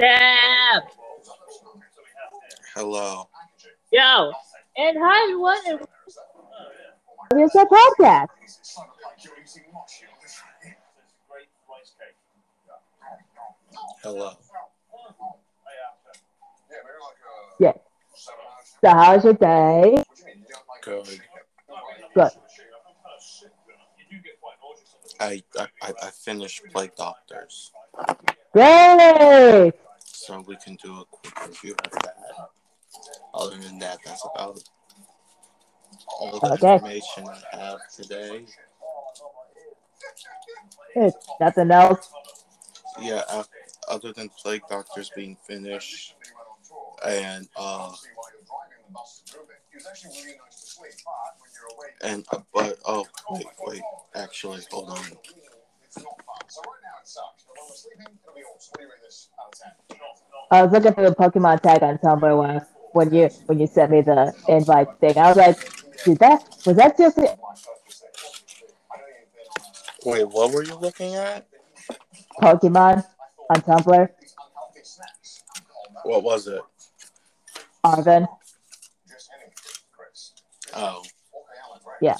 Chap. Hello. Yo. And hi, everyone. And It's a podcast. Hello. Yeah. So how's your day? Good. Good. I I, I I finished Plague Doctors, Great. So we can do a quick review of that. Other than that, that's about all the Okay. information I have today. Nothing else. Yeah, uh, other than Plague Doctors being finished, and uh, and uh, but oh wait wait actually hold on. I was looking for the Pokemon tag on Tumblr when, when you when you sent me the invite thing. I was like, did that was that seriously Wait, what were you looking at? Pokemon on Tumblr? What was it? Arvin. Oh, Yeah.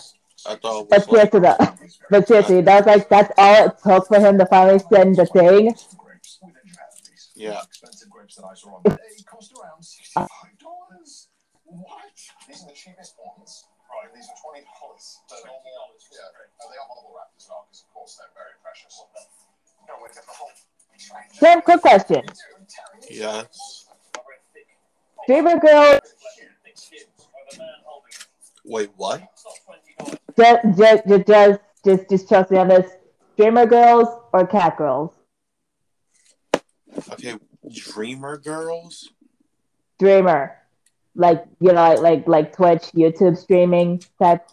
I thought But like, seriously, though, but seriously, that was like that's all it took for him to finally send the thing. yeah. What? These are the cheapest ones. Right, these are twenty dollars. Normal, yeah, and they are bubble wrapped as well, because of course they're very precious. No, we get the whole. Sam, quick question: Yes. Dreamer girl. Wait, what? Just just just just just trust me on this. Dreamer Girls or Cat Girls? Okay, Dreamer Girls. Dreamer, like you know, like like, like Twitch, YouTube streaming type.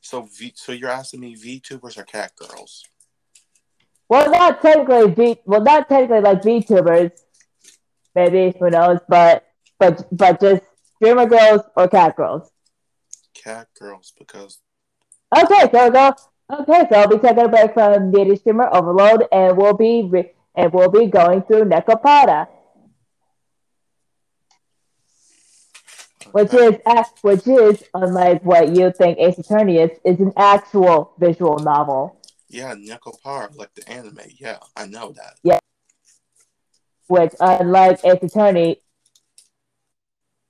So V. So you're asking me VTubers or Cat Girls? Well, not technically V. Well, not technically like VTubers. Maybe who knows? But but but just Dreamer Girls or Cat Girls. Cat Girls because Okay, so go. Okay, so I'll be taking a break from Needy Streamer Overload, and we'll be re- and we'll be going through Nekopara, which is which is unlike what you think Ace Attorney is, is an actual visual novel. yeah, Power like the anime. Yeah, I know that. Yeah, which, unlike Ace Attorney,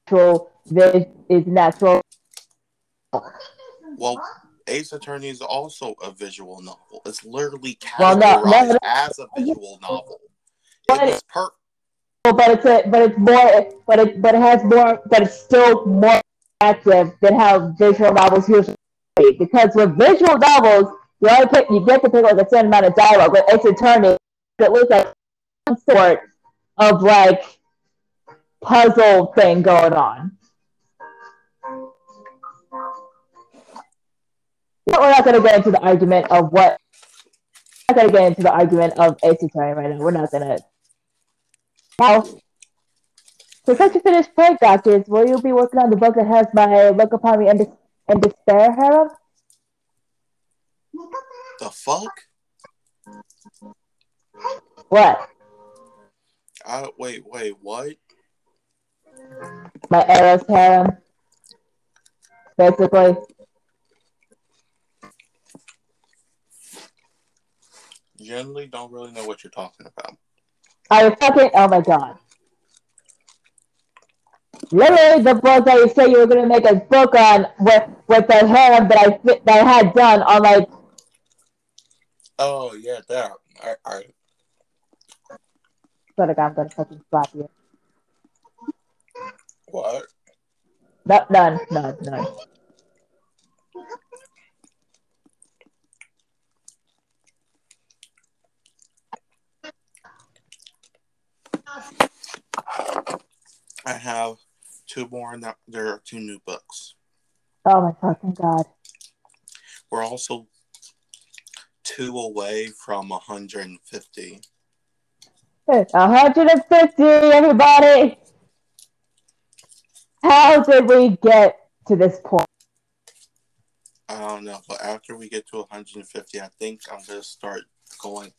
actual vis- is natural. Well, Ace Attorney is also a visual novel. It's literally Well, no, categorized no, as a visual novel. But It it- was per. Oh, but it's a, but it's more but it but it has more but it's still more active than how visual novels usually be. because with visual novels you only pick you get to pick like a certain amount of dialogue with Ace Attorney it looks like some sort of like puzzle thing going on. But we're not going to get into the argument of what. I'm not going to get into the argument of Attorney right now. We're not going to now, so since you finished Plague Doctors, will you be working on the book that has my Look Upon Me and, Des- and Despair harem? The fuck? What? I wait, wait, what? My Eros harem? Basically. Generally, don't really know what you're talking about. I you fucking? Oh my god. Literally, the book that you said you were gonna make a book on with with the harem that I that I had done on like Oh yeah, there. I, I to God, I'm gonna fucking slap you. What? No, none, none, none. I have two more. Now there are two new books. Oh my fucking god. We're also two away from 150. 150, everybody! How did we get to this point? I don't know, but after we get to 150, I think I'm gonna start going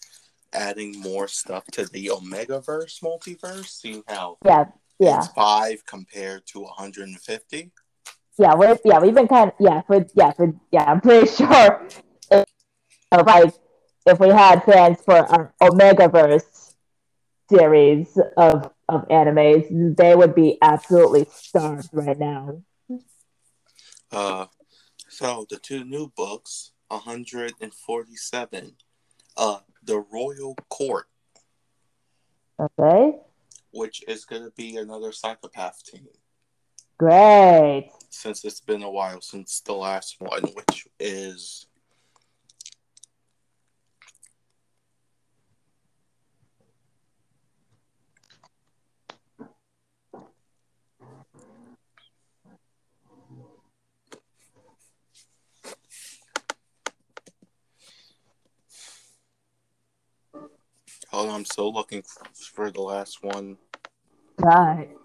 adding more stuff to the Omegaverse multiverse, seeing how Yeah, yeah, it's five compared to 150. yeah. We're yeah, we've been kind of yeah, for yeah, for yeah. I'm pretty sure if, like if we had fans for our Omegaverse series of of animes, they would be absolutely starved right now. Uh, so the two new books, 147. Uh, the Royal Court, Okay, which is gonna be another psychopath team. great. Since it's been a while since the last one, which is On, I'm still looking for the last one. Right.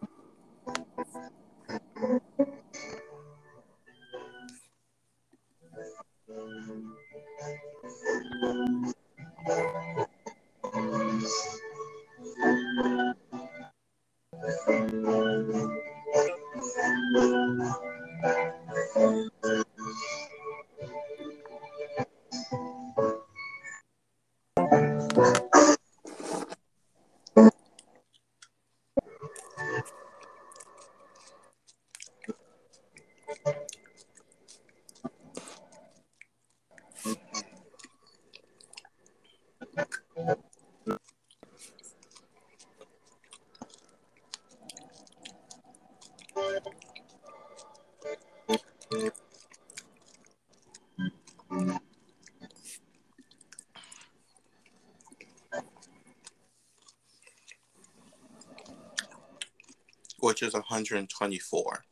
Which is 124.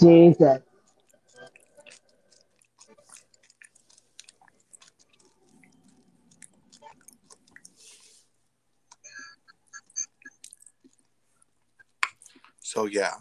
Jesus. So yeah,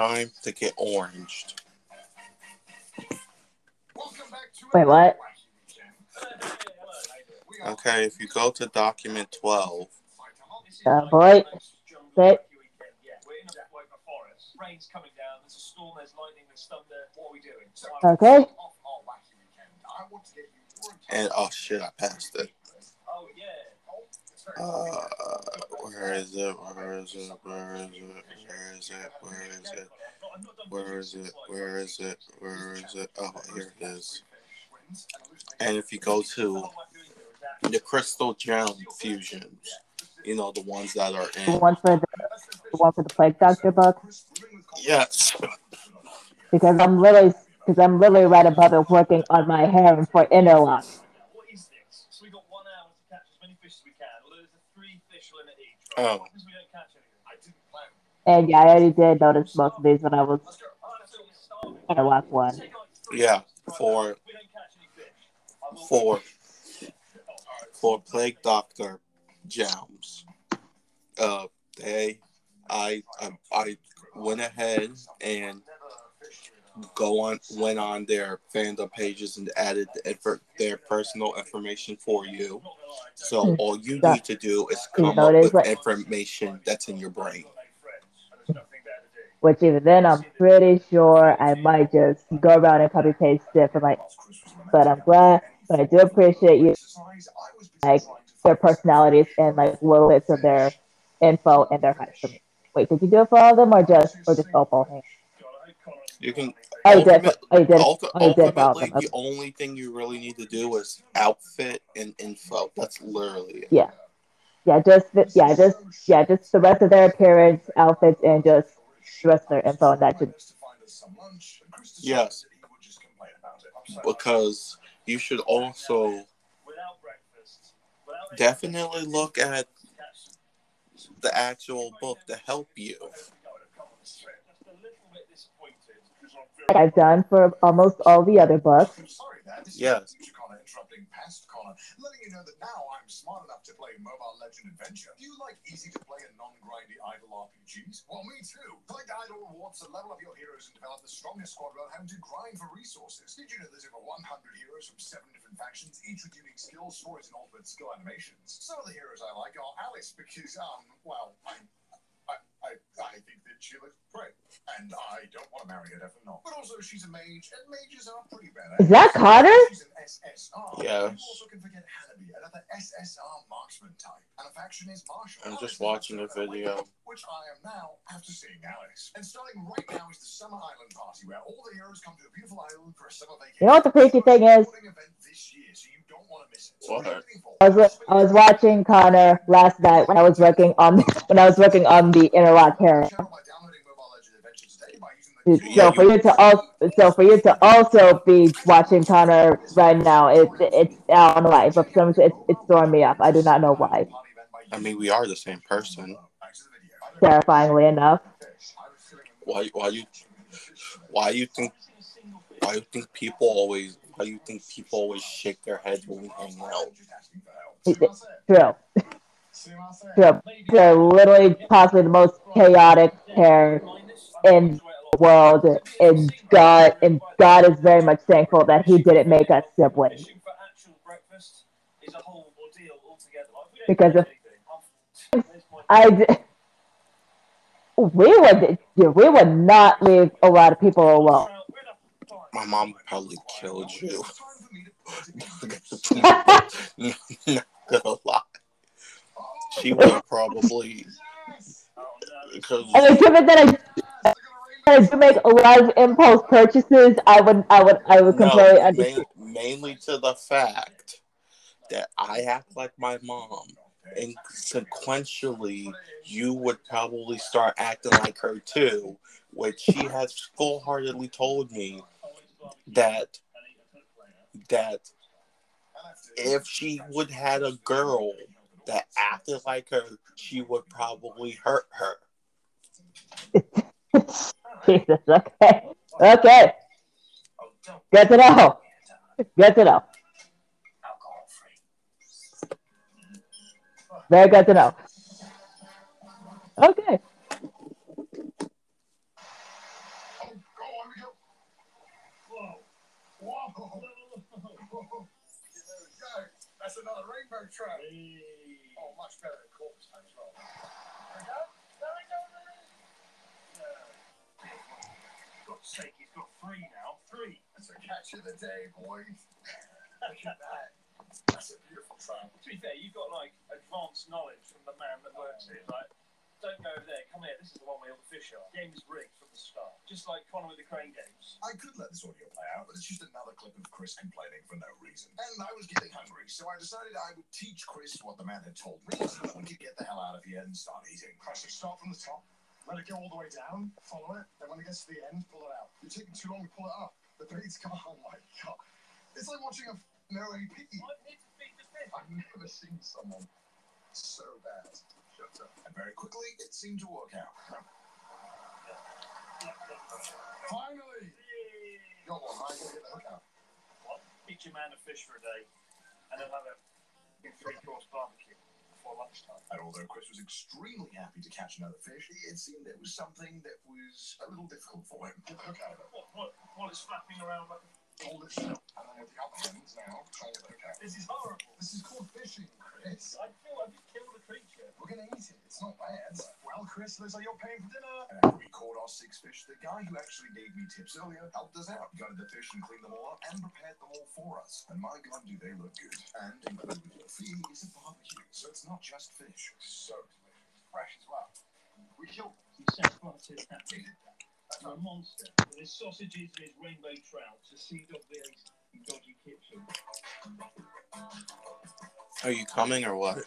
Time to get oranged. Welcome back to Wait, what? Okay, if you go to document 12, Oh boy. Sit. Rain's coming down. There's a storm. There's lightning. There's thunder. What are we doing? Okay. Off our wacky weekend. I want to get you your and oh shit, I passed it. Uh, where is it? Where is it? Where is it? Where is it? Where is it? Where is it? Where is it? Where is it? Oh, here it is. And if you go to the crystal gem fusions, you know the ones that are in The one for the, the one for the plague doctor book. Yes. Because I'm literally because I'm literally right above it working on my hair for interlock. What is this? So we got one hour to catch as many fish as we can. Although there's a three fish limit each. Right? Oh. What happens if we don't catch anything? I didn't plan. And yeah, I already did notice most of these when I was Let's go. So we're starving. interlock one. Take like three Yeah, for If we don't catch any fish, I will- for for plague doctor gems. Uh, they, I, I, I went ahead and go on, went on their fandom pages and added the their personal information for you. So all you need to do is come up with information that's in your brain. Which even then I'm pretty sure I might just go around and copy paste it for my but I'm glad but I do appreciate you like their personalities and like little bits of their info and their height for me. Wait, did you do it for all of them or just or just Opal? You can Oh, you did. Ultimate- Oh, you did. ulti- Oh, did all of ultimately them. the only thing you really need to do is outfit and info. That's literally it. Yeah. Yeah, just yeah, just yeah, just the rest of their appearance, outfits, and just info, that Yes. because you should also definitely look at the actual book to help you. Just a little bit disappointed because I'm like I've done for almost all the other books. Sorry, Dad. This Yes. is Connor interrupting past Connor, letting you know that now I'm smart enough to play Mobile Legend Adventure. Do you like easy to play and non-grindy idle RPGs? Well, me too. Collect idle rewards to level up your heroes and develop the strongest squad without having to grind for resources. Did you know there's over 100 heroes from seven different factions, each with unique skills, stories, and ultimate skill animations? Some of the heroes I like are Alice because, um, well, I, I, I, I think that she looks great, and I don't want to marry her, definitely not. But also, she's a mage, and mages are pretty bad. Is that Carter? She's an SSR. Yeah. You also can forget Hanabi, another SSR marksman type. And a faction is martial. I'm just watching a video. Which I am now after seeing Alice. And starting right now is the Summer Island Party, where all the heroes come to a beautiful island for a summer vacation. You know what the freaky thing is? Event this year, so you don't want to miss it. So What? what are you waiting for? I was I was watching Connor last night when I was working on when I was working on the Interlock Hero. Channel by downloading Mobile Legends Adventure today by using the So for you to also so for you to also be watching Connor right now, it it's I don't know why, but for some reason it's it's throwing me off. I do not know why. I mean, we are the same person. Terrifyingly enough. Why? Why you? Why you think? Why you think people always? Why you think people always shake their heads when we hang out? True. True. They're literally possibly the most chaotic pair in the world, and God and God is very much thankful that He didn't make us siblings. Because my- I we would we would not leave a lot of people alone. My mom probably killed you. Not gonna lie. She would probably because mean, given that I, I do make a lot of impulse purchases, I would I would I would completely no, understand. main, mainly to the fact that I act like my mom, and sequentially you would probably start acting like her too, which she has full-heartedly told me that that if she would had a girl that acted like her, she would probably hurt her. Jesus, okay, okay, good to know. Good to know. Very good to know. Okay. Trout. Oh, much better than corpse as well. There we go. There we go. God's sake, he's got three now. Three. That's a catch of the day, boys. Look at that. That's a beautiful trout. To be fair, you've got like advanced knowledge from the man that works here. Like, don't go over there. Come here. This is the one where all the fish are. Game is rigged from the start. Just like Connor with the crane games. I could let this audio play out, but it's just another clip of Chris complaining for no reason. And I was getting hungry, so I decided I would teach Chris what the man had told me so that we could get the hell out of here and start eating. Chris, you start from the top, let it go all the way down, follow it, then when it gets to the end, pull it out. You're taking too long to pull it up. The bait's come oh my god. It's like watching a no AP. I'm here to feed the fish. I've never seen someone so bad. And very quickly, it seemed to work out. Finally! Go on, I can get the hook out. What? Teach a man to fish for a day, and then have a three-course barbecue before lunchtime. And although Chris was extremely happy to catch another fish, it seemed there was something that was a little difficult for him. Get the hook out of it. What? What? While it's flapping around like Hold it still. And then with the other hand now, try the hook out. this is horrible. This is called fishing, Chris. I feel I've killed a creature. We're gonna eat it. It's not bad. Well, Chris. Looks like you're paying for dinner. We caught our six fish, the guy who actually gave me tips earlier helped us out. Gutted the fish and cleaned them all up and prepared them all for us. And my God, do they look good. And included with your fee is a barbecue. So it's not just fish. So delicious. Fresh as well. We killed a happy. That's a monster. With his sausages and his rainbow trout to see dog the dodgy kitchen. Are you coming or what?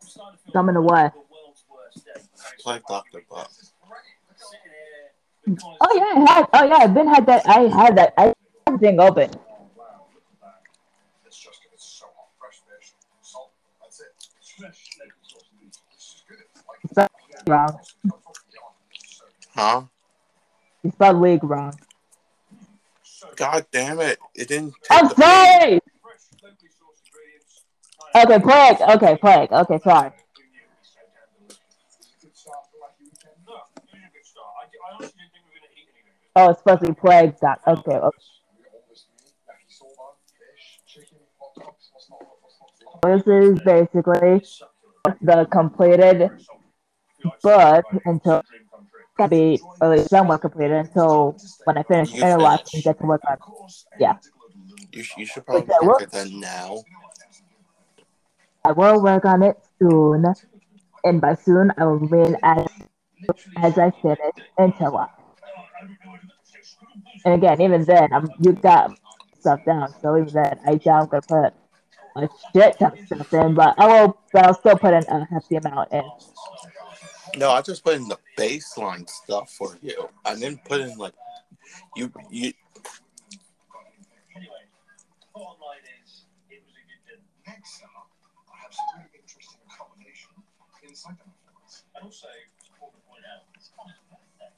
Started feeling Coming to what? the world's worst day. Plague Doctor Buck. Sitting here because Oh yeah, I had. Oh yeah, I've been had that. I had that. I had everything open. Oh wow, look at that. It's just it's so hot. Fresh fish, salt. That's it. fresh local sausages. This is good. Like Wrong. Huh? You spelled league wrong. God damn it! It didn't. I'm sorry. Fresh locally sourced ingredients. Okay, plague. Okay, plague. Okay, sorry. Who knew it would be so damn delicious? good start for wacky weekend. No, it was a good start. I, I honestly didn't think we were going to eat anything. Oh, it's supposed to be plague. Okay. okay. We got all this meat, yakisoba, fish, chicken, hot dogs. What's not? What's not? This is basically the completed book until gotta be at least somewhat completed until when I finish finish. and get to work on. Yeah. You, you should probably Okay, work it then now. I will work on it soon, and by soon I will mean as as I finish interlock. And again, even then, I'm you got stuff down, so even then, I doubt I'm gonna put a shit ton of stuff in, but I will. But I'll still put in a hefty amount in. No, I just put in the baseline stuff for you. I didn't put in like you. You Anyway, bottom line is, it was a good dinner. Next up, I have some really interesting accommodation inside the performance. And also, important to point out, it's kind of birthday.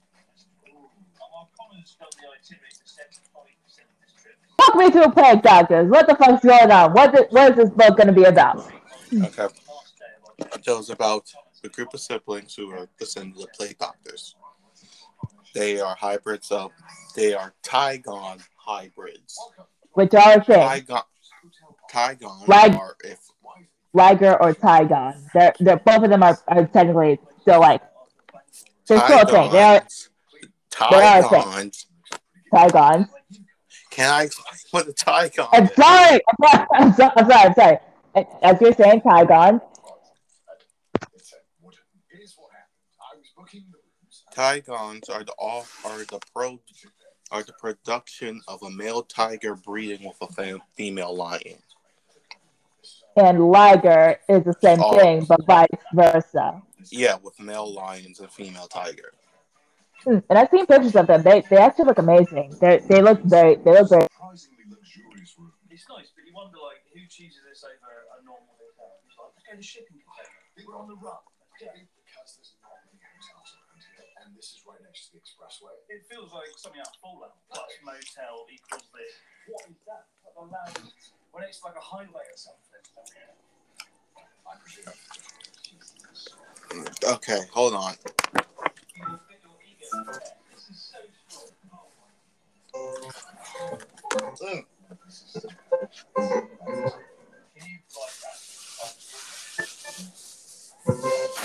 Our commoners done the itinerary for 75% of this trip. Fuck me to a plague doctors. What the fuck's going on? What the, what is this book gonna be about? okay? Last day of our trip. So it's about a group of siblings who are descended of plague doctors. They are hybrids of. They are Tigon hybrids. Which are a thing. Tigon. Tigon Like- are if Liger or Tigon. They're they're both of them are, are technically still like they're still a thing. They are Tigons. they are a thing. Tigons. Can I explain what a Tigon I'm sorry. I'm sorry. I'm sorry. I'm sorry. As you're saying, Tigons. It's a wooden. Here's what happened. I was booking the rooms. Tigons are the all are the pro are the production of a male tiger breeding with a fem- female lion. and Liger is the same Oh. thing, but vice versa. Yeah, with male lions and female tiger. Hmm, And I've seen pictures of them. They they actually look amazing. They they look very they look very. Surprisingly luxurious. It's nice, but you wonder, like, who chooses this over a normal hotel? It's like, let's go to shipping container. We were on the run. This is right next to the expressway. It feels like something out of Fallout. Plus motel equals this. What is that? Like a lounge. When it's like a highway or something. I presume. Okay, hold on. You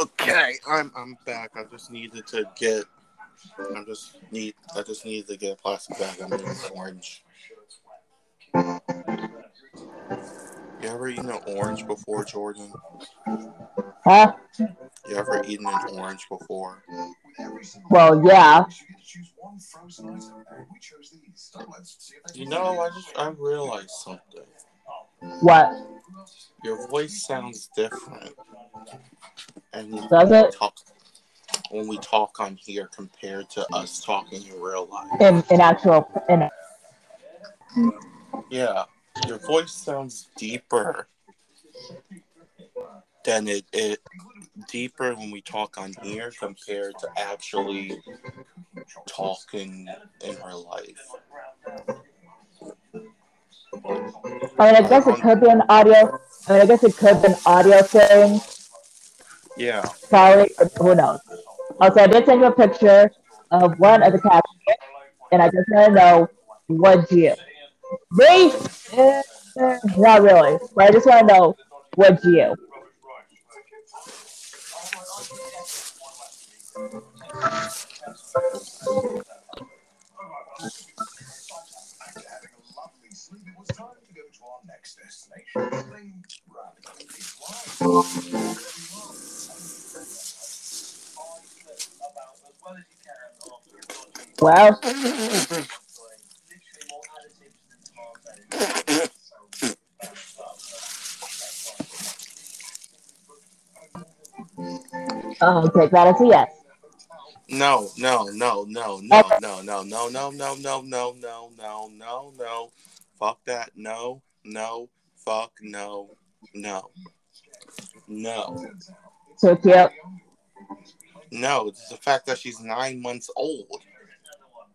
Okay, I'm I'm back. I just needed to get. I just need. I just needed to get a plastic bag. I'm eating orange. You ever eaten an orange before, Jordan? Huh? You ever eaten an orange before? With every single Well, yeah. You get to choose one frozen item, and we chose these. So let's see if they You know, I just I realized something. What? Your voice sounds different, and Does when we it? talk when we talk on here compared to us talking in real life. In in actual in Yeah, your voice sounds deeper than it, it deeper when we talk on here compared to actually talking in real life. I mean, I guess it could be an audio. I mean, I guess it could be an audio thing. Yeah, Probably. Who knows? Also, I did send you a picture of one of the characters, and I just want to know would you? Me? Eh, not really, but I just want to know would you? Well, I'll take that as a yes. No, no, no, no, no, no, no, no, no, no, no, no, no, no, no, no. Fuck that. No, no, fuck no, no, no, Too cute. no. It's the fact that she's nine months old.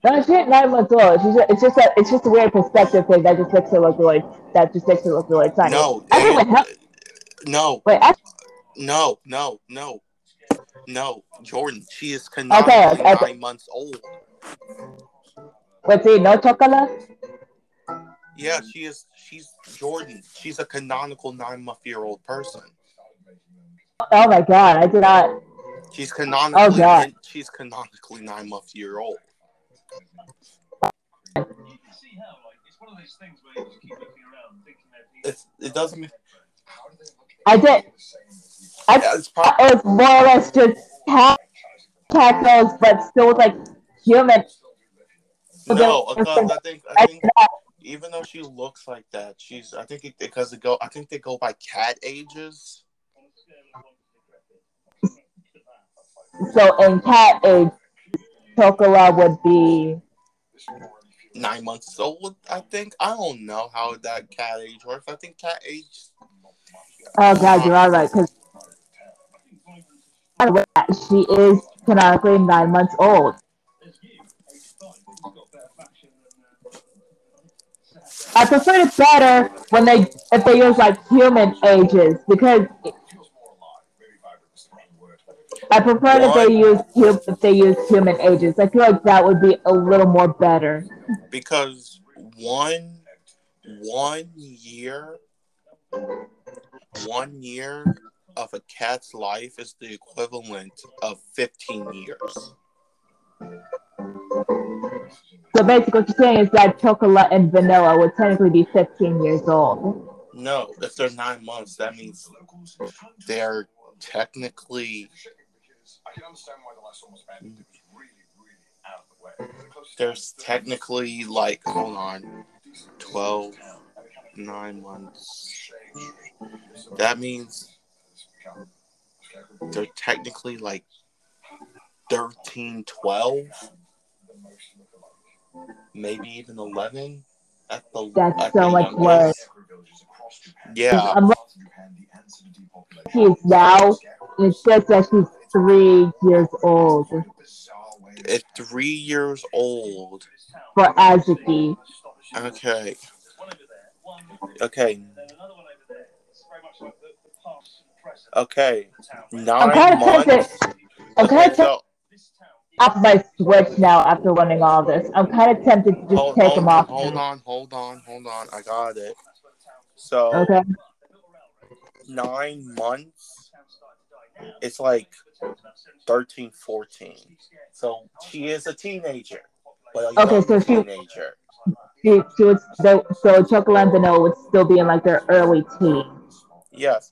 No, she ain't nine months old. She's just, it's just a it's just a weird perspective thing that just makes her look really that just makes her look really tiny. No, how, no, wait, actually, no, no, no, no. Jordan, she is canonically okay, okay. nine months old. wait, see, no chocolate? Yeah, she is. She's Jordan. She's a canonical nine month year old person. Oh my god, I did not. She's canonically. Oh, God. she's canonically nine month year old. You can see how, like, it's one of those things where you just keep looking around, thinking that It's, it doesn't mean. I did. I Yeah, it's probably it was more or less just cat tacos, but still with like human. no because I think I I think not. Even though she looks like that, she's I think it, because it go I think they go by cat ages. So in cat age, chocolate would be. Nine months old, I think. I don't know how that cat age works. I think cat age. Oh god, you're all right because she is canonically nine months old. I prefer it better when they if they use like human ages because I prefer if they use if they use human ages. I feel like that would be a little more better. because one one year one year of a cat's life is the equivalent of 15 years So basically, what you're saying is that chocolate and vanilla would technically be 15 years old. no if they're nine months that means they're technically there's technically like hold on 12 nine months that means they're technically like 13 12 maybe even 11 at the That's at so the much worse. Yeah. She's now, it says that she's three years old. At three years old. For Azuki. Okay. Okay. Okay. Nine I'm kind of. Pissed. I'm kind of. Off my Switch now after running all this. I'm kind of tempted to just hold, take hold, them off. hold on hold on hold on i got it so Okay. nine months it's like 13 14 so she is a teenager Okay, so she- teenager She, she was so, so chocolate and vanilla would still be in like their early teens yes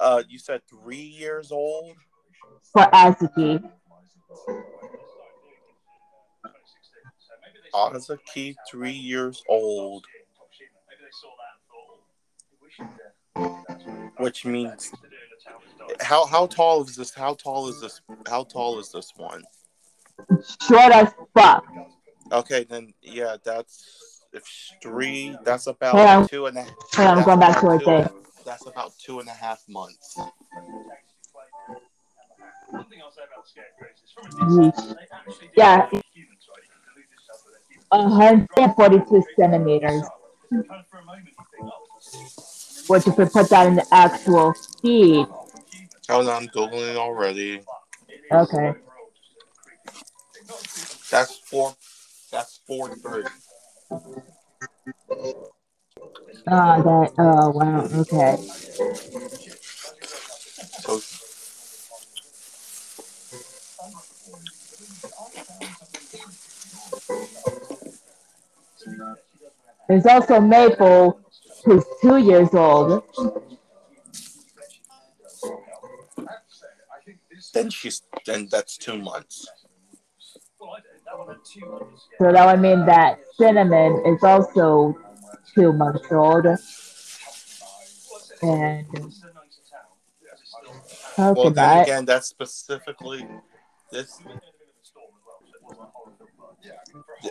uh you said three years old for Azuki. Azuki, three years old, which means how how tall is this? How tall is this? How tall is this one? Short as fuck. Okay, then yeah, that's if three. That's about on. two and a. On, I'm going back to about her. That's about two and a half months. One 142 centimeters. What if we put that in the actual feet? Hold on, I'm Googling already. Okay. That's four. That's four birds. Oh, that. Oh, wow. Okay. So, there's also Maple, who's two years old. then she's then that's two months. So that would mean that Cinnamon is also two months old. And Well, then again, that's specifically this.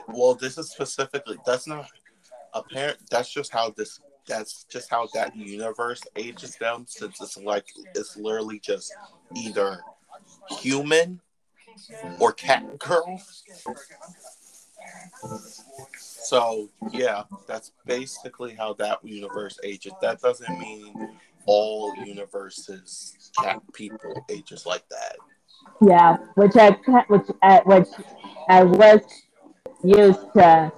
Well, this is specifically. That's not apparent. That's just how this. That's just how that universe ages them. Since it's like it's literally just either human or cat girl. So yeah, that's basically how that universe ages. That doesn't mean all universes cat people ages like that. Yeah, which I which I, which I was used to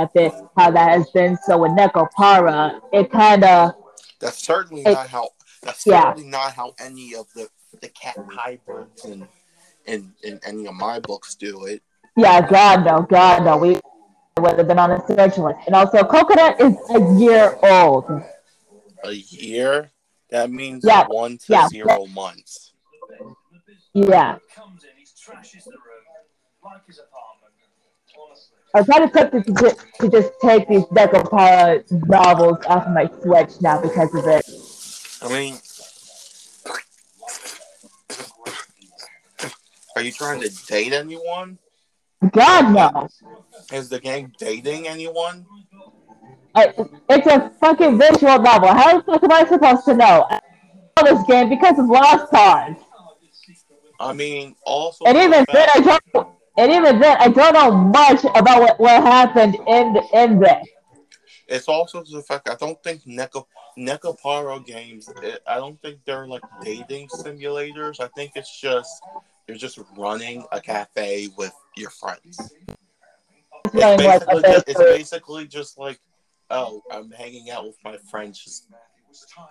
at this how that has been. So with Nekopara, it kind of That's certainly It- not how. That's yeah. certainly not how any of the the cat hybrids in in in any of my books do it. yeah, God no, God no, we would have been on a search list. And also, Coconut is a year old. A year. That means Yeah, one to yeah. zero months. Yeah, I kind of tempted to just, to just take these Nekopara novels off my Switch now because of it. I mean, are you trying to date anyone? God no. Is the game dating anyone? I, it's a fucking visual novel. How the fuck am I supposed to know? I know this game because of Lost Cause. I mean, also. And even then, I don't. And even then, I don't know much about what, what happened in the, in this. It's also the fact I don't think Neko Nekopara games. It, I don't think they're like dating simulators. I think it's just you're just running a cafe with your friends. It's basically, just, it's basically just like, oh, I'm hanging out with my friends, just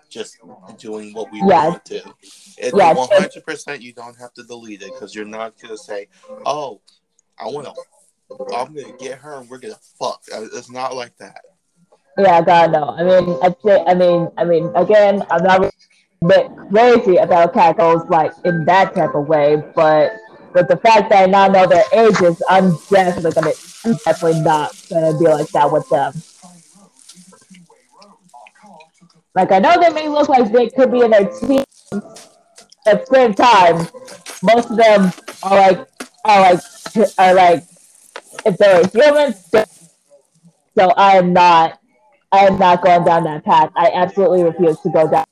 just doing what we Yeah. want to. It's hundred percent. You don't have to delete it because you're not gonna say, oh, I want to. I'm gonna get her and we're gonna fuck. Uh, It's not like that. Yeah, God no. I mean, I say, I mean, I mean, again, I'm not a bit crazy about cackles like in that type of way, but with the fact that I now know their ages, I'm definitely gonna, I'm definitely not gonna be like that with them. Like I know they may look like they could be in their teens. At the same time, most of them are like are like are like if they're humans. So I am not I am not going down that path. I absolutely refuse to go down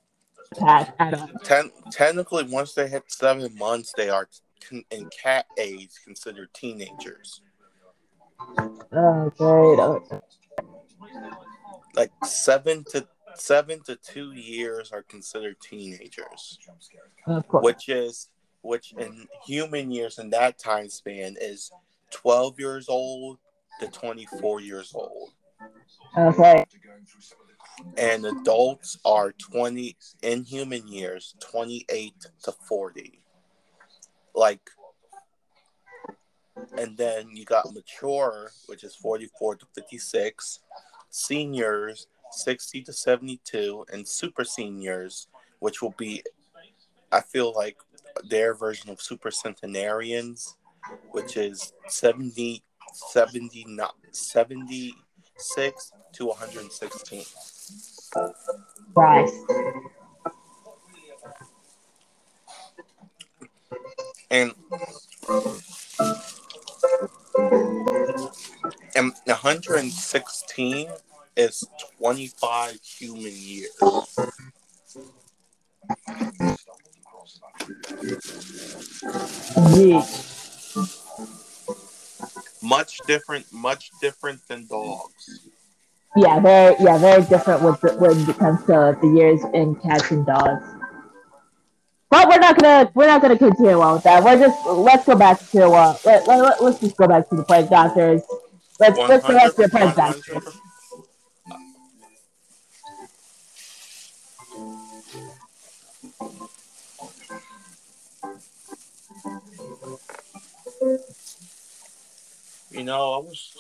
that path at all. Ten, technically, once they hit seven months, they are in cat age considered teenagers. Oh, great. Oh, Like seven to seven to two years are considered teenagers, which is which in human years in that time span is twelve years old to twenty four years old, Okay. and adults are twenty in human years twenty eight to forty. Like and then you got mature, which is 44 to 56, seniors 60 to 72, and super seniors, which will be, I feel like, their version of super centenarians, which is 70, 70 not 76 to 116. Right. And and 116 is 25 human years. Yeet. Much different, much different than dogs. Yeah, very yeah, very different with the, when it comes to the years in cats and dogs. But we're not gonna we're not gonna continue on with that. We're just let's go back to uh let, let, let's just go back to the plague doctors. Let's let's go back to the plague doctors. You know, I was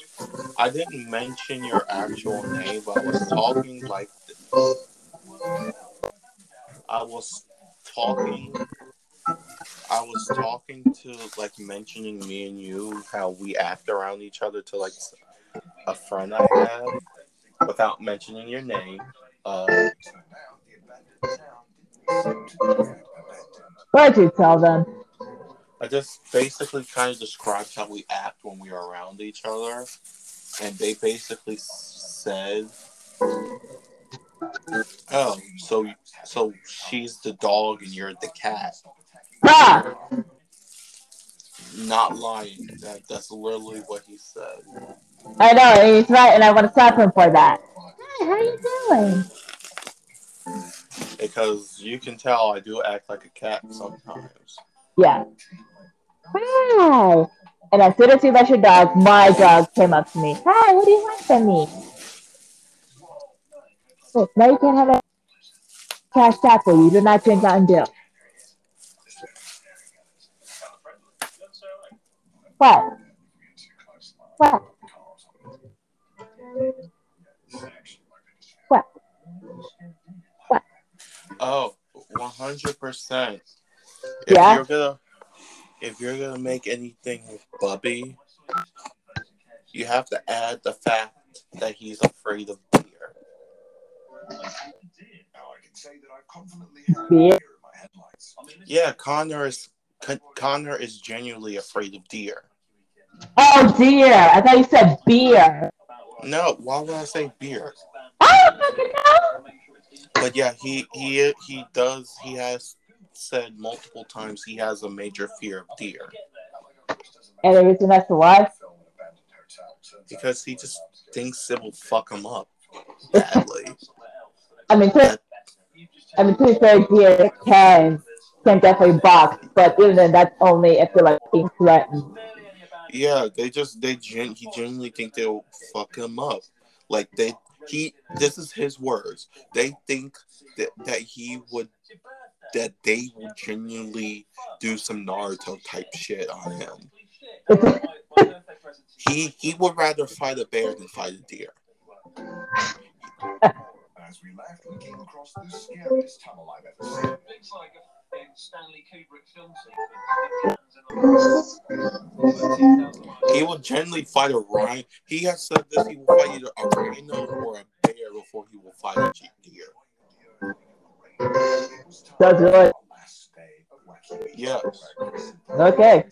I didn't mention your actual name, but I was talking like I was talking I was talking to like mentioning me and you how we act around each other to like a friend I have without mentioning your name. Uh What'd you tell them? I just basically kind of described how we act when we are around each other, and they basically said, "Oh, so so she's the dog and you're the cat." Ah! Not lying. That that's literally what he said. I know, and he's right, and I want to slap him for that. Hey, how are you doing? Because you can tell I do act like a cat sometimes. Yeah. Hi. And as soon as you let your dog, my dog came up to me. Hi, what do you want from me? Oh, now you can't have a cash tackle. You do not drink Mountain Dew. What? What? What? Oh, 100%. If Yeah? you're gonna if you're gonna make anything with Bubby, you have to add the fact that he's afraid of deer. Now I can say that I confidently have Beer? in my headlights. Yeah, Connor is Connor is genuinely afraid of deer. Oh dear, I thought you said beer. No, why would I say beer? I don't fucking know. But yeah, he he he does. He has said multiple times he has a major fear of deer And the reason as to why? because he just thinks it will fuck him up badly. I mean, to, I mean, to be fair, deer can can definitely box, but even then, that's only if they're like being threatened. Yeah, they just they gen he genuinely think they'll fuck him up. Like they he this is his words. They think that that he would that they will genuinely do some Naruto type shit on him. He he would rather fight a bear than fight a deer. As we left, we came across the scariest tunnel I've ever seen. Looks like a big Stanley Kubrick film sequence. He will generally fight a rhino. He has said this. He will fight either a rhino or a bear before he will fight a deer. Does right. Last day of Wacky Yeah. Okay.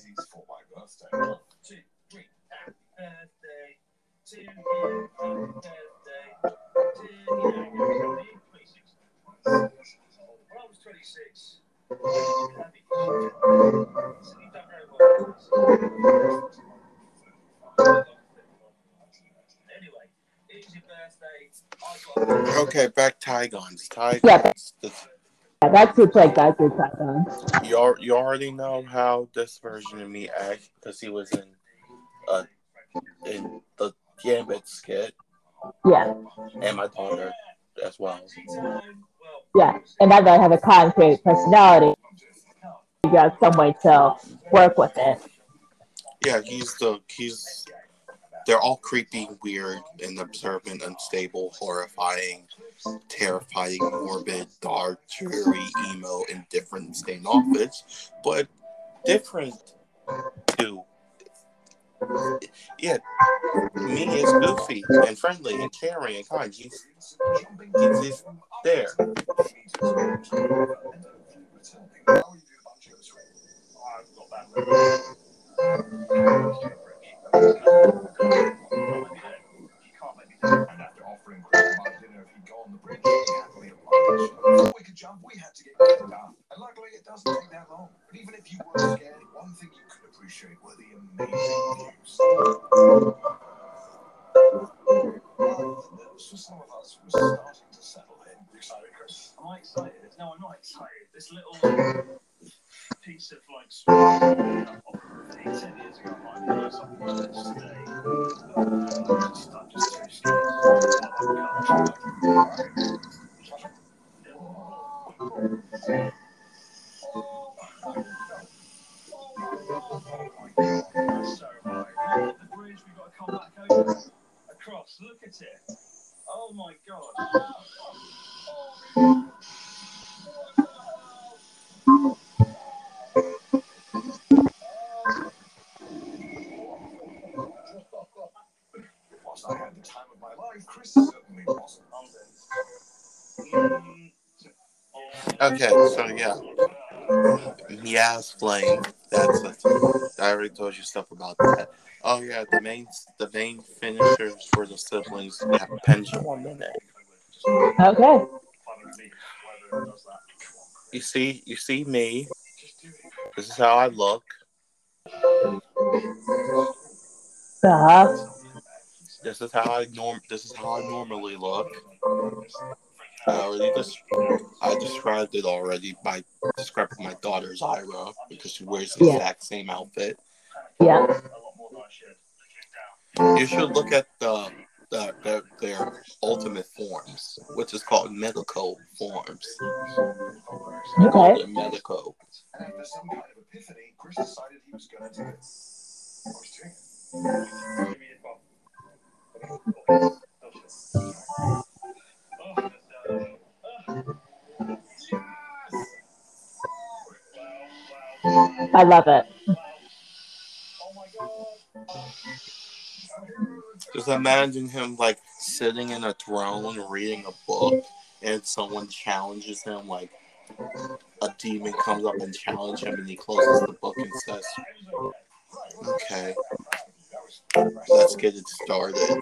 Okay, back Tigons. Tigons. Yeah. Yeah, that's who played guys with you, al- you already know how this version of me acts because he was in uh in the Gambit skit Yeah, and my daughter as well. yeah, and that guy had a concrete personality. You got some way to work with it. Yeah, he's the he's they're all creepy, weird, and observant, unstable, horrifying, terrifying, morbid, dark, dreary, emo, indifferent, standoffish, but different too. Yeah, me is goofy and friendly and caring and kind. He's, he's there. Excited? No, I'm not excited. This little piece of like uh, Look at it. Oh my god. Okay, so yeah, Mia's flame. That's it. I already told you stuff about that. Oh yeah, the main the main finishers for the siblings have pendulum in it. Okay. You see, you see me. This is how I look. Uh-huh. This is how I norm. This is how I normally look. I already just I described it already by describing my daughter's Ira because she wears the Yeah. exact same outfit. Yeah. a lot more than I should. You should look at the, the, their their ultimate forms, which is called medico forms. They call Okay. it medico. I love it. Just imagine him like sitting in a throne reading a book, and someone challenges him. Like a demon comes up and challenges him, and he closes the book and says, "Okay, let's get it started."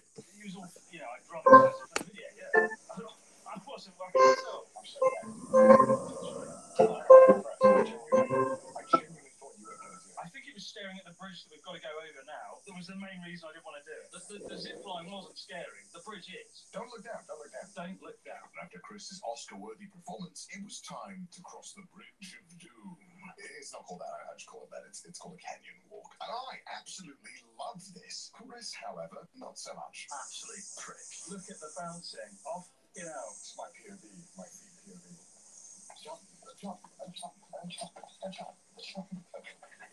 Oscar-worthy performance, it was time to cross the Bridge of Doom. It's not called that. I just call it that. It's, it's called a canyon walk. And I absolutely love this. Chris, however, not so much. Absolute prick. Look at the bouncing off. You know. It's my POV, my POV. Jump, jump, and jump, and jump, jump, jump.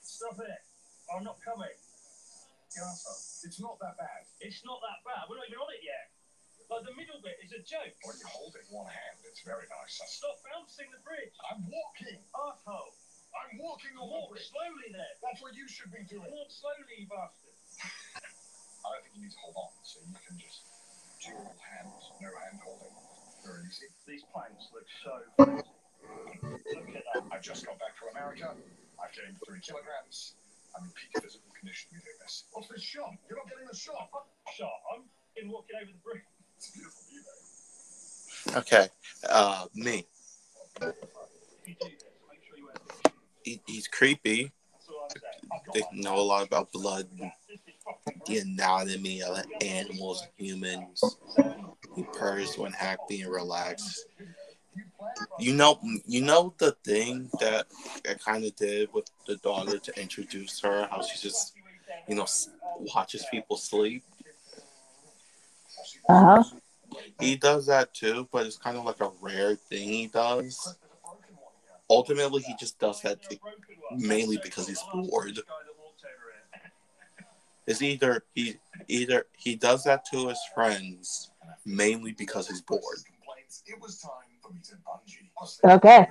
Stop it. I'm not coming. You. It's not that bad. It's not that bad. We're not even on it yet. Like the middle bit is a joke. When you hold it in one hand, it's very nice. Stop bouncing the bridge. I'm walking. Arsehole. I'm walking a the Walk slowly there. That's what you should be doing. Walk slowly, you bastard. I don't think you need to hold on, so you can just dual hand, no hand holding. Very easy. These planks look so crazy. Look at that. I just got back from America. I've gained three kilograms. I'm in peak physical condition to be doing this. What's this shot? You're not getting the shot. Shot. I'm in walking over the bridge. It's a beautiful view, though. Okay, uh, me. If you do this, make sure you wear He, he's creepy. That's all I'm saying. They know a lot about blood, the anatomy of animals and humans. He purrs when happy and relaxed. You know, you know the thing that I kind of did with the daughter to introduce her, how she just, you know, watches people sleep. Uh-huh. He does that too, but it's kind of like a rare thing he does. Ultimately, he just does that to- mainly because he's bored. It's either he either he does that to his friends mainly because he's bored. Complaints. It was time for me to bungee. Okay.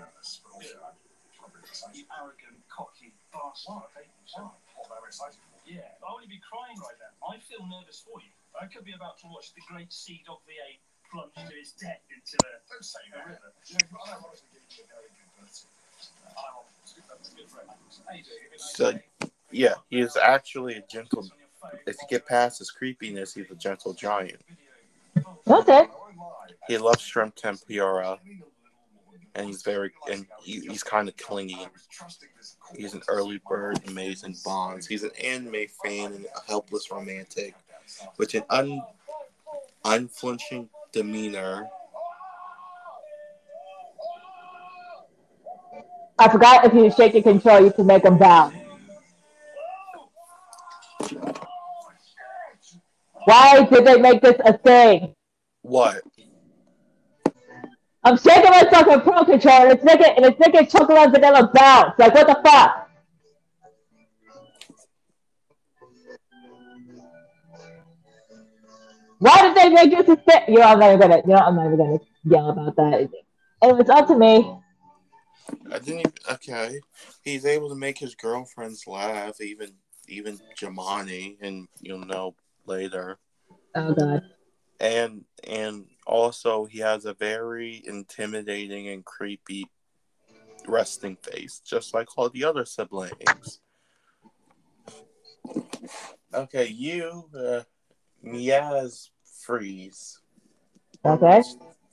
Arrogant, cocky bastard. I hate you so much. What am I excited? Yeah, I want to be crying right now. I feel nervous for you. I could be about to watch the great CDawgVA plunge to his death into a, Don't say a that. river. Yeah, I don't want to give you a very good birth I want to speak up to good friend. How you doing? Good So- Yeah, he is actually a gentle. It's on your phone. If you get past his creepiness, he's a gentle giant. Okay. I won't lie. He loves shrimp tempura, and he's very and he, he's kind of clingy. He's an early bird, amazing bonds. He's an anime fan and a helpless romantic, with an un, unflinching demeanor. I forgot if you shake the control, you can make them bounce. Why did they make this a thing? What? I'm shaking my fucking pro controller and it's making and it's making chocolate vanilla bounce. Like what the fuck? Why did they make this a thing? You know, I'm not even gonna. You know, I'm not even gonna yell about that. It was up to me. I didn't even. Okay, he's able to make his girlfriends laugh, even even Jamani, and you'll know later. Oh god. And and also he has a very intimidating and creepy resting face, just like all the other siblings. Okay, you, uh, Miaz Freeze. Okay.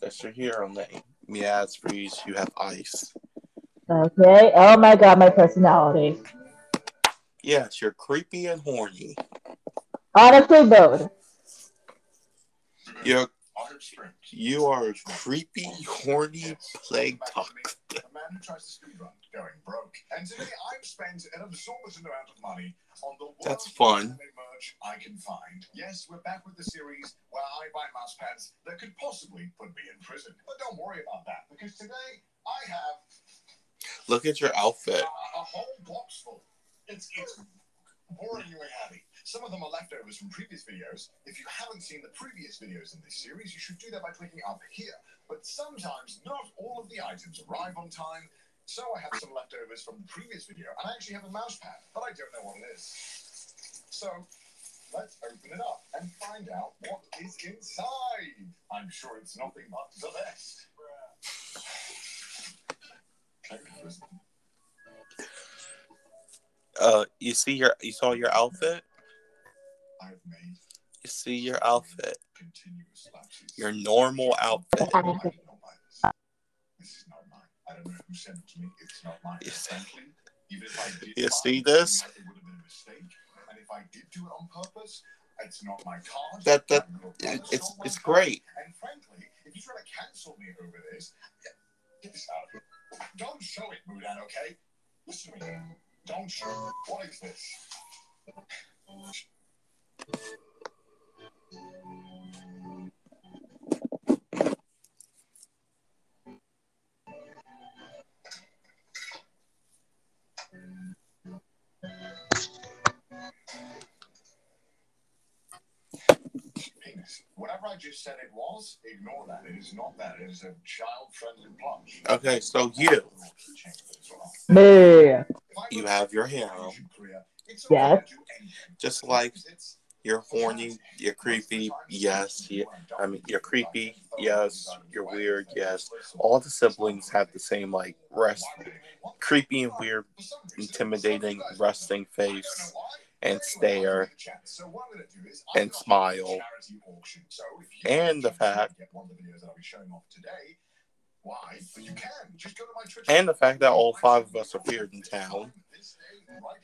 That's your hero name. Miaz Freeze. You have ice. Okay. Oh my god, my personality. Yes, you're creepy and horny. Honestly, both. You're you are a creepy, horny plague talk. A man who tries to speed run going broke. And today I've spent an absorbent amount of money on the That's fun. merch I can find. Yes, we're back with the series where I buy mouse pads that could possibly put me in prison. But don't worry about that because today I have Look at your outfit. a whole box full. It's it's boringly heavy. Some of them are leftovers from previous videos. If you haven't seen the previous videos in this series, you should do that by clicking up here. But sometimes not all of the items arrive on time, so I have some leftovers from the previous video, and I actually have a mouse pad, but I don't know what it is. So let's open it up and find out what is inside. I'm sure it's nothing but the best. Uh, you see your you saw your outfit. I've made You see your outfit. continuous lapses. Your normal outfit. I did not buy this. This is not mine. I don't know who sent it to me. It's not mine. You see- Frankly, even if I did You see it, this? It would have been a mistake. And if I did do it on purpose, it's not my card. That- that- I'm not It, gonna it's it's card. great. And frankly, if you try to cancel me over this, get this out of here. Don't show it, Mudan, okay? Listen to me. Don't show it. What is this? I just said it was, ignore that. It is not that. It is a child-friendly plush. Okay, so you Me. you have your harem, Yes. just like you're horny, you're creepy, yes. You, I mean, you're creepy, yes. You're weird, yes. All the siblings have the same like rest, creepy and weird, intimidating resting face and stare and smile. And the fact- And the fact that all five of us appeared in town.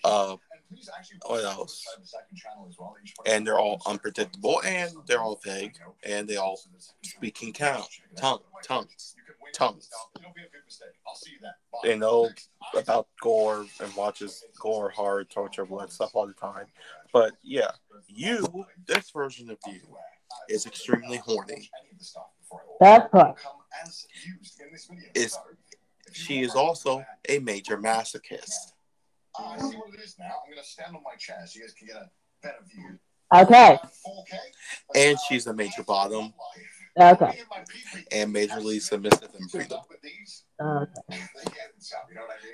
Uh, what else? And they're all unpredictable, and they're all vague, and they all speak in count, tongue, tongues, tongues. They know about gore and watches gore, horror, torture, blood stuff all the time. But yeah, you, this version of you, is extremely horny. That's right. Is- She is also a major masochist. I see what it is now. I'm going to stand on my chair so you guys can get a better view. Okay. And she's a major bottom Okay. and majorly submissive and breathable. Okay.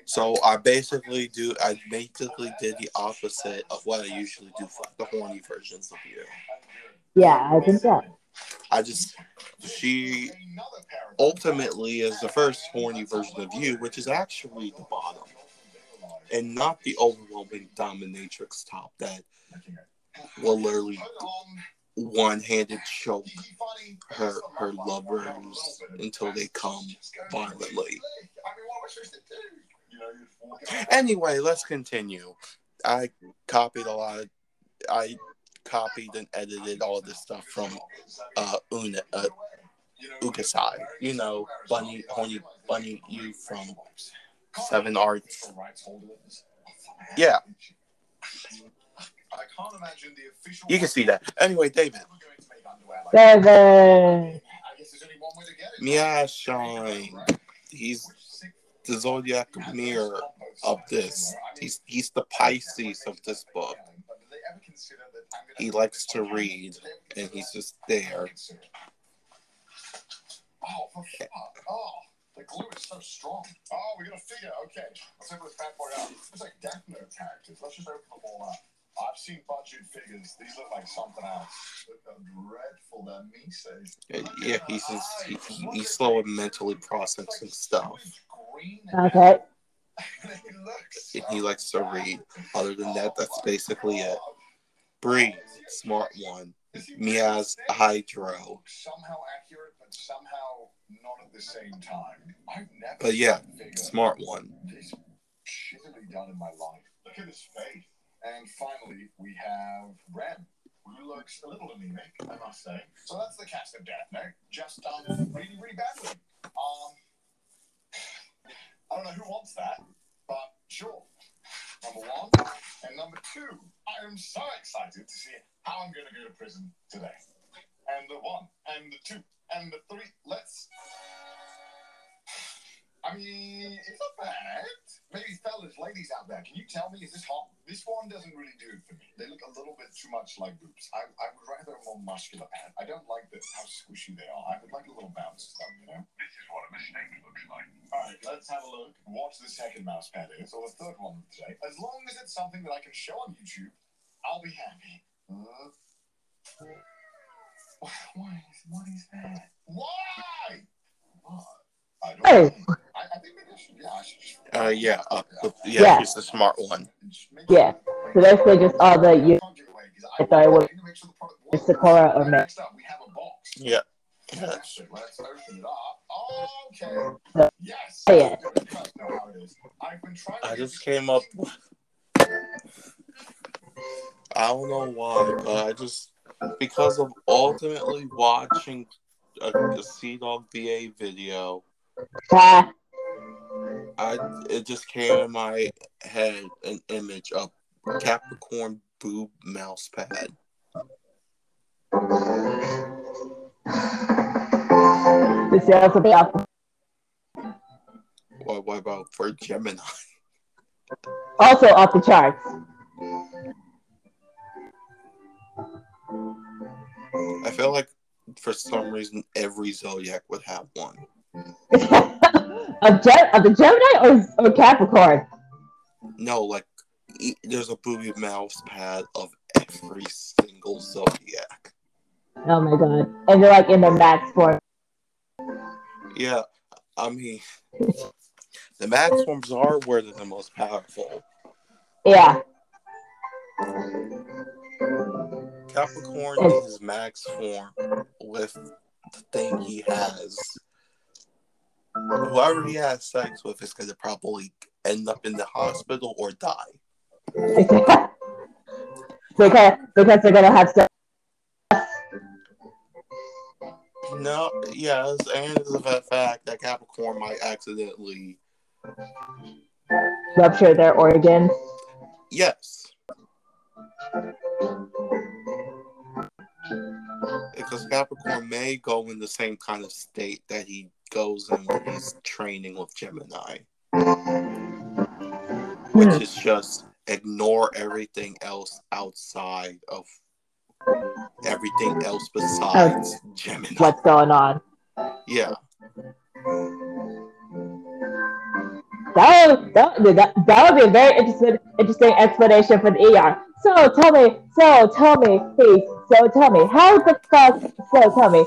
So I basically do. I basically did the opposite of what I usually do for the horny versions of you. Yeah, I think so. I just she ultimately is the first horny version of you, which is actually the bottom, and not the overwhelming dominatrix top that will literally one-handed choke her her lovers until they come violently. Anyway, let's continue. I copied a lot. Of, I copied and edited all this stuff from uh, Una, uh Ukasai. You know, Bunny, Horny Bunny, you from Seven arts. Yeah. I can't imagine the official. You can see that. Anyway, David. Never going to make underwear like Seven. I guess there's only one way to get it. Mia Shine. He's the zodiac mirror of this. He's he's the Pisces of this book. He likes to read, and he's just there. Oh, for fuck. Oh, the glue is so strong. Oh, we got a figure. Okay, let's open this bad boy up. It's like Death Note characters. Let's just open them all up. I've seen budget figures. These look like something else. Look how dreadful that me says. Yeah, he's just, he, he- he's slow and mentally processing stuff. Okay. And he likes to read. Other than that, that's oh, basically it. Breathe, smart one. Mia's Hydro. Somehow accurate, but somehow not at the same time. But yeah, seen a figure Smart one. this shittily done in my life. Look at his face. And finally, we have Rem, who looks a little anemic, I must say. So that's the cast of Death Note, just done really, really badly. Um, I don't know who wants that, but sure. Number one. And number two, I am so excited to see how I'm going to go to prison today. And the one, and the two, and the three. Let's. I mean, it's not bad. Maybe fellas, ladies out there, can you tell me, is this hot? This one doesn't really do it for me. They look a little bit too much like boobs. I, I would rather a more muscular pad. I don't like this, how squishy they are. I would like a little bounce to them, you know? This is what a mistake looks like. All right, let's have a look. Watch the second mouse pad is, or the third one today. As long as it's something that I can show on YouTube, I'll be happy. Uh, why is, what is that? Why? What? Hey. know. I, I think maybe I should, yeah, I should just- Uh, yeah, uh, yeah, Yeah. he's the smart one. Yeah. So basically just all the you I thought it was It's Sakura or May. Next up, we have a box. Yeah. Fantastic. Let's open it up. Okay. Yeah. Yes. Yeah. You guys know how it is. I've been trying to I just came up. I don't know why, but I just because of ultimately watching a, a Sea Dog VA video, I it just came in my head an image of Capricorn boob mouse pad. this is else. What, what about for Gemini? Also off the charts. I feel like for some reason every zodiac would have one. Of, Gem- of the Gemini or, or Capricorn? No, like there's a booby mouse pad of every single zodiac. Oh my god. And they're like in their max form. Yeah, I mean, the max forms are where they're the most powerful. Yeah. Capricorn is his max form with the thing he has. Whoever he has sex with is going to probably end up in the hospital or die. because, because they're gonna have sex. No, yes, and it's a fact that Capricorn might accidentally. rupture their organs. Yes. Because Capricorn may go in the same kind of state that he goes in when he's training with Gemini, which is just ignore everything else outside of everything else besides Gemini. What's going on? Yeah. That would, that, that, that would be a very interesting interesting explanation for the ER. So tell me, so tell me, please, so tell me, how the fuck, so tell me,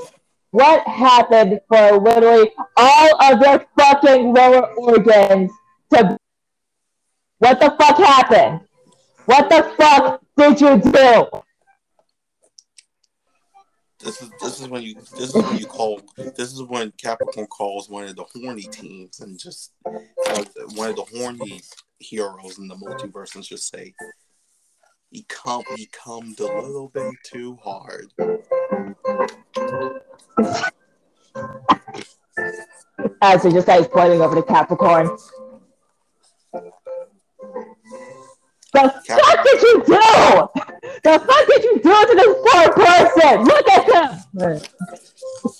what happened for literally all of your fucking lower organs to, what the fuck happened? What the fuck did you do? This is this is when you this is when you call this is when Capricorn calls one of the horny teams and just uh, one of the horny heroes in the multiverse and just say he come he come a little bit too hard. As he just like pointing over to Capricorn. The fuck did you do? The fuck did you do to this poor person? Look at him.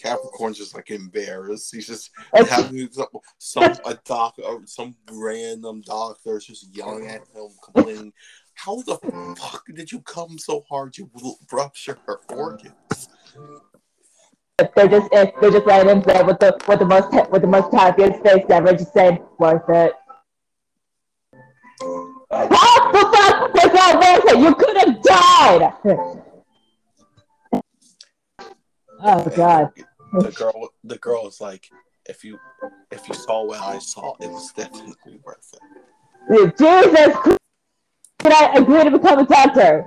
Capricorn's just like embarrassed. He's just having some, some a doc or some random doctor is just yelling at him, complaining, "How the fuck did you come so hard? You will rupture her organs." They're just eh, they're just right in there with the with the most with the most happiest face ever, just saying worth it. What the fuck was that worth it? You could have died. Oh god. The girl, the girl is like, "If you, if you saw what I saw, it was definitely worth it." Jesus Christ. Did I agree to become a doctor?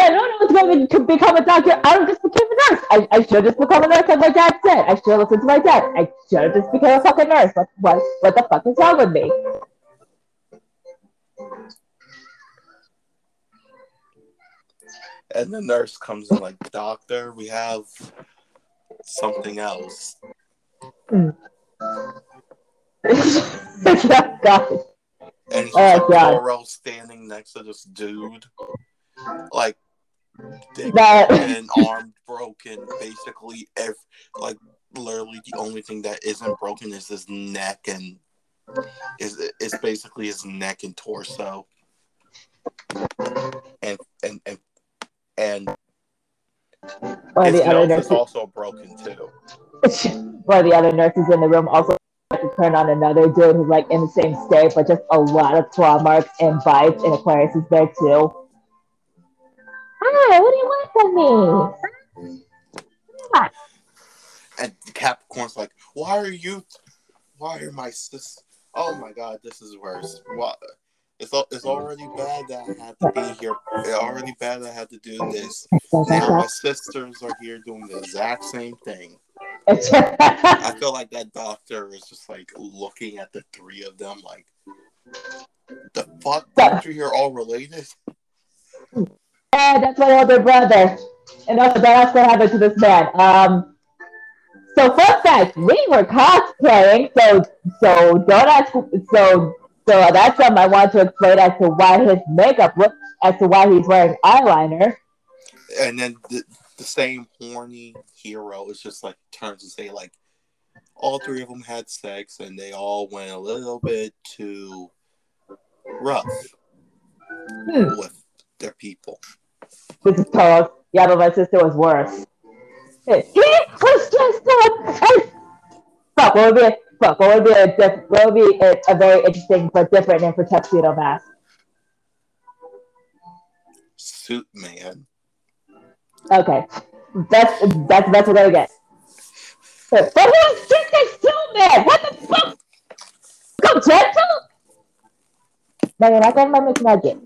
I known I was going to become a doctor, I have just became a nurse. I, I should just become a nurse like my dad said. I should have listened to my dad. I should have just become a fucking nurse. What, what, what the fuck is wrong with me? And the nurse comes in like, "Doctor, we have something else." Mm. God. And Oh, God. Toro standing next to this dude, like That- and arm broken. Basically, ev- like literally the only thing that isn't broken is his neck and is is basically his neck and torso. And and and and of his the other nurses, also broken too. of the other nurses in the room also to turn on another dude who's like in the same state, but just a lot of claw marks and bites, and Aquarius is there too. Hi, what do you want from me? And Capricorn's like, why are you? Why are my sis? Oh my god, this is worse. What? It's it's already bad that I had to be here. It's already bad that I had to do this. Now my sisters are here doing the exact same thing. I feel like that doctor is just like looking at the three of them like, the fuck? Doctor, you're all related. That's my older brother. And also, that's what happened to this man. Um, so fun fact, we were cosplaying. So, so don't ask. So, so that's something I want to explain as to why his makeup looks, as to why he's wearing eyeliner. And then the, the same horny hero is just like turns and say like, all three of them had sex and they all went a little bit too rough Hmm. with their people. This is Toros. Yeah, but my sister was worse. He was just so. Fuck. What would be a fuck? What would be a diff, what would be a, a very interesting but different name for tuxedo mask? Suit man. Okay, that's that's that's what I get. But who's just a suit man? What the fuck? Go gentle. No, you're not getting my McNugget.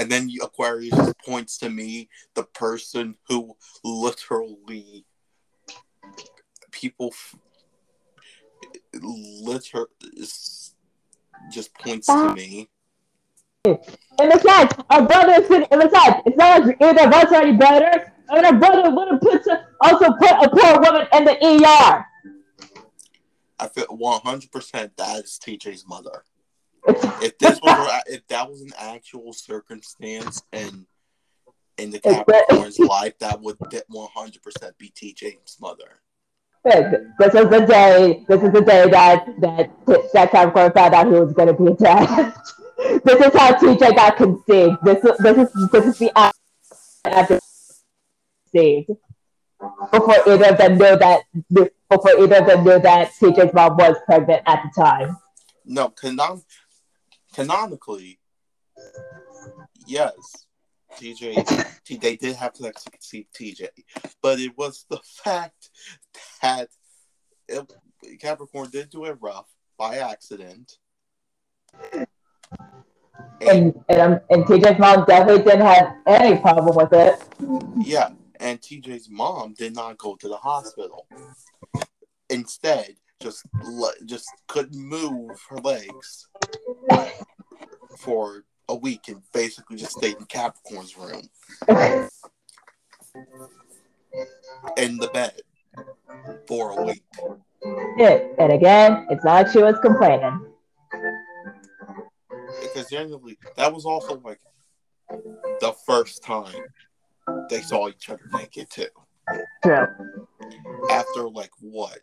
And then Aquarius points to me, the person who literally people f- liter just points to me. And besides, our brother is sitting. And besides, it's not like either of us are any better. And our brother would have put also put a poor woman in the ER. I feel one hundred percent that is TJ's mother. If this was if that was an actual circumstance and in the Capricorn's life, that would one hundred percent be TJ's mother. This is the day. This is the day that that that Capricorn found out he was going to be a dad. this is how TJ got conceived. This is this is this is the after conceived. Before either of them knew that before either of them knew that TJ's mom was pregnant at the time. No, canon- canonically, yes, TJ, they did have to see TJ, but it was the fact that it, Capricorn did do it rough by accident. And and, um, and TJ's mom definitely didn't have any problem with it. Yeah, and TJ's mom did not go to the hospital. Instead, just le- just couldn't move her legs for a week and basically just stayed in Capricorn's room in the bed for a week. it. And again, it's not she was complaining. Because genuinely, that was also like the first time they saw each other naked too. True. After like what?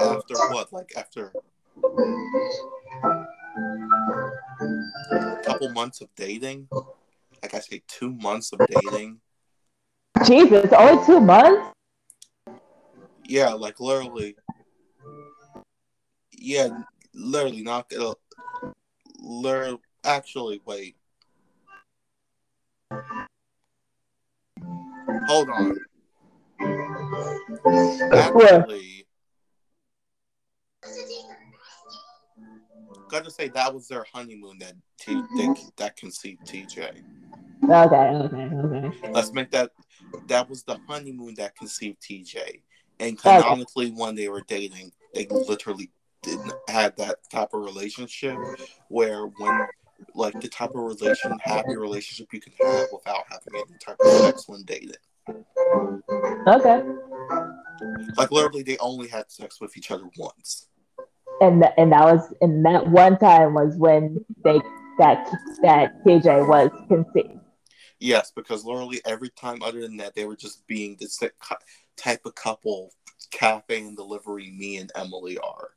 After what? Like after a couple months of dating? Like I say, two months of dating. Jesus, only two months? Yeah, like literally. Yeah, literally not gonna. Literally, actually, wait. Hold on. Actually, gotta say that was their honeymoon that T they, that conceived TJ. Okay, okay, okay. Let's make that that was the honeymoon that conceived TJ. And canonically, when they were dating, they literally didn't have that type of relationship where when like the type of relation happy relationship you can have without having any type of sex when dating. Okay. Like literally, they only had sex with each other once. And th- and that was and that one time was when they that that KJ was conceived. Yes, because literally every time other than that, they were just being the cu- type of couple cafe and delivery me and Emily are.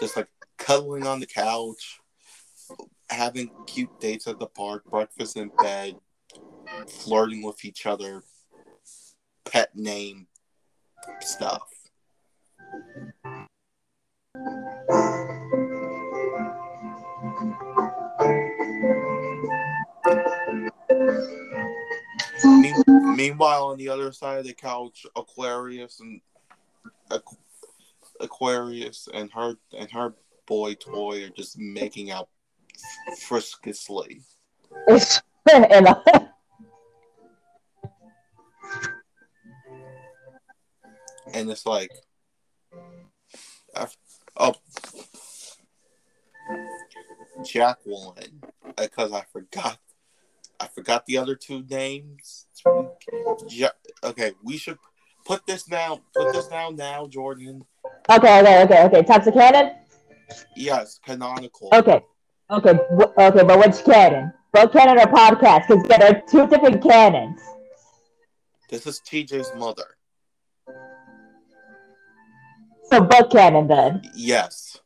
Just like cuddling on the couch, having cute dates at the park, breakfast in bed, flirting with each other, pet name stuff. Meanwhile, on the other side of the couch, Aquarius and Aquarius and her and her boy toy are just making out friscously. and and it's like, oh, Jacqueline, because I forgot, I forgot the other two names. Okay, we should put this down. Put this down now, Jordan. Okay, okay, okay, okay. Types of canon. Yes, canonical. Okay, okay, okay. But which canon? Book canon or podcast? Because there are two different canons. This is TJ's mother. So book canon then. Yes.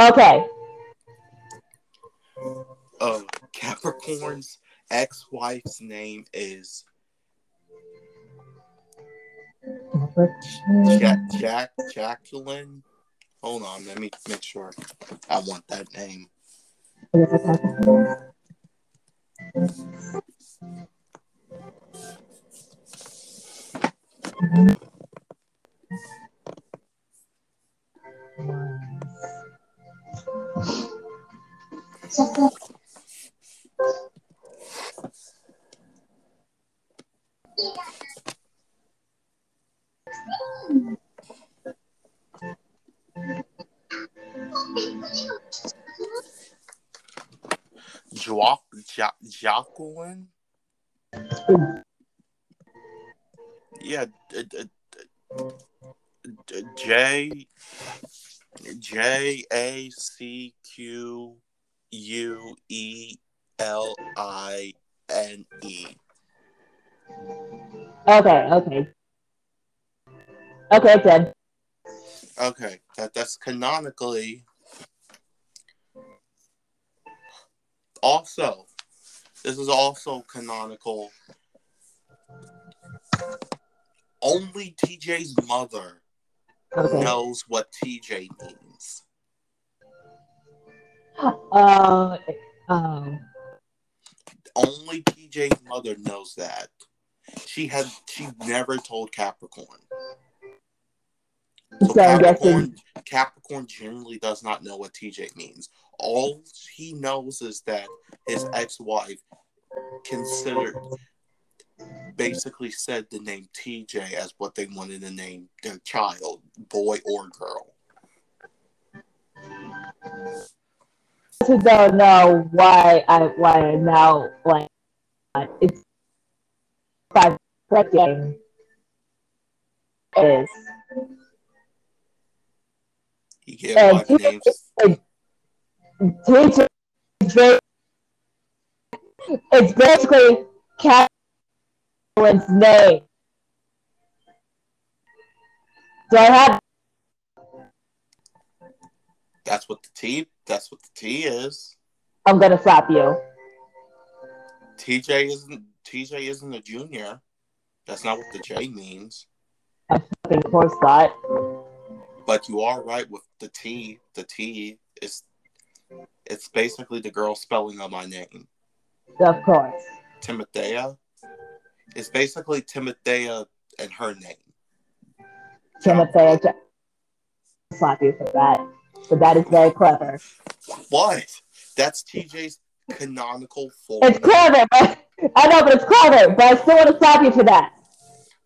Okay. Uh, Capricorn's ex-wife's name is Jack Jack Jacqueline. Hold on, let me make sure I want that name. Joa- ja- Jacqueline. Yeah, d- d- d- J J A C Q U E L I N E. Okay, okay. Okay, then. Okay, that that's canonically. Also, this is also canonical. Only TJ's mother Okay. knows what TJ means. Uh, um, Only TJ's mother knows that. She had she never told Capricorn. So So I'm Capricorn, Capricorn generally does not know what TJ means. All he knows is that his ex-wife considered basically said the name TJ as what they wanted to name their child, boy or girl. who don't know why I why I now like it's five game is He gave And five he- names. TJ is very- it's basically Catherine's name. Do I have That's what the T. That's what the T is. I'm gonna slap you. TJ isn't. TJ isn't a junior. That's not what the J means. I fucking course not. But you are right with the T. The T is. It's basically the girl spelling of my name, Of course. Timothea. It's basically Timothea and her name. Timothy, I ju- slap you for that. But that is very clever. What? That's TJ's canonical form. It's clever, but I know, but it's clever. But I still want to slap you for that.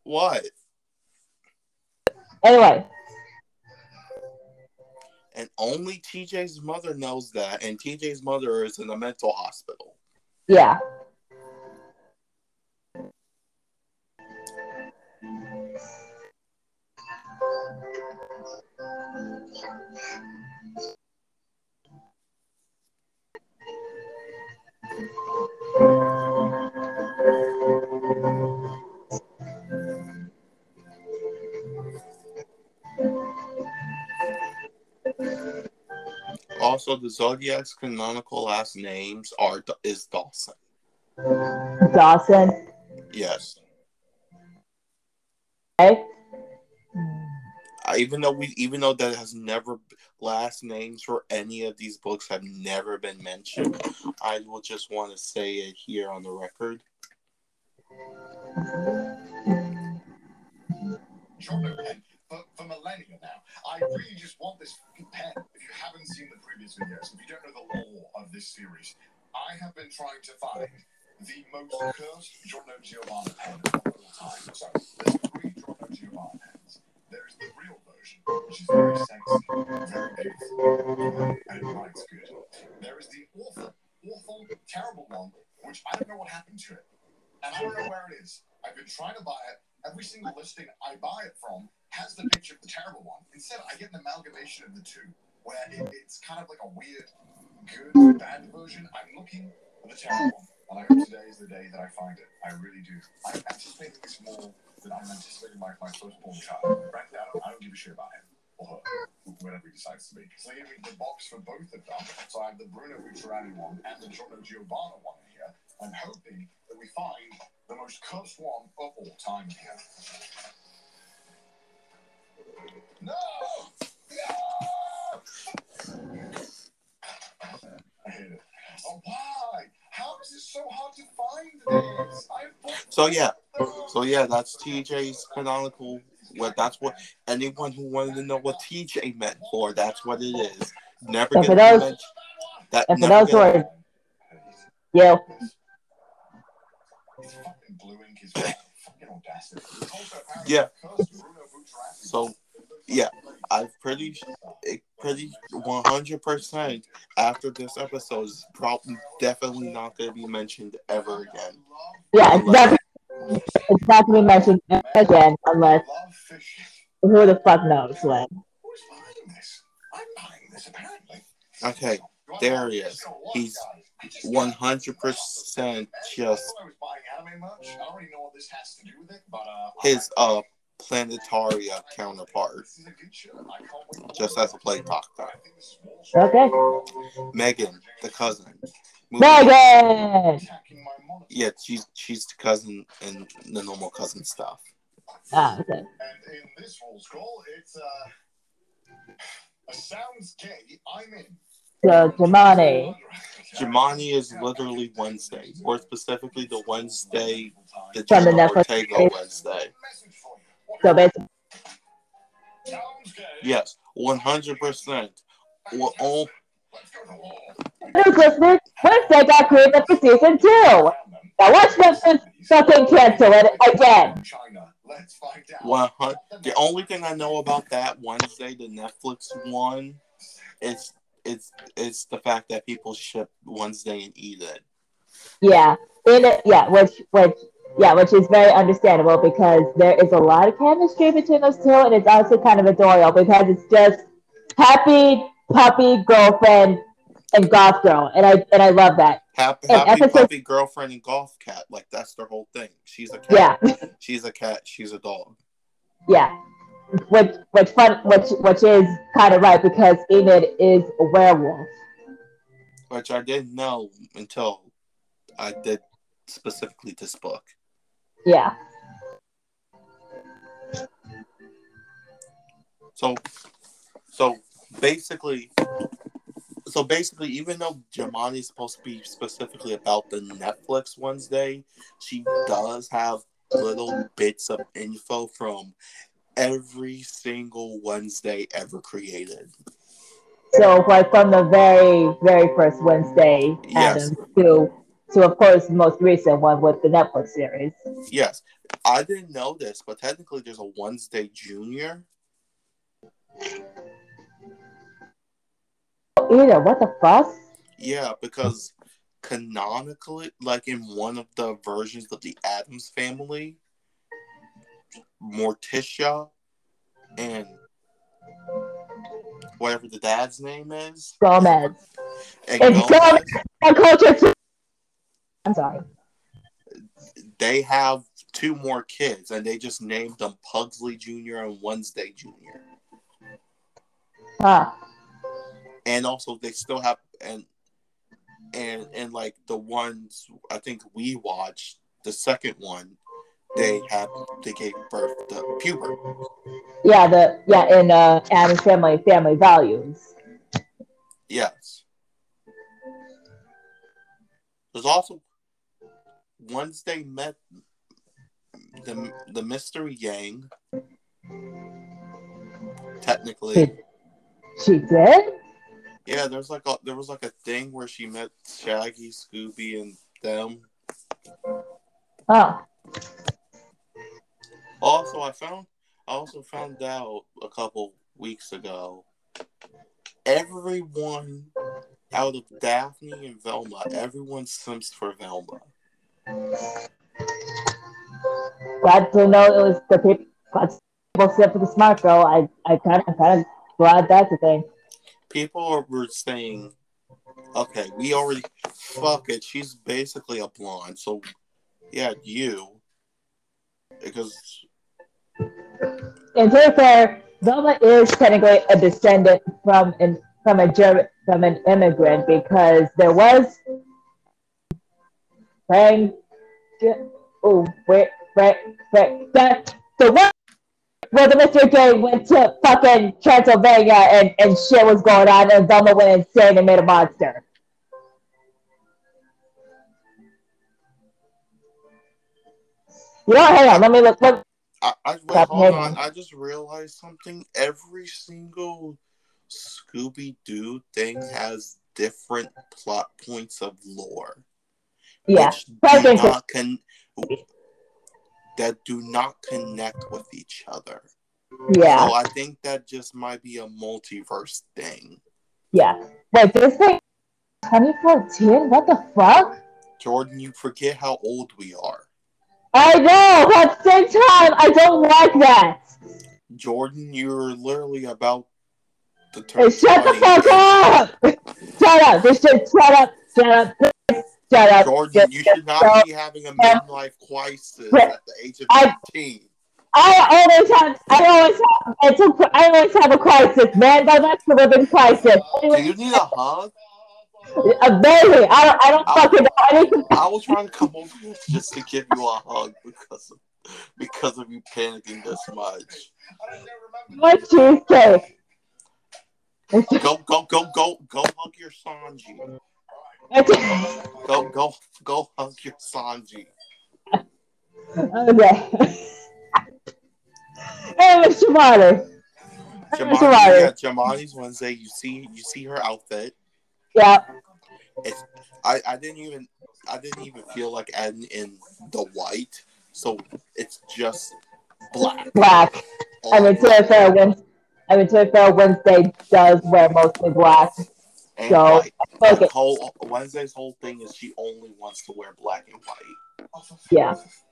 What? Anyway, And only TJ's mother knows that, and TJ's mother is in a mental hospital. yeah. Also, the Zodiac's canonical last names are is Dawson. Dawson. Yes. Okay. I, even though we, even though that has never last names for any of these books have never been mentioned, I will just want to say it here on the record. Jordan pen for, for millennia now. I really just want this fucking pen. If you haven't seen the previous videos, if you don't know the lore of this series, I have been trying to find the most cursed Giorno Giovanna pen of all time. So there's three Giorno Giovanna pens. There's the real version, which is very sexy, very beautiful, and it writes good. There is the awful, awful, terrible one, which I don't know what happened to it. And I don't know where it is. I've been trying to buy it. Every single listing I buy it from has the picture of the terrible one. Instead, I get an amalgamation of the two, where it, it's kind of like a weird, good, bad version. I'm looking for the terrible one, and I hope today is the day that I find it. I really do. I'm anticipating this more than I'm anticipating my, my firstborn child. Frankly, I don't, I don't give a shit about him or her, whatever he decides to be. So they gave me the box for both of them. So I have the Bruno Bucciarati one and the Giorno Giovanna one here. I'm hoping that we find the most cursed one of all time here. No! No! I hate it. Oh, why? How is it so hard to find this? So yeah, so yeah, that's TJ's canonical. What that's what anyone who wanted to know what TJ meant for, that's what it is. Never And for those- mentioned. That and for those who are you, fucking blue ink is fucking audacity. It's also apparently Yeah. Cursed Bruno Bucciarati. So, yeah, I'm pretty, pretty 100 percent after this episode is probably definitely not going to be mentioned ever again. yeah, it's not, it's not to be mentioned again unless who the fuck knows when. Who's buying this? I'm buying this apparently. Okay, there he is. He's 100 percent just I was buying anime merch. I don't know what this has to do with it, but uh, his uh planetaria counterpart, This is a good show. I can't wait to just as a play doctor. I think this is Wall Street. Okay. Megan, the cousin. Megan! Yeah, she's she's the cousin and the normal cousin stuff. Ah, okay. And in this Rules Call, it's uh, a sounds gay. I'm in. So. Jamani is literally Wednesday, more specifically the Wednesday, the Jenna Ortega. Wednesday. So basically, Yes, 100%. Well, Let's go to war. news listeners, Wednesday got created for season two. Now watch Netflix fucking cancel it again. China. Let's find out. 100. The only thing I know about that Wednesday, the Netflix one, is it's it's the fact that people ship Wednesday and Enid. Yeah, in it, yeah, which which yeah, which is very understandable because there is a lot of chemistry between those two, and it's also kind of adorable because it's just happy puppy girlfriend and golf girl, and I and I love that. Happy, And happy puppy girlfriend and golf cat. Like that's their whole thing. She's a cat. Yeah, She's a cat. She's a dog. yeah. Which which fun which which is kind of right because Enid is a werewolf. Which I didn't know until I did specifically this book. Yeah, So, so basically, so basically, even though Jamani is supposed to be specifically about the Netflix Wednesday, she does have little bits of info from every single Wednesday ever created. so like from the very very first Wednesday Yes. Addams to to of course the most recent one with the Netflix series. Yes, I didn't know this, but technically, there's a Wednesday Junior. Either what the fuck? Yeah, because canonically, like in one of the versions of the Addams family, Morticia and whatever the dad's name is, Gomez. and It's Gomez, too. I'm sorry. they have two more kids, and they just named them Pugsley Jr. and Wednesday Jr. Huh. and also they still have and and and like the ones I think we watched the second one they had they gave birth to Pubert Yeah, the yeah, in uh Addams family family values. yes there's also Wednesday met the the mystery gang technically She did? yeah there's like a there was like a thing where she met Shaggy Scooby and them Oh. Also, I found I also found out a couple weeks ago. Everyone out of Daphne and Velma, everyone simps for Velma. Glad to know it was the people people sit for the smart girl. I I kinda kinda glad that's a thing. People were saying, "Okay, we already fuck it. She's basically a blonde, so yeah, you." Because And to be fair, Velma is technically a descendant from an from a German from an immigrant because there was Frank oh wait wait wait that the one where the Mr. J went to fucking Transylvania and, and shit was going on and Velma went insane and made a monster. You know, hang on, let me look. Let, I, I wait, hold on. I just realized something. Every single Scooby Doo thing has different plot points of lore. Yeah, do not con- that do not connect with each other. yeah. So I think that just might be a multiverse thing. Yeah. Wait, this thing 2014? What the fuck? Jordan, you forget how old we are. I know, but at the same time, I don't like that. Jordan, you're literally about to turn Hey, shut the fuck up! Shut up! Just shut, shut up! Shut up! Shut up! Jordan, Just- you should not shut be having a midlife crisis at the age of I- 15. I always have, I always have, it's a, I always have a crisis, man. My life's a living crisis. Do you need a hug? Amazing. I don't, I don't fucking know. I need to, I was trying to come over here just to give you a hug because of, because of you panicking this much. my cheesecake. Go, go, go, go, go hug your Sanji. Go, go, go hug your Sanji. okay. hey. Hey, Mr. Marty. yeah, Jamani's Wednesday. You see, you see her outfit. Yeah. It's, I, I didn't even, I didn't even feel like adding in the white. So it's just black. black. I all mean, to be fair, Wednesday, I mean, to be fair, Wednesday does wear mostly black. And So, white. Okay. Like, whole Wednesday's whole thing is she only wants to wear black and white. Oh, Yeah. fuck's.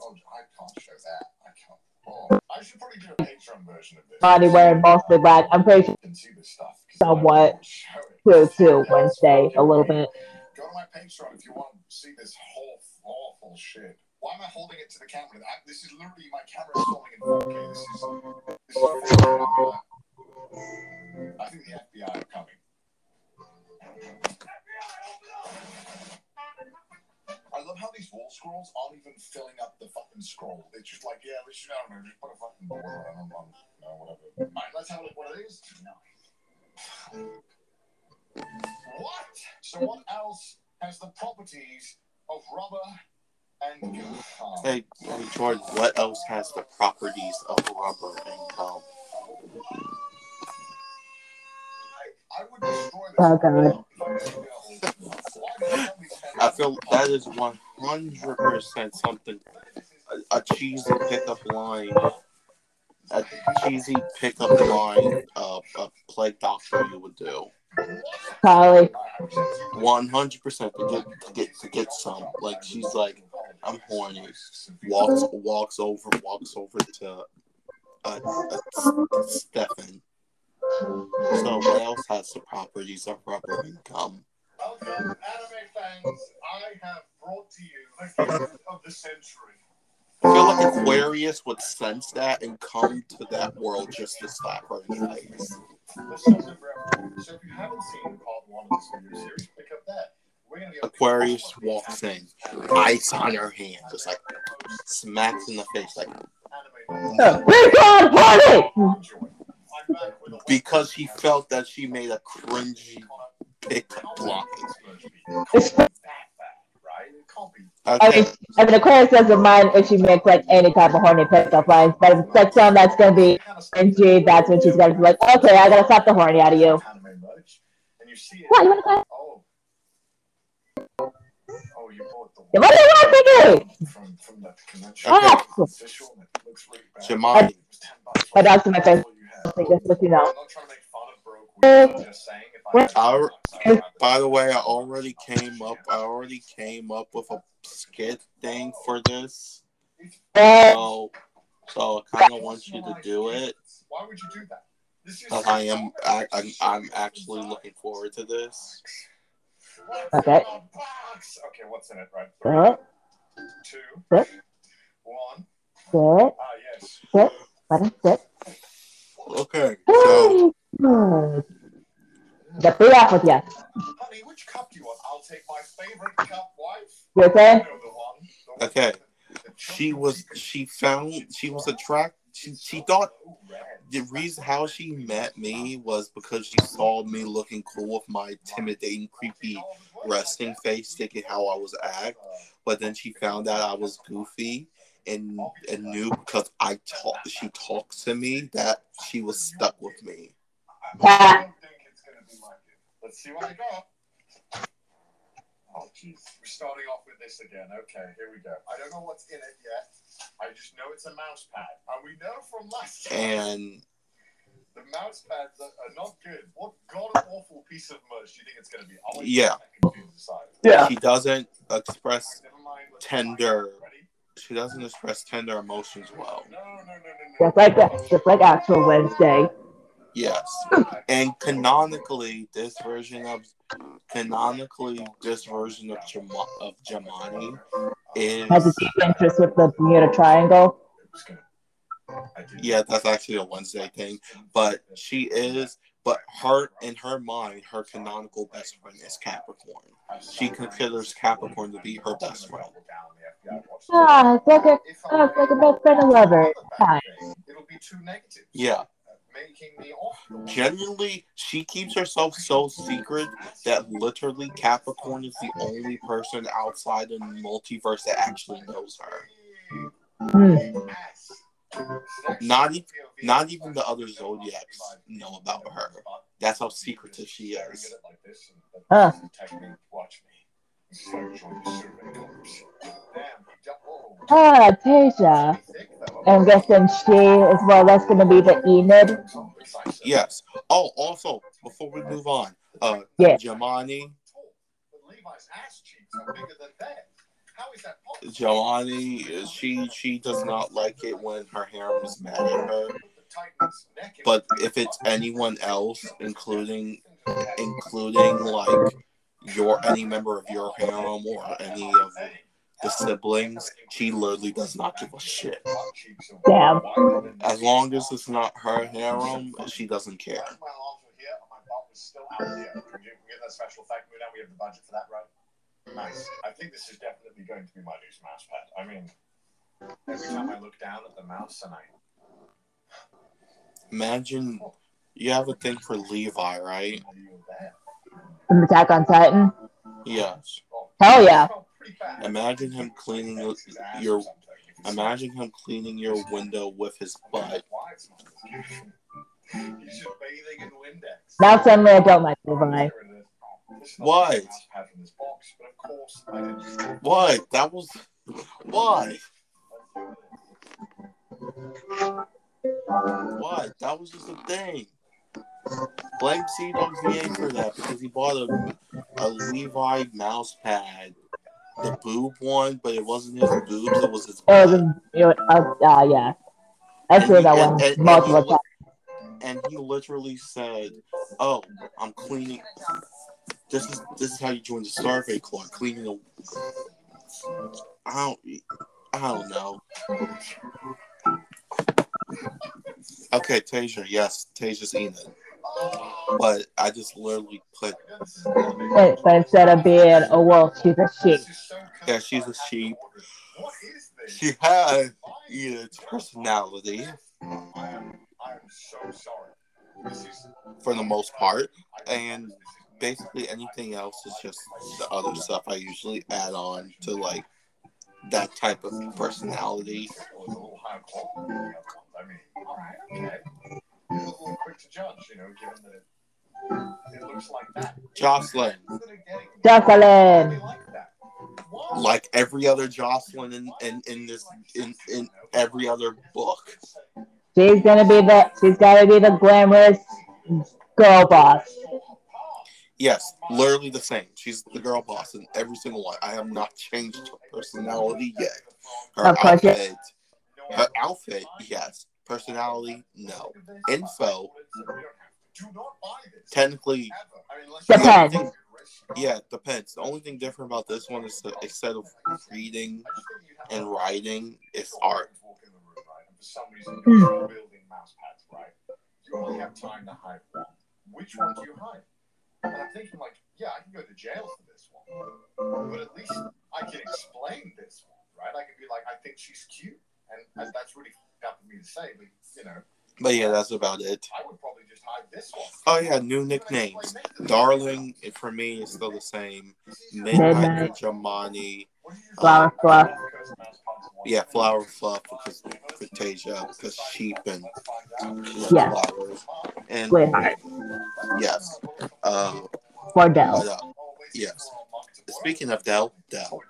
Oh, I can't show that. I can't. Oh, I should probably do a Patreon version of this. Bonnie wearing mostly black. I'm pretty sure You can see this stuff. 'cause Somewhat. I won't show it. too, too, Wednesday, a little bit. Go to my Patreon if you want to see this whole awful shit. Why am I holding it to the camera? I, this is literally my camera is filming in 4K. This is this is. I think the FBI are coming. I love how these wall scrolls aren't even filling up the fucking scroll. It's just like, yeah, let's just, I don't know, just put a fucking border on them, on, no, whatever. Alright, let's have a look what it is. What? So what else has the properties of rubber and gum? Hey, Jordan, what else has the properties of rubber and gum? I, I would destroy this. Oh, God. I feel that is one hundred percent something a, a cheesy pickup line, a cheesy pickup line, uh, a plague doctor you would do. probably. One hundred percent to get to get to get some. Like she's like, I'm horny. Walks walks over walks over to uh, uh, Stefan. So what else has the properties of rubber and gum? Welcome, anime fans. I have brought to you the gift of the century. I feel like Aquarius would sense that and come to that world just to slap her in the face. So if you haven't seen part one of this video series, pick up that. Aquarius walks in, ice on her hand, just like smacks in the face, like We're party! Because he felt that she made a cringy pickup line. It's, that right? It can't. I mean, Okay, I mean, Aquarius doesn't mind if she makes like any type of horny pickup lines, but if it's like something that's gonna be cringy, that's when she's gonna be like, okay, I gotta slap the horny out of you. Anime merch, and you see it. What, you wanna? Oh. Oh, you bought the What do you want to do? from from the convention. Okay. Ah, Official, and it looks really bad. Jamani. It was 10 bucks. My dog's in my face. All you have. I guess what you know. I'm trying to make fun of broke weed, I'm just saying if I had I- 10 bucks, I'd rather- By the way, I already came up. I already came up with a skit thing for this. So, so I kind of want you to do it. Why would you do that? This is I am. I, I'm, I'm actually looking forward to this. Okay. in the box? Okay, what's in it? Right. Good, Two. Good. One. good, Ah, yes. good. Let him sit. Okay, so Good. The three apples, yes. Honey, which cup do you want? I'll take my favorite cup, wife. You're You saying? know the one. The one Okay. she was. She found. She was attracted. She, she thought the reason how she met me was because she saw me looking cool with my intimidating, creepy resting face, thinking how I was act. But then she found out I was goofy and and knew because I talk. She talked to me that she was stuck with me. I don't think it's gonna be like it. Let's see what I got. Oh jeez, we're starting off with this again. Okay, here we go. I don't know what's in it yet. I just know it's a mouse pad, and we know from last time And the mouse pads are, are not good. What god awful piece of merch do you think it's gonna be? I'll Yeah. a second to decide. Yeah. she doesn't express. Never mind. let's Tender. Try it. Ready? She doesn't express tender emotions well. Just like that. Just like actual Wednesday. Yes. And canonically, this version of canonically this version of Jama- of Jamani Has a is deep interest with the Bermuda Triangle. It was gonna- I did- yeah, that's actually a Wednesday thing. But she is, but her in her mind, her canonical best friend is Capricorn. She considers Capricorn to be her best friend. Ah, it's like a, it's like a best friend and lover. Hi. It'll be too negative. Yeah. Making me awful. Genuinely, she keeps herself so secret that literally Capricorn is the only person outside the multiverse that actually knows her. Hmm. Not e- not even the other zodiacs know about her. That's how secretive she is. Huh. Ah, Tasia. I'm guessing she is well, that's going to be the Enid. Yes. Oh, also, before we move on, Uh, Yeah. Jamani, But Levi's ass cheeks are bigger than that. How is that possible? She she does not like it when her harem is mad at her. The Titan's neck in But if it's anyone else, including including like your any member of your harem or any of the siblings, she literally does not give a shit. Damn. As long as it's not her harem, she doesn't care. My arms were here my butt was still out here. Can get that special effect move now? We have the budget for that, right? Nice. I think this is definitely going to be my new mouse pad. I mean, every time I look down at the mouse and I Imagine you have a thing for Levi, right? From Attack on Titan. Yes. Hell yeah. Imagine him cleaning your imagine him cleaning your window with his butt. He's just bathing in Windex. Now suddenly I don't like Levi. Why? Why? What? That was why? What? That was just a thing. Blame CDawgVA for that because he bought a, a Levi mouse pad. The boob one, but it wasn't his boobs, it was his was, it uh, uh, yeah. I've heard that one And- and- multiple and he times. and he literally said, "Oh, I'm cleaning. This is this is how you join the Starvey Club. Cleaning the. I don't. I don't know. Okay, Tasia. Yes, Tasia's Enid. But I just literally put. But, instead of being a wolf, she's a sheep. Yeah, she's a sheep. What is this? She has Enid's personality I am, so sorry. For the most part, and basically anything else is just the other stuff I usually add on to like that type of personality. a little high quality than the other ones. I mean, all right, okay. You're a little quick to judge, you know, given that it, it looks like that. Jocelyn, That are getting Jocelyn. like like every other Jocelyn in, in, in this in, in every other book. She's gonna be the she's gotta be the glamorous girl boss. Yes, literally the same. She's the girl boss in every single one. I have not changed her personality yet. Her Of course, yeah. outfit, her outfit, yes. Personality, no. Info, Do not buy this. technically, Ever. I mean, unless Depends. you- yeah, depends. The only thing different about this one is that instead of reading and writing, it's art. Walk in the room, right? And for some reason, you're building mouse pads, right? You only have time to hide one. Which one do you hide? And I'm thinking, like, yeah, I can go to jail for this one, but at least I can explain this one, right? I can be like, I think she's cute, and, and that's really f***ed up for me to say, but you know, But yeah, that's about it. I would probably just hide this one. Oh yeah, new nicknames. Darling, it- for me, is still the same. Midnight Midnight. Jamani. Flower fluff. Yeah, flower fluff because for Tasia, because sheep and Yeah. flowers. And Sweetheart. yes, uh, For but, Dell. uh, yes. Speaking of Dell, Dell,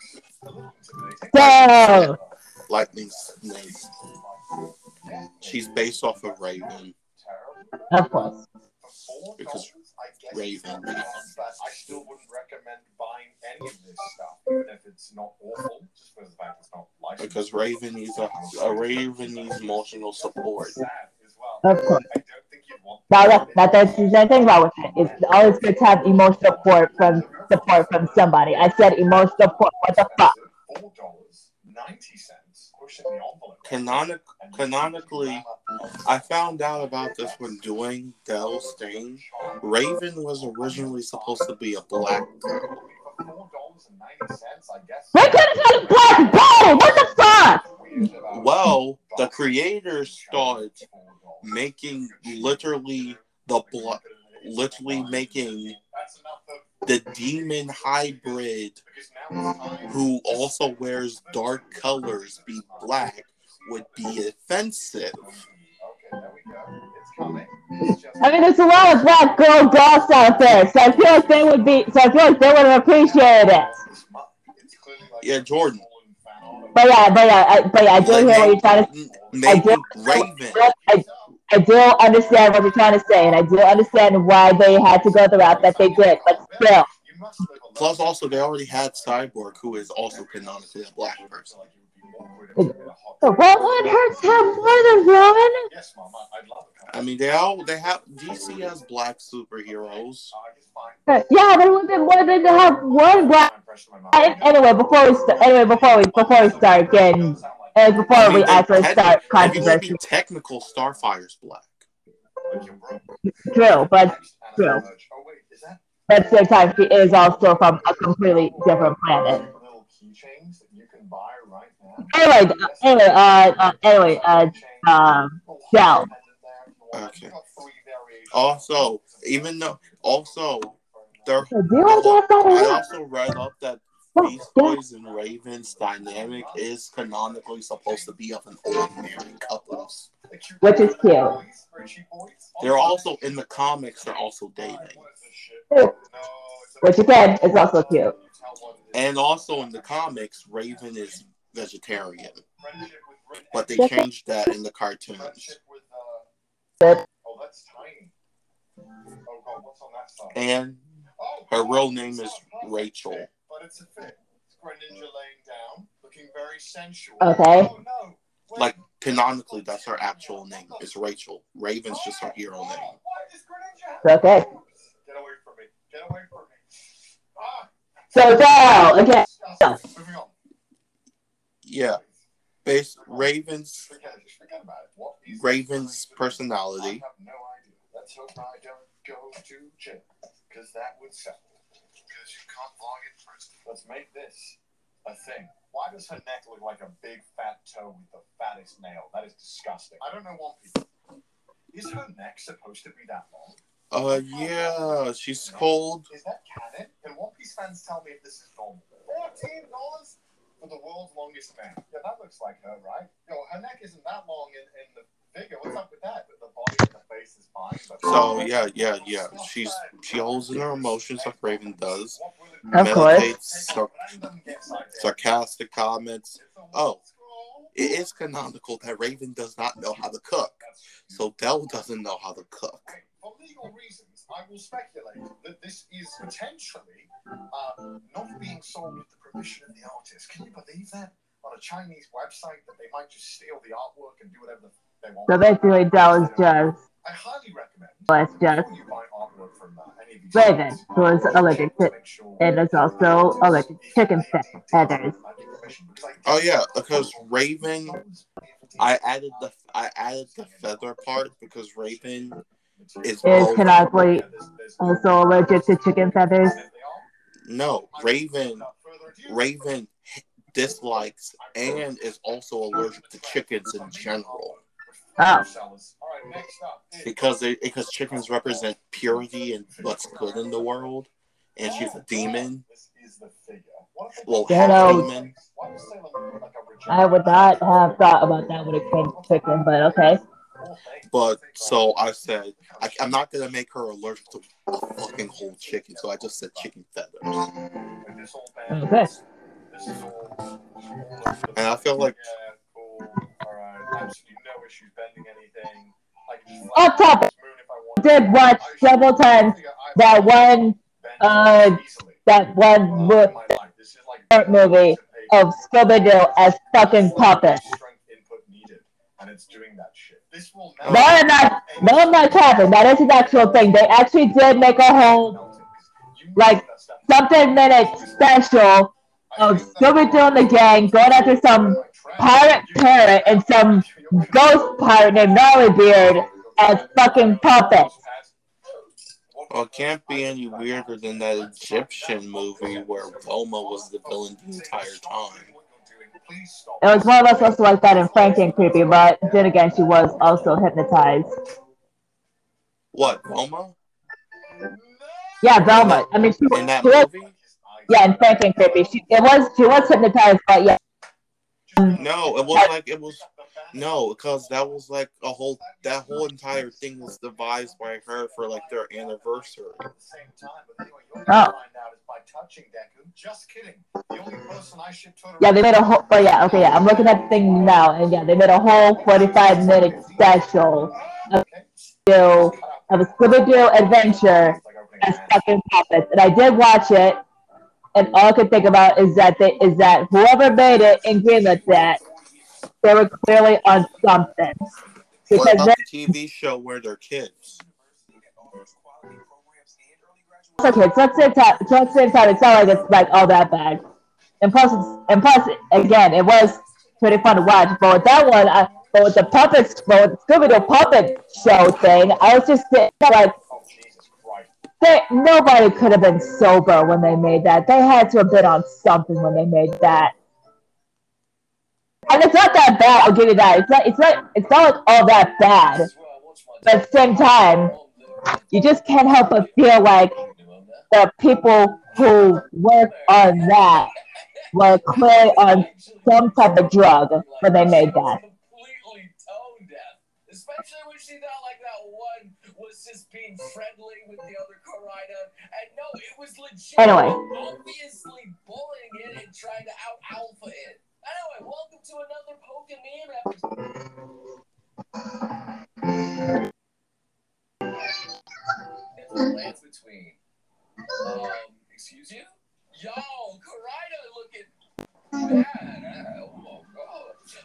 Dell! Lightning's name. She's based off of Raven. Of course. Because Raven. But I still wouldn't recommend buying any of this stuff, even if it's not awful, just because the fact it's not licensed. Because Raven needs a, a Raven needs emotional support. As well. Of course. I don't think you'd want that, that that's the thing about with it. It's always good to have emotional support from support from somebody. I said emotional support. What the fuck? Four dollars ninety cents. Pushing the envelope. Canonic, canonically, I found out about this when doing Dell's thing. Raven was originally supposed to be a black girl. Four dollars and ninety cents, I guess. They could have said black boy. What the fuck? Well, the creators started making literally the blood, literally making the demon hybrid who also wears dark colors be black would be offensive. I mean, there's a lot of black girl goths out there, so I feel like they would be. So I feel like they would have appreciated it. Yeah, Jordan. But yeah, but yeah, I, but yeah, I do hear what you're trying to. Making Raven, I, I don't understand what you're trying to say, and I don't understand why they had to go the route that they did. But still, You must live a Plus, also they already had Cyborg, who is also canonically a black person. the Rowan hurts have more than Rowan. Yes, Mom, I- I'd love it. I mean, they all they have DC has black superheroes. Uh. Yeah, but it would been more than to have one black. I'm pressing my mouth. And anyway, before we st- anyway before we before we start getting and before I we mean, they- actually techni- start if you controversy, be technical, Starfire's black. true, but true. Oh, wait, is at the same time, she is also from a completely different planet. keychains that you can buy right now? Anyway, uh, anyway, uh, uh, anyway, uh, um, yeah. Okay. Also, even though also there, So do you want to get I also read up that Beast Boys and Ravens dynamic is canonically supposed to be of an old married couples. Which is cute. They're also in the comics. They're also dating, Which again is also cute. and also in the comics, Raven is vegetarian, but they changed that in the cartoons. Oh, that's tiny. Oh god, what's on that side? And her real name is Rachel. Fit, But it's a fit. It's Greninja laying down, looking very sensual. Okay. Oh, no. Wait. like canonically, that's her actual name. It's Rachel. Raven's just her hero Oh, name. why is Greninja- okay. Get away from me. Get away from me. Ah, So now again, disgusting. Moving on. Yeah, base Raven's Forget it. Forget about it. Raven's I personality. have no idea. Let's hope I don't go to jail. Because that would settle. Because you can't log in first. Let's make this a thing. Why does her neck look like a big fat toe with the fattest nail? That is disgusting. I don't know One Piece. Is her neck supposed to be that long? Uh, yeah, she's cold. Is that canon? Can One Piece fans tell me if this is normal? Fourteen dollars for the world's longest man. Yeah, that looks like her, right? Yo, her neck isn't that long in, in the figure. What's up with that? But the body and the face is fine. But So yeah, yeah, yeah. She's she holds in her emotions like Raven does. Of course. Sar- sarcastic comments. Oh, it is canonical that Raven does not know how to cook. So Dell doesn't know how to cook. For legal reasons, I will speculate that this is potentially uh, not being sold with the permission of the artist. Can you believe that? On a Chinese website, that they might just steal the artwork and do whatever the- they want. So basically, Dell is just I highly recommend. was just before you buy artwork from, uh, any of these Raven, sites, who is allergic to and is also allergic to chicken feathers. Oh yeah, because Raven, I added the I added the feather part because Raven is Is both. canonically also allergic to chicken feathers. No, Raven Raven dislikes and is also allergic to chickens in general Oh. because they because chickens represent purity and what's good in the world, and she's a demon. Well, You know, demon. I would not have thought about that when it came to chicken, but okay. But so I said I, I'm not gonna make her allergic to a fucking whole chicken, so I just said chicken feathers. Okay. And I feel like Yeah, cool. All right. Absolutely no issues bending anything. I can Off topic. I. Did watch several times that one uh, that one mo- short movie of Scooby Doo as fucking puppet. And it's doing that shit. This will No, I'm not. No, I'm not capping. That is an actual thing. They actually did make a whole like, something minute special of Scooby Doo and the gang going after some pirate parrot and some ghost pirate named Gnarly Beard as fucking puppets. well, it can't be any weirder than that Egyptian movie where Velma was the villain the entire time. It was more or less also like that in Frankencreepy, but then again, she was also hypnotized. What Velma Yeah, Velma. I mean, she, in that she was, yeah, in Frankencreepy, she it was she was hypnotized, but yeah, No, it was like it was no, because that was like a whole that whole entire thing was devised by her for like their anniversary. Oh. Yeah, they made a whole. But yeah, okay, yeah, I'm looking at the thing now, and yeah, they made a whole 45 minute special of a Scooby-Doo adventure as fucking puppets. And I did watch it, and all I could think about is that they is that whoever made it and greenlit that, they were clearly on something. What Because the TV show where they're kids? also kids. So at the same time, so at the same time, it's not like it's like all that bad. And plus, it's, and plus, again, it was pretty fun to watch. But with that one, I, but with the puppets, but with the Scooby-Doo puppet show thing, I was just like. They, nobody could have been sober when they made that. They had to have been on something when they made that. And it's not that bad. I'll give you that. It's not. It's not. It's not like all that bad. But at the same time, you just can't help but feel like the people who work on that were clearly on some type of drug when they made that. Especially when she thought like that one was just being friendly with the other Corina. And no, it was legit. Anyway. Obviously bullying it and trying to out alpha it. Anyway, welcome to another Pokemon episode. It's a between. Um, excuse you? Yo, Corina looking bad. Uh, oh, oh.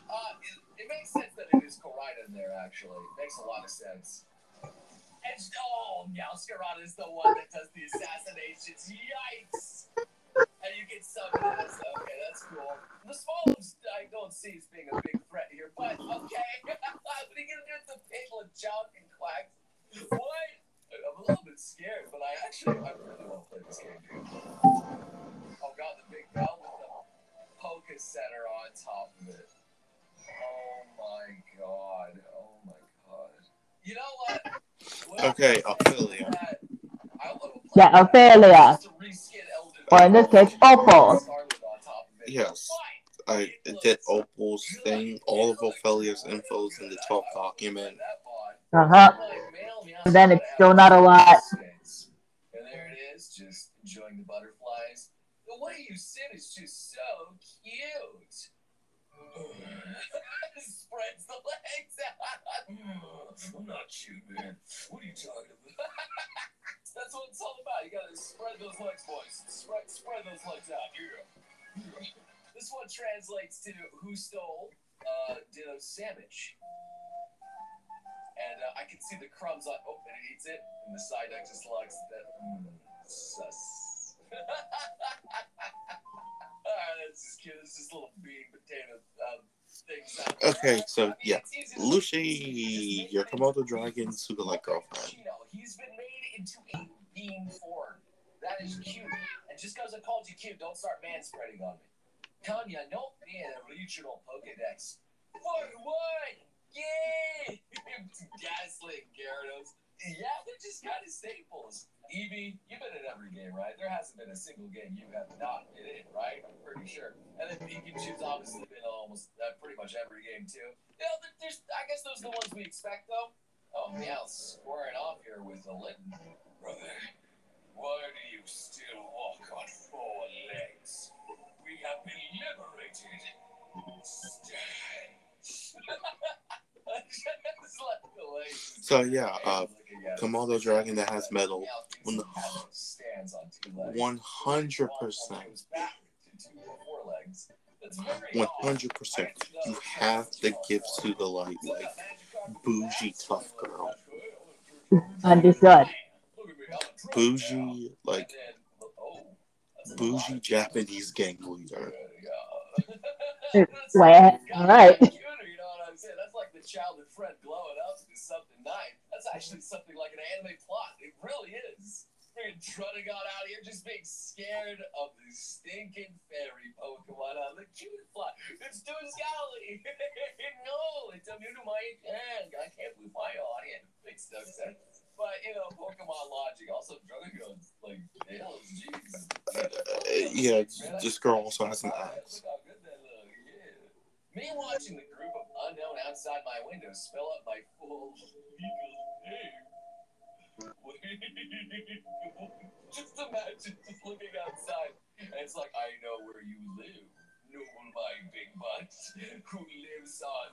Uh, it, it makes sense that it is Corina in there, actually. It makes a lot of sense. And, oh, Meowscarada is the one that does the assassinations. Yikes! And you get some this. Okay, that's cool. The Swallows, I don't see as being a big threat here, but okay. what are you gonna do with the Piglet Junk and Quack? What? I'm a little bit scared, but I actually, I really want to play this game, dude. Oh god, the big bell with the Poké Center on top of it. Oh my god. Oh my god. You know what? What Okay, Ophelia. that- I wanna play Yeah, Ophelia. just to reskin Elden Or in this case, Opal. Scarlet on top of it. Yes. I did Opal's thing. All of Ophelia's info is in the top document. Uh huh. And then it's still not a lot. And there it is, just enjoying the butterflies. The way you sit is just so cute. Spreads the legs out. I'm not cute, man. What are you talking about? That's what it's all about. You gotta spread those legs, boys. Spread, spread those legs out. Yeah. This one translates to who stole uh, Ditto sandwich. And uh, I can see the crumbs on. Oh, and it eats it. And the side deck just looks that. Mm, sus. Alright, that's just cute. It's just little bean potato there. Okay, so, yeah. Lucy, your Komodo dragon, super like girlfriend. He's been made into a bean form. That is cute. And just because I called you cute, don't start man spreading on me. Tanya, be in a regional Pokedex. What? What? Yay! Gaslit Gyarados. Yeah, they're just kind of staples. Eevee, you've been in every game, right? There hasn't been a single game you have not been in, right? I'm pretty sure. And then Pikachu's obviously been almost uh, pretty much every game too. You know, there- there's, I guess those are the ones we expect, though. Oh, Meow squaring off here with the Litten. Brother, why do you still walk on four legs? We have been liberated. Stand. So, yeah, uh, Looking at it. Komodo dragon that has metal. Meow When the- stands on two legs. 100%. Goes back to two or four legs. That's very One hundred percent. You have to give to the light, like bougie tough girl. Understood. Bougie, like bougie Japanese gang leader. Well, all right. You know what I'm saying? That's like childhood friend glowing up to something nice. That's actually something like an anime plot. It really is. Freaking Trunnigon out here just being scared of the stinking fairy Pokemon on the cute fly. It's Dusgali! no, it's immune to my hand. I can't believe my audience. Makes no sense. But, you know, Pokemon logic. Also, Drunnigon's like, hell, jeez. Uh, yeah, this girl also has an axe. Look how good that look, yeah. Me watching the group of unknown outside my window spell out my full legal name. just imagine just looking outside and it's like, I know where you live. Noble my big butt who lives on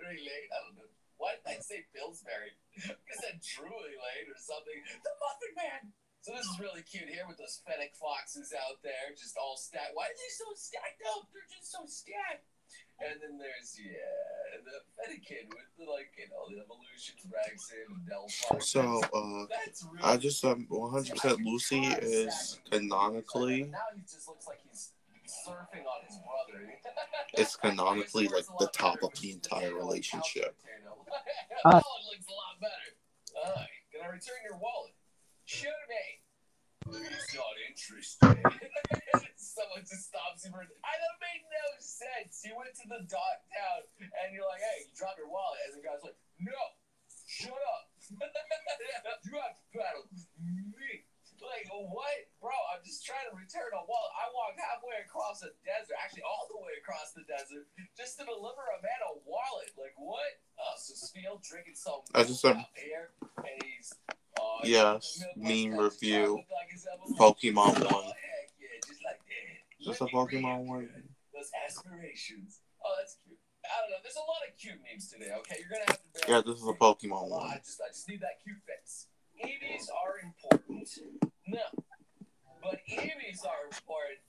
very late. I don't know. Why did I say Pillsbury? I said Drury Lane or something. The Muffin Man. So this is really cute here with those fennec foxes out there, just all stacked. Why are they so stacked up? They're just so stacked. And then there's yeah, the Fennekin with the like you know the evolutions, Braixen, and Delphox. So, uh, That's really I just um 100% Lucy is canonically Now he just looks like he's surfing on his brother. it's canonically like the top of the entire relationship. that one looks a lot better. Can I return your wallet? Shoot me. He's not interested. Someone just stops him. for- I that made no sense. You went to the dot town and you're like, hey, you dropped your wallet. And the guy's like, no, shut up. you have to battle me. Like, what? Bro, I'm just trying to return a wallet. I walked halfway across the desert, actually all the way across the desert, just to deliver a man a wallet. Like, what? Uh, so Spiel drinking some I just, out here, and he's Yes, meme review. Pokemon one. just a Pokemon one. Those aspirations. Oh, that's cute. I don't know. There's a lot of cute memes today. Okay, you're gonna have to. Yeah, this is a. Pokemon Well, I one. just, I just need that cute face. EVs are important. No, but EVs are important.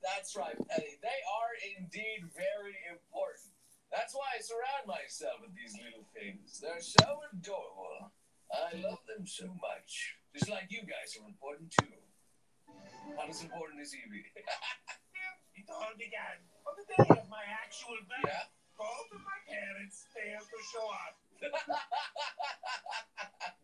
That's right, Petty. They are indeed very important. That's why I surround myself with these little things. They're so adorable. I love them so much. Just like you guys are important too. Not as important as Eevee. It all began on the day of my actual birth. yeah. Both of my parents failed to show up.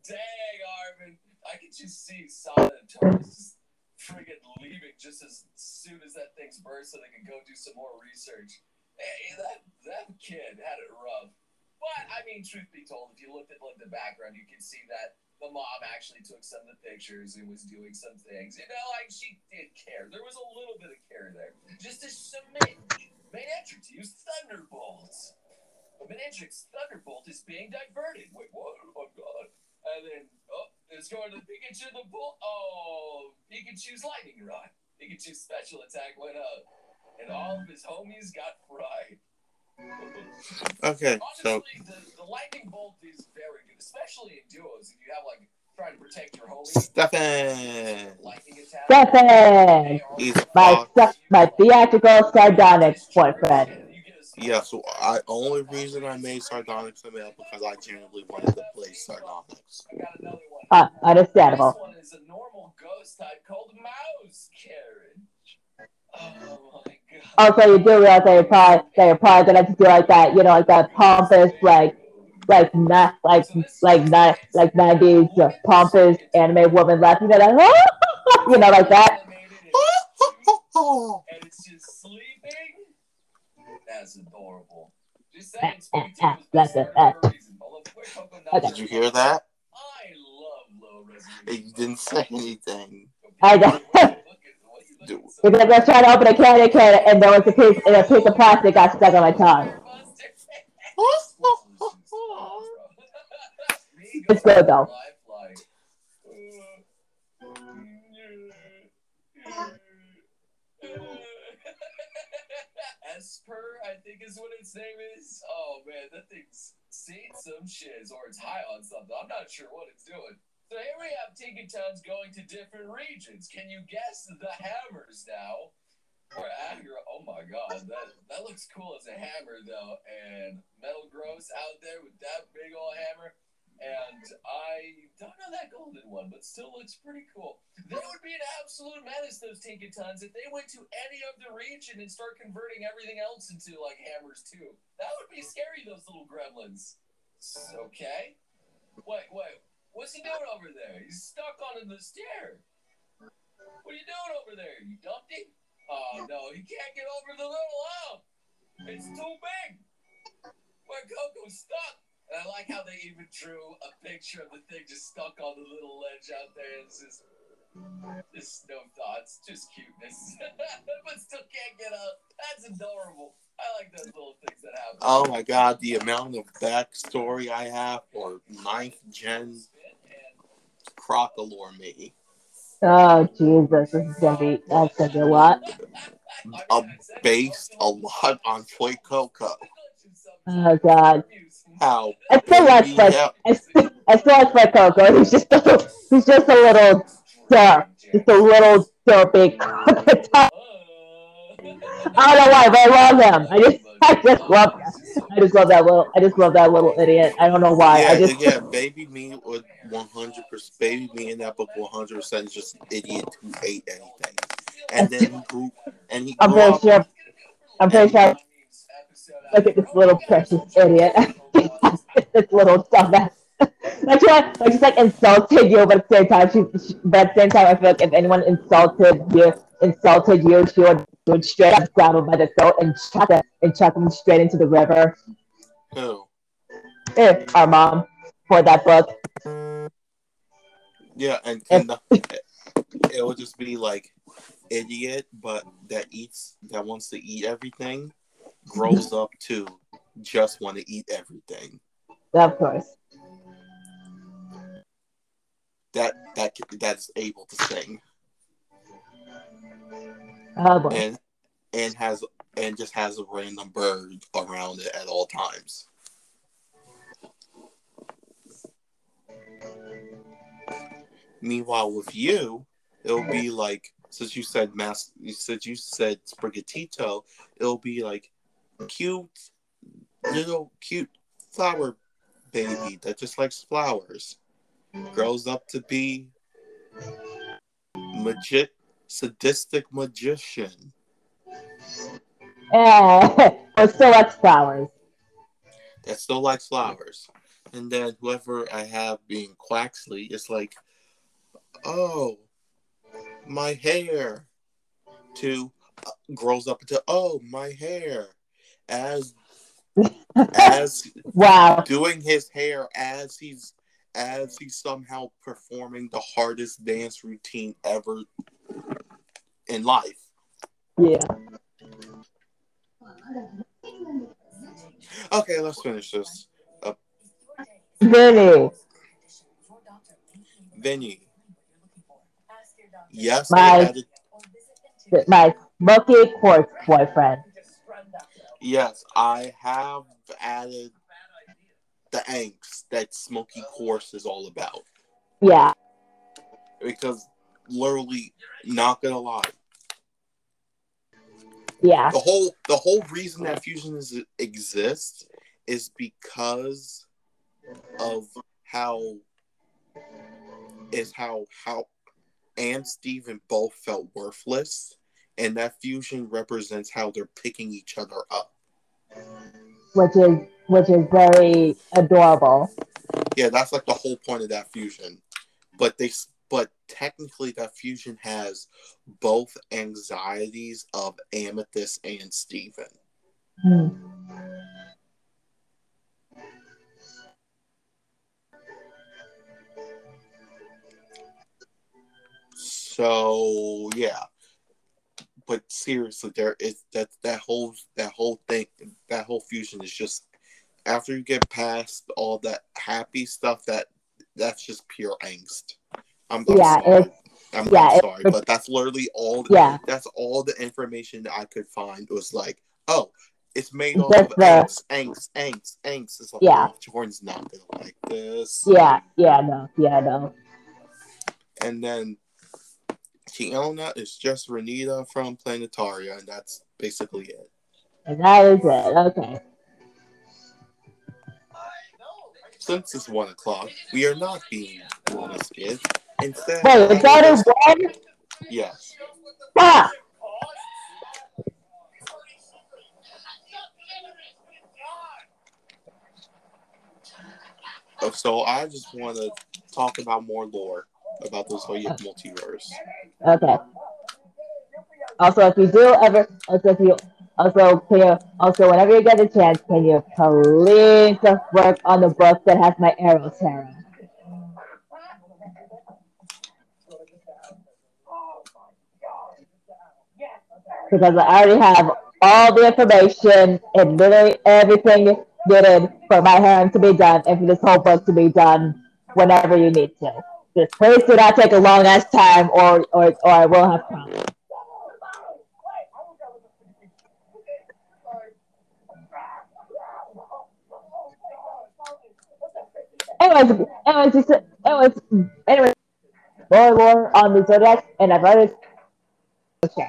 Dang, Arvin. I can just see Sana and Thomas just friggin' leaving just as soon as that thing's burst so they can go do some more research. Hey, that, that kid had it rough. But, I mean, truth be told, if you looked at like the background, you can see that the mom actually took some of the pictures and was doing some things. You know, like she did care. There was a little bit of care there. Just a smidge. Manectric used Thunderbolts. But Manectric's Thunderbolt is being diverted. Wait, what? Oh, God. And then, oh, it's going to Pikachu the Bull. Oh, Pikachu's Lightning Rod. Pikachu's special attack went up. And all of his homies got fried. Okay, so Honestly, the, the lightning bolt is very good, especially in duos. If you have like trying to protect your homies, Stefan, lightning. Stefan! he's My, Fox. my theatrical sardonic boyfriend. Yeah, so I only reason I made Sardonyx a male because I genuinely wanted to play Sardonyx. I got another one. Uh, understandable. This one is a normal ghost type called Mouse Carriage. Oh my god. Also, you do realize that you're probably that you're probably gonna have to do like that, you know, like that pompous, like like not like like not like nineties pompous anime woman laughing at like, you know, like that. And it's just sleeping. That's adorable. Just saying, Sweet Tea was That's best it. for a reason. Although Quick Coco Okay. Did you hear that? I love low resolution. It didn't say anything. I don't know. Because I trying to open a candy can and there was a piece and a piece of plastic got stuck on my tongue. It's good, though. Esper, I think is what its name is. Oh man, that thing's seen some shiz or it's high on something. I'm not sure what it's doing. So here we have Tinkatons going to different regions. Can you guess the hammers now? Or Agra, oh my god, that that looks cool as a hammer though. And Metagross out there with that big old hammer. And I don't know that golden one, but still looks pretty cool. They would be an absolute menace, those Tinkatons, if they went to any of the region and start converting everything else into like hammers too. That would be scary, those little gremlins. Okay. Wait, wait. What's he doing over there? He's stuck on the stair. What are you doing over there? You dumped him? Oh no, he can't get over the little hump. It's too big. Fuecoco's stuck. And I like how they even drew a picture of the thing just stuck on the little ledge out there. It's just, just no thoughts, just cuteness. but still can't get up. That's adorable. I like those little things that happen. Oh my god, the amount of backstory I have for ninth gen Crocalor me. Oh Jesus, this is gonna be that's gonna be a lot. Uh, based a lot on Toy Coco. Oh God. how I still like Fred. ha- I still, I still like Fuecoco. He's just a, he's just a little derp, just a little derpy. I don't know why, but I love him. I just, I just love, I just love that little, I just love that little idiot. I don't know why. yeah, I just, yeah, baby me would one hundred percent. Baby me in that book one hundred percent is just an idiot who ate anything, and then he grew and he I'm pretty sure, I'm pretty sure. Look at this little precious idiot. this little dumbass. Like she, like she's like insulted you, but at the same time, she, she, but at the same time, I feel like if anyone insulted you, insulted you, she would, would straight up grab him by the throat and chuck him and chuck him straight into the river. Who? Eh, our mom for that book. Yeah, and, and the, it would just be like idiot, but that eats that wants to eat everything, grows up to just want to eat everything. Of course. That that that's able to sing Uh, oh boy. and and has and just has a random bird around it at all times. Meanwhile, with you, it'll be like since you said mass, said you said sprigatito, it'll be like cute, little cute flower baby that just likes flowers, grows up to be magit sadistic magician. Eh, but still likes flowers. that still likes flowers. And then whoever I have being Quaxly is like, oh, my hair. To uh, grows up into oh my hair, as as Wow. doing his hair as he's as he's somehow performing the hardest dance routine ever in life. Yeah. Okay, let's finish this. Vinny. Vinny. Yes, My- added My smoky quartz boyfriend. Yes, I have added the angst that Smoky Quartz is all about. Yeah. Because literally, not gonna lie, Yeah. the whole the whole reason that fusion is, exists is because of how is how how and Steven both felt worthless, and that fusion represents how they're picking each other up. Which is which is very adorable. Yeah, that's like the whole point of that fusion. But they, technically, that fusion has both anxieties of Amethyst and Steven. Hmm. So yeah, but seriously, there is that that whole that whole thing that whole fusion is just after you get past all that happy stuff that that's just pure angst. I'm, I'm Yeah, sorry. I'm, yeah, I'm sorry, but that's literally all. Yeah. that's all the information that I could find was like, oh, it's made off of the- angst, angst, angst, angst. It's like, Yeah. oh, Jordan's not gonna like this. Yeah. Yeah. No. Yeah. No. And then Tiona is just Renita from Planetaria, and that's basically it. And that is it. Okay. Since it's one o'clock, we are not being molested. Instead, Wait, is that a one? yes. Ah! Oh, So I just want to talk about more lore about the Zoic multiverse. Okay. Also, if you do ever, also if you, also can you, also whenever you get a chance, can you please just work on the book that has my arrow tarot? Because I already have all the information and literally everything needed for my harem to be done and for this whole book to be done whenever you need to. Just please do not take a long ass time or or, or I will have problems. Anyways, anyways, just, anyways, anyways, more and more on the Zodiac, and I've already. Okay.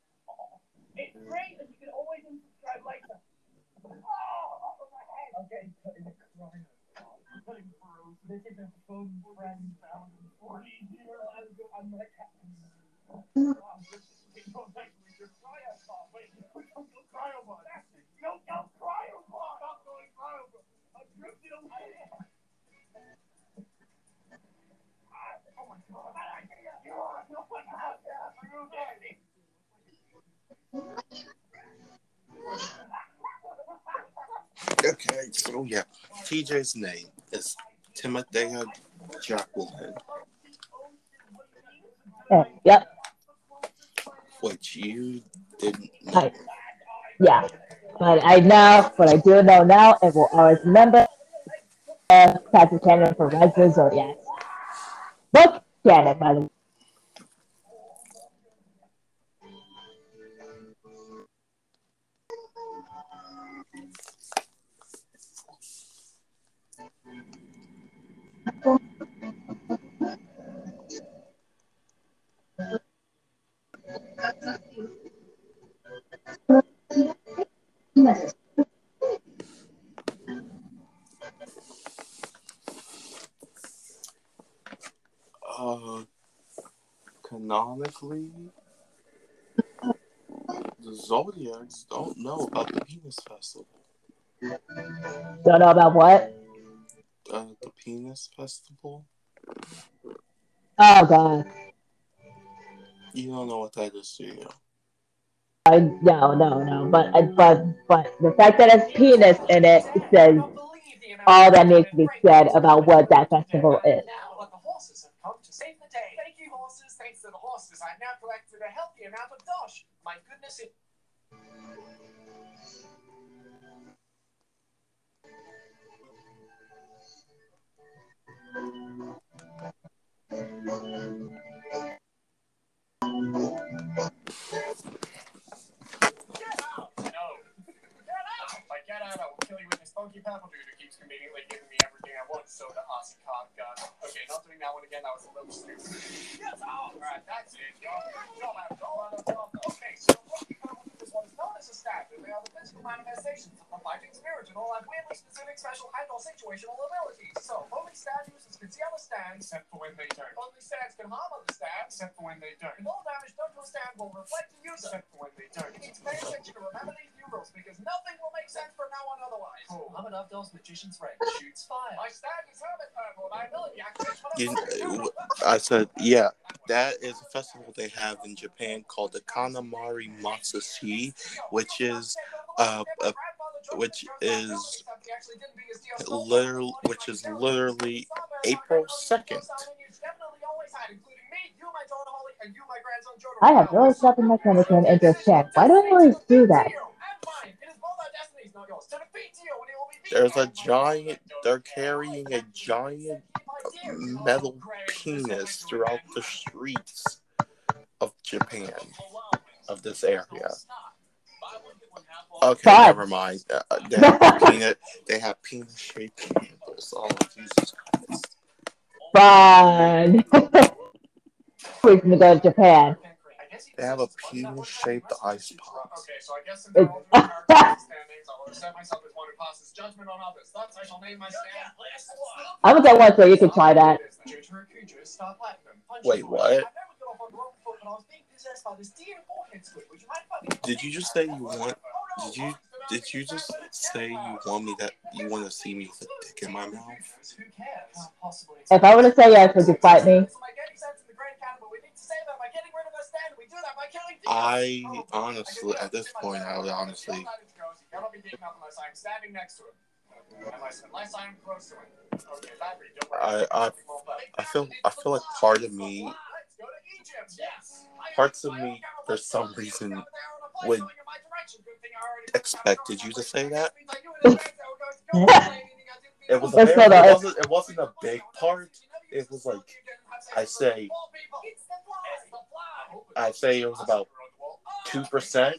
It's free, and you can always unsubscribe later. Oh, my head. Okay, cutting a crime. Cutting through. This is a fun friend found in 40 years. I'm like, don't actually just cry out, Bob. Wait, don't go cry about don't cry about Stop going cry about. I'm drifting away. Oh my god. You are no one out there. Are you okay? Okay, so yeah, TJ's name is Timothea Jacqueline, Uh, yep. which you didn't know. Hi. Yeah. But I know but I do know now, and will always remember. Uh, Patrick Cannon for Rise of the Zodiac. Book Cannon, by the way. Uh, canonically, the Zodiacs don't know about the Penis Festival. Don't know about what? Uh, the Penis Festival? Oh, God. You don't know what that is, do you? I, no, no, no. But, but, but the fact that it's penis in it says all that needs to be said about what that festival is. Now, but the horses have come to save the day. Thank you, horses. Thanks to the horses, I've now collected a healthy amount of dosh. My goodness, it. Okay, not doing that one again, that was a little sick. Get out! Alright, that's it. Okay, so what we come with this one is known as a statue. They are the physical manifestations of the fighting spirit and all have weirdly specific special and or situational abilities. So, only stand users can see on the stand, except for when they turn. Only stands can harm other stands, except for when they turn. And all damage done to a stand will reflect the user, except for when they need to pay attention to remember these new rules because nothing will make sense from now on otherwise. Cool. I'm enough those magician's ring. Shoots fire. My stand is hermit purple and I ability activates You, I'm said, yeah, that is a festival they have in Japan called the Kanamara Matsuri, which is uh, uh, which is literally, which is literally April second. I have really stopped in my Canadian and just checked. Why do I always do that? There's a giant. They're carrying a giant metal penis throughout the streets of Japan, of this area. Okay, Fine. never mind. Uh, uh, they have peanut. They have penis shaped candles. Oh Jesus Christ! Fun. Reason to go to Japan. They have a penis shaped ice pop. Okay, so I guess since they're all doing character standings, I'll accept myself as one who passes judgment on others. Thus, I shall name my stand. I'm gonna get one so you can try that. Wait, what? Did you just say you want? Did you did you just say you want me that you want to see me with a dick in my mouth? If I were to say yes, would you fight me? I honestly, at this point, I would honestly. Cannot be taken up unless I'm standing next to him. Unless, unless I'm close to him. Okay, that read, don't worry. I, I I feel I feel like part of me, Let's go to Egypt. Yes. parts of me, for some reason, would expected you to say that. It was a very, it wasn't it wasn't a big part. It was like I say I say it was about two percent.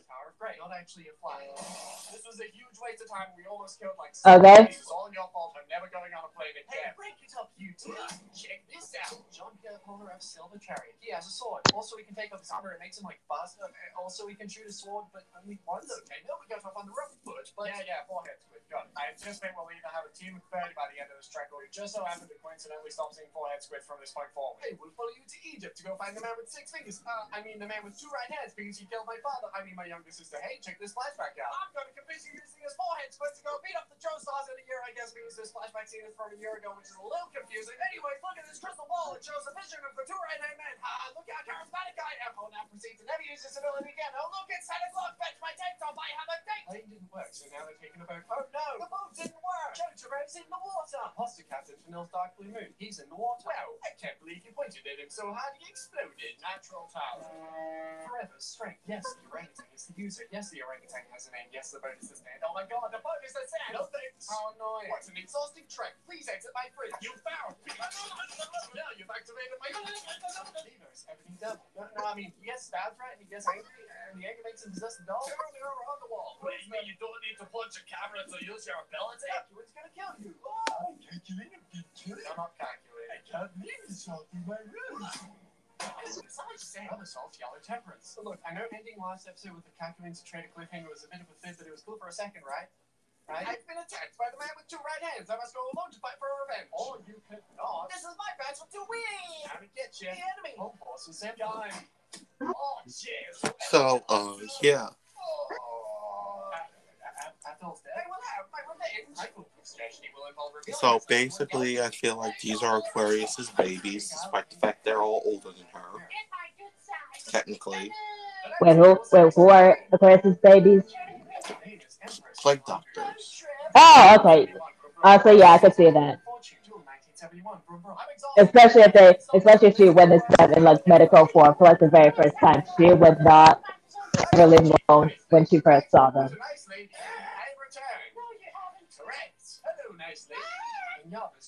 Great, not actually a fly. This was a huge waste of time. We almost killed like Okay. It's all your fault. I'm never going on a plane again. Hey, break it up, you two. Check this out. Jean Pierre Polnareff Silver Chariot. He has a sword. Also, he can take off his armor. It makes him like faster. And Also, he can shoot a sword, but only once. Okay, no, we got off on the rough foot. But yeah, yeah, forehead squid. Got it. I anticipate we'll either have a team of 30 by the end of this track, or we just so happen to coincidentally stop seeing forehead squid from this point forward. Hey, we'll follow you to Egypt to go find the man with six fingers. Uh, I mean, the man with two right hands because he killed my father. I mean, my younger sister. Hey, check this flashback out. I'm going to convince you using his forehead squid to go beat up the Joestars in a year, I guess, we because this flashback scene is from a year ago, which is a little confusing. Anyways, look at this crystal ball. It shows a vision of the two right-hand men. Ha, look how charismatic I am. Oh, now proceeds to never use this ability again. Oh, look, it's Santa Claus. Fetch my tank top. I have a date. Plane didn't work, so now they're taking a boat. Oh, no. The boat didn't work. Joe Jarrett's in the water. Pasta Captain Vanille's Dark Blue Moon. He's in the water. Wow, I can't believe you pointed at him so hard he exploded. Natural talent. Forever strength. Yes, the orangutan is the user. Yes, the orangutan has a name. Yes, the boat is the stand. Oh my god, the boat is the stand. No thanks. How annoying. What an exhausting trek. Please exit my fridge. You found me. now you've activated my levers. Everything double. No, no, I mean, he gets stabbed, right? And he gets angry, and the anger makes him possess the doll. They're only over on the wall. What do you mean you don't need to punch a camera to use your ability? It's gonna kill you. Oh, I'm calculating a bit too. I'm not calculating. I can't leave this out through my room. Besides saying other salt, yellow temperance. Look, I know ending last episode with the calculating to trade a cliffhanger was a bit of a fib, but it was cool for a second, right? Right? I've been attacked by the man with two right hands. I must go alone to fight for revenge. Oh, you could not. This is my badge with two wings. How to get you? The enemy. Home force and Sam Dime. Oh, jeez. So uh yeah. Oh. Athel's dead. I will have my revenge. I will especially will involve revealing So basically I feel like these are Aquarius's babies, despite the fact they're all older than her. Technically. Wait, who? Wait, who are Aquarius's babies? Plague doctors. Oh, okay. Uh, so yeah, I could see that. Especially if they, especially if she witnessed them in like medical form for like the very first time, she would not really know when she first saw them.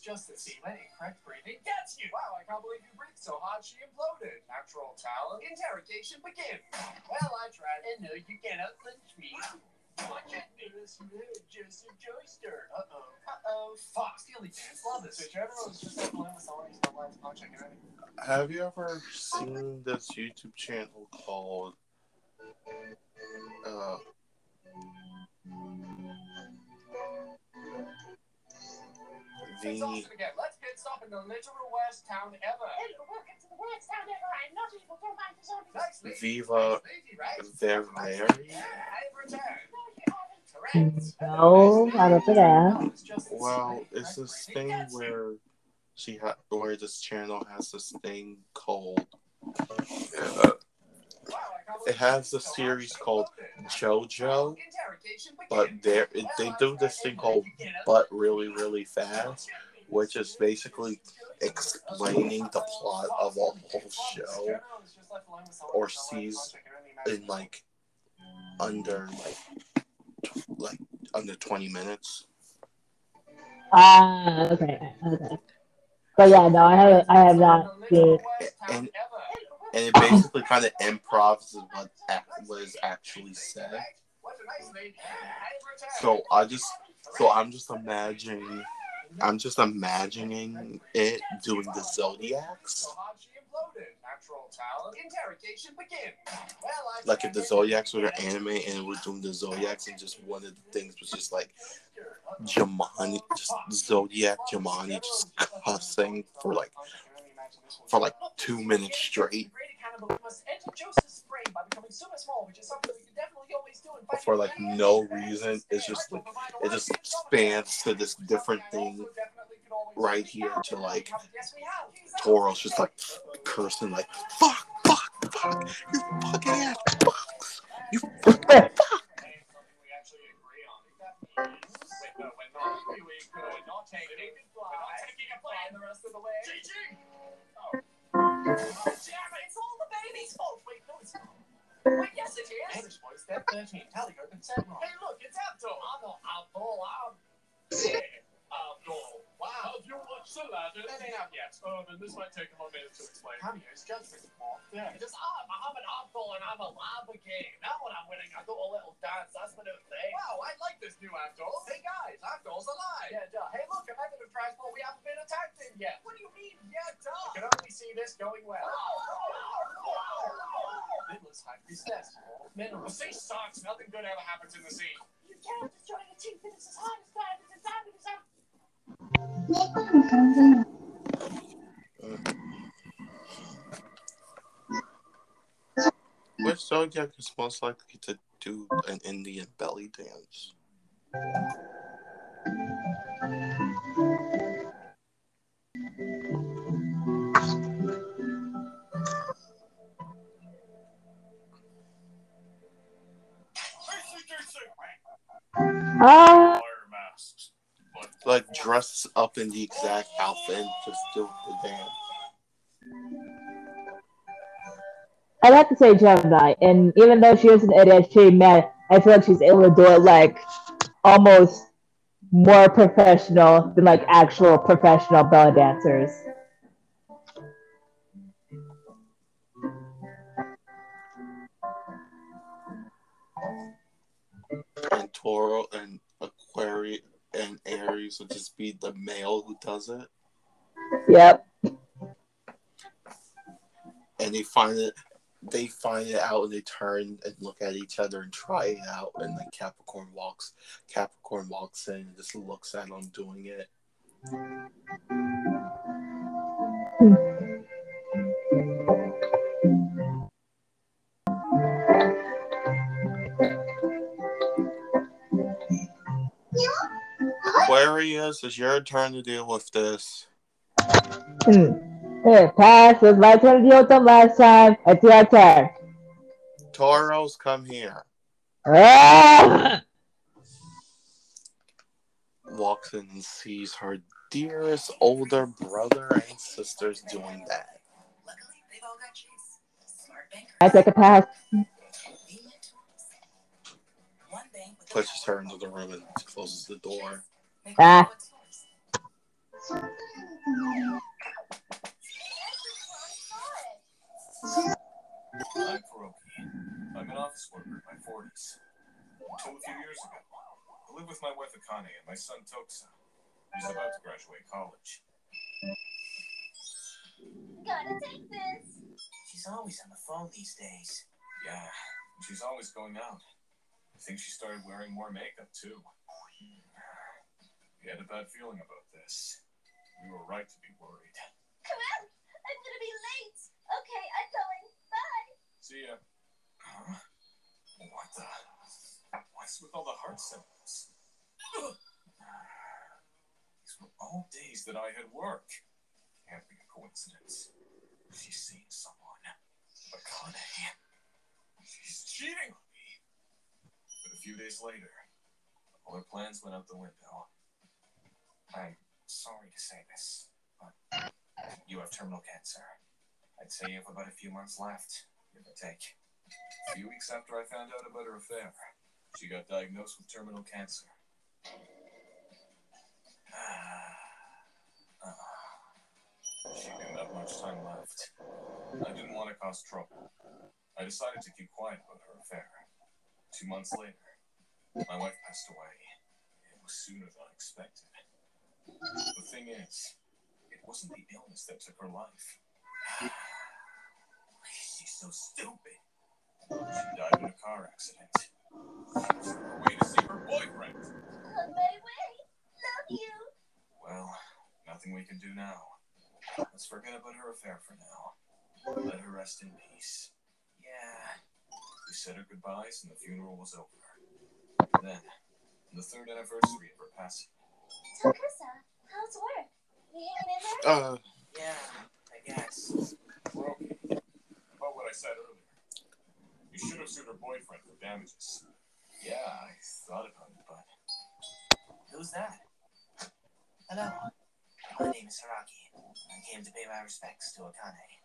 Just that sea lady. Correct breathing gets you. Wow, I can't believe you breathed so hard she imploded. Natural talent. Interrogation begin. Well, I tried. And no, you cannot lynch me. I can't do this. You just a joyster. Uh-oh. Uh-oh. Fuck. Steely Dance. Love this. Was just playing with. Have you ever seen this YouTube channel called uh the off again. Let's get stop in the literal worst town ever. Welcome to the worst town ever. I'm not able to mind the zombies. Viva Nice lady. Vermeer? I've. No, you haven't. Correct. I don't think I. Well, it's this thing where she had where this channel has this thing called uh, it has a series called JoJo, but they they do this thing called But Really Really Fast, which is basically explaining the plot of a whole show or sees in like under like like under 20 minutes. Ah, okay, okay. But yeah, no, I have, I have not seen. And and it basically kind of improvs what was actually said. So I just so I'm just imagining I'm just imagining it doing the zodiacs. Like if the zodiacs were an anime and it was doing the zodiacs and just one of the things was just like Jamani just zodiac Jamani just cussing for like for like two minutes straight for like no reason. It's just like it just spans to this different thing right here to like Toro's just like cursing like fuck, fuck, fuck, you fucking ass fucks. You fucking fuck. GG! Wait, yes, it is. English boy, step 13. Tally open, Hey, look, it's Abdul. I'm not Abdul. I'm. Yeah, Abdul. Wow. Oh, Have you watched Aladdin? That ain't out yet. Oh, then this might take him a minute to explain. Cameos, judgment. Yeah. Just I'm Muhammad Abdul and I'm a lava king. Now when I'm winning, I do a little dance. That's my new thing. Wow, I like this new Abdul. Hey guys, Abdul's alive. Yeah, duh. Hey, look, I'm under the transport. We haven't been attacked in yet. What do you mean? Yeah, duh. I can only see this going well. Midler's high priestess. Midler. The sea sucks. Nothing good ever happens in the sea. You can't destroy a team that is as hard as diamonds and diamonds are Which zodiac is most likely to do an Indian belly dance? Ah, Fire masks. Like dress up in the exact outfit and just do the dance. I'd have to say Gemini, and even though she is an idiot, she man, I feel like she's able to do it like almost more professional than like actual professional ballet dancers. And Toro and Aquarius and Aries would just be the male who does it. Yep. And they find it they find it out and they turn and look at each other and try it out and then Capricorn walks Capricorn walks in and just looks at them doing it. Aquarius, it's your turn to deal with this. Hmm. It was my turn to deal with them last time. It's your turn. Toros, come here. Ah! Walks in and sees her dearest older brother and sisters doing that. Luckily, they've got chase. I take a pass. Convenient tools. One bank with a Pushes her into the room and closes the door. Ah. I'm Kuroki. I'm an office worker in my 40s. Until a few years ago, I lived with my wife Akane and my son Tokusa, who's about to graduate college. Gotta take this. She's always on the phone these days. Yeah, she's always going out. I think she started wearing more makeup too. We had a bad feeling about this. We were right to be worried. Come out. I'm gonna be late. Okay, I'm going. Bye. See ya. Huh? What the? What's with all the heart symbols? These were all days that I had work. Can't be a coincidence. She's seeing someone. Akane. She's cheating on me. But a few days later, all her plans went out the window. I'm sorry to say this, but you have terminal cancer. I'd say you have about a few months left, give or take. A few weeks after I found out about her affair, she got diagnosed with terminal cancer. Uh-uh. She didn't have much time left. I didn't want to cause trouble. I decided to keep quiet about her affair. Two months later, my wife passed away. It was sooner than I expected. The thing is, it wasn't the illness that took her life. She's so stupid. She died in a car accident. She was on way to see her boyfriend. On my way. Love you. Well, nothing we can do now. Let's forget about her affair for now. Let her rest in peace. Yeah. We said her goodbyes and the funeral was over. Then, on the third anniversary of her passing, Tokusa, how's work? You hanging in there? Uh, Yeah, I guess. Roki, about what I said earlier. You should have sued her boyfriend for damages. Yeah, I thought about it, but Who's that? Hello. My name is Hiragi. I came to pay my respects to Akane.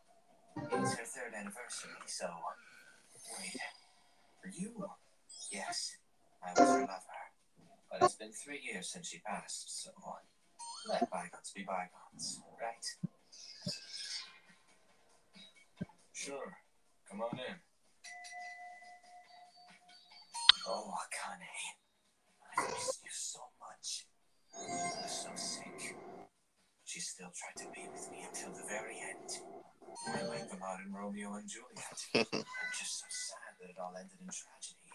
It's her third anniversary, so. wait. For you Yes, I was her lover. But it's been three years since she passed, so let bygones be bygones, right? Sure. Come on in. Oh, Akane. I miss you so much. I was so sick. She still tried to be with me until the very end. I like the modern Romeo and Juliet. I'm just so sad that it all ended in tragedy.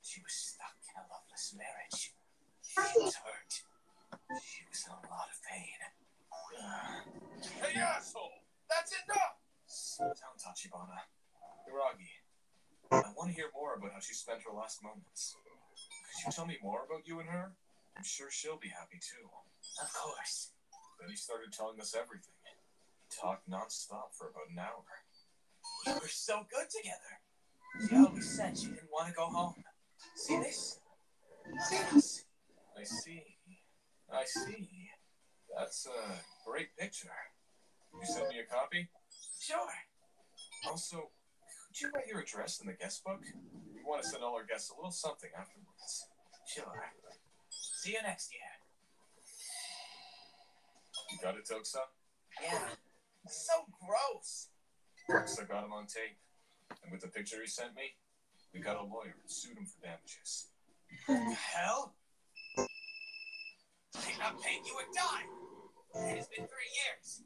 She was stuck a loveless marriage. She was hurt. She was in a lot of pain. Hey, asshole! That's enough! Down, Tachibana. Hiragi, I want to hear more about how she spent her last moments. Could you tell me more about you and her? I'm sure she'll be happy too. Of course. Then he started telling us everything. He Talked nonstop for about an hour. We were so good together. She always said she didn't want to go home. See this? I see. I see. That's a great picture. You send me a copy? Sure. Also, could you write your address in the guest book? We want to send all our guests a little something afterwards. Sure. See you next year. You got it, Tokusa? Yeah. So gross. Tokusa got him on tape. And with the picture he sent me, we got a lawyer and sued him for damages. Hell? I'm not paying you a dime. It has been three years.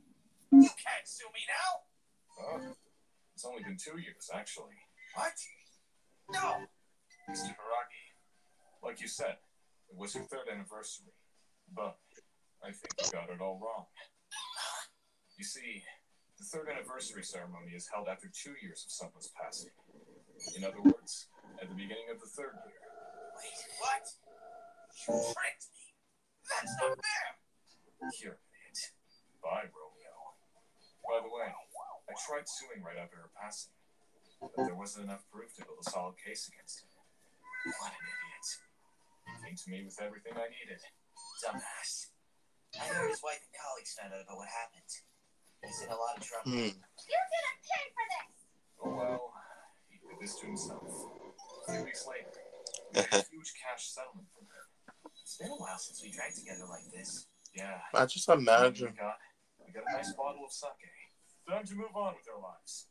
You can't sue me now. Oh, it's only been two years, actually. What? No. Mr. Hiragi, like you said, it was your third anniversary. But I think you got it all wrong. You see, the third anniversary ceremony is held after two years of someone's passing. In other words, at the beginning of the third year. Wait, what? You tricked me. That's not fair. You're an idiot. Bye, Romeo. By the way, I tried suing right after her passing, but there wasn't enough proof to build a solid case against him. What an idiot. He came to me with everything I needed. Dumbass. I heard his wife and colleagues found out about what happened. He's in a lot of trouble. Hmm. You're gonna pay for this! Oh well, he did this to himself. A few weeks later, we got a huge cash settlement from him. It's been a while since we drank together like this. Yeah. I just you know what imagine. We got, we got a nice bottle of sake. Time to move on with our lives.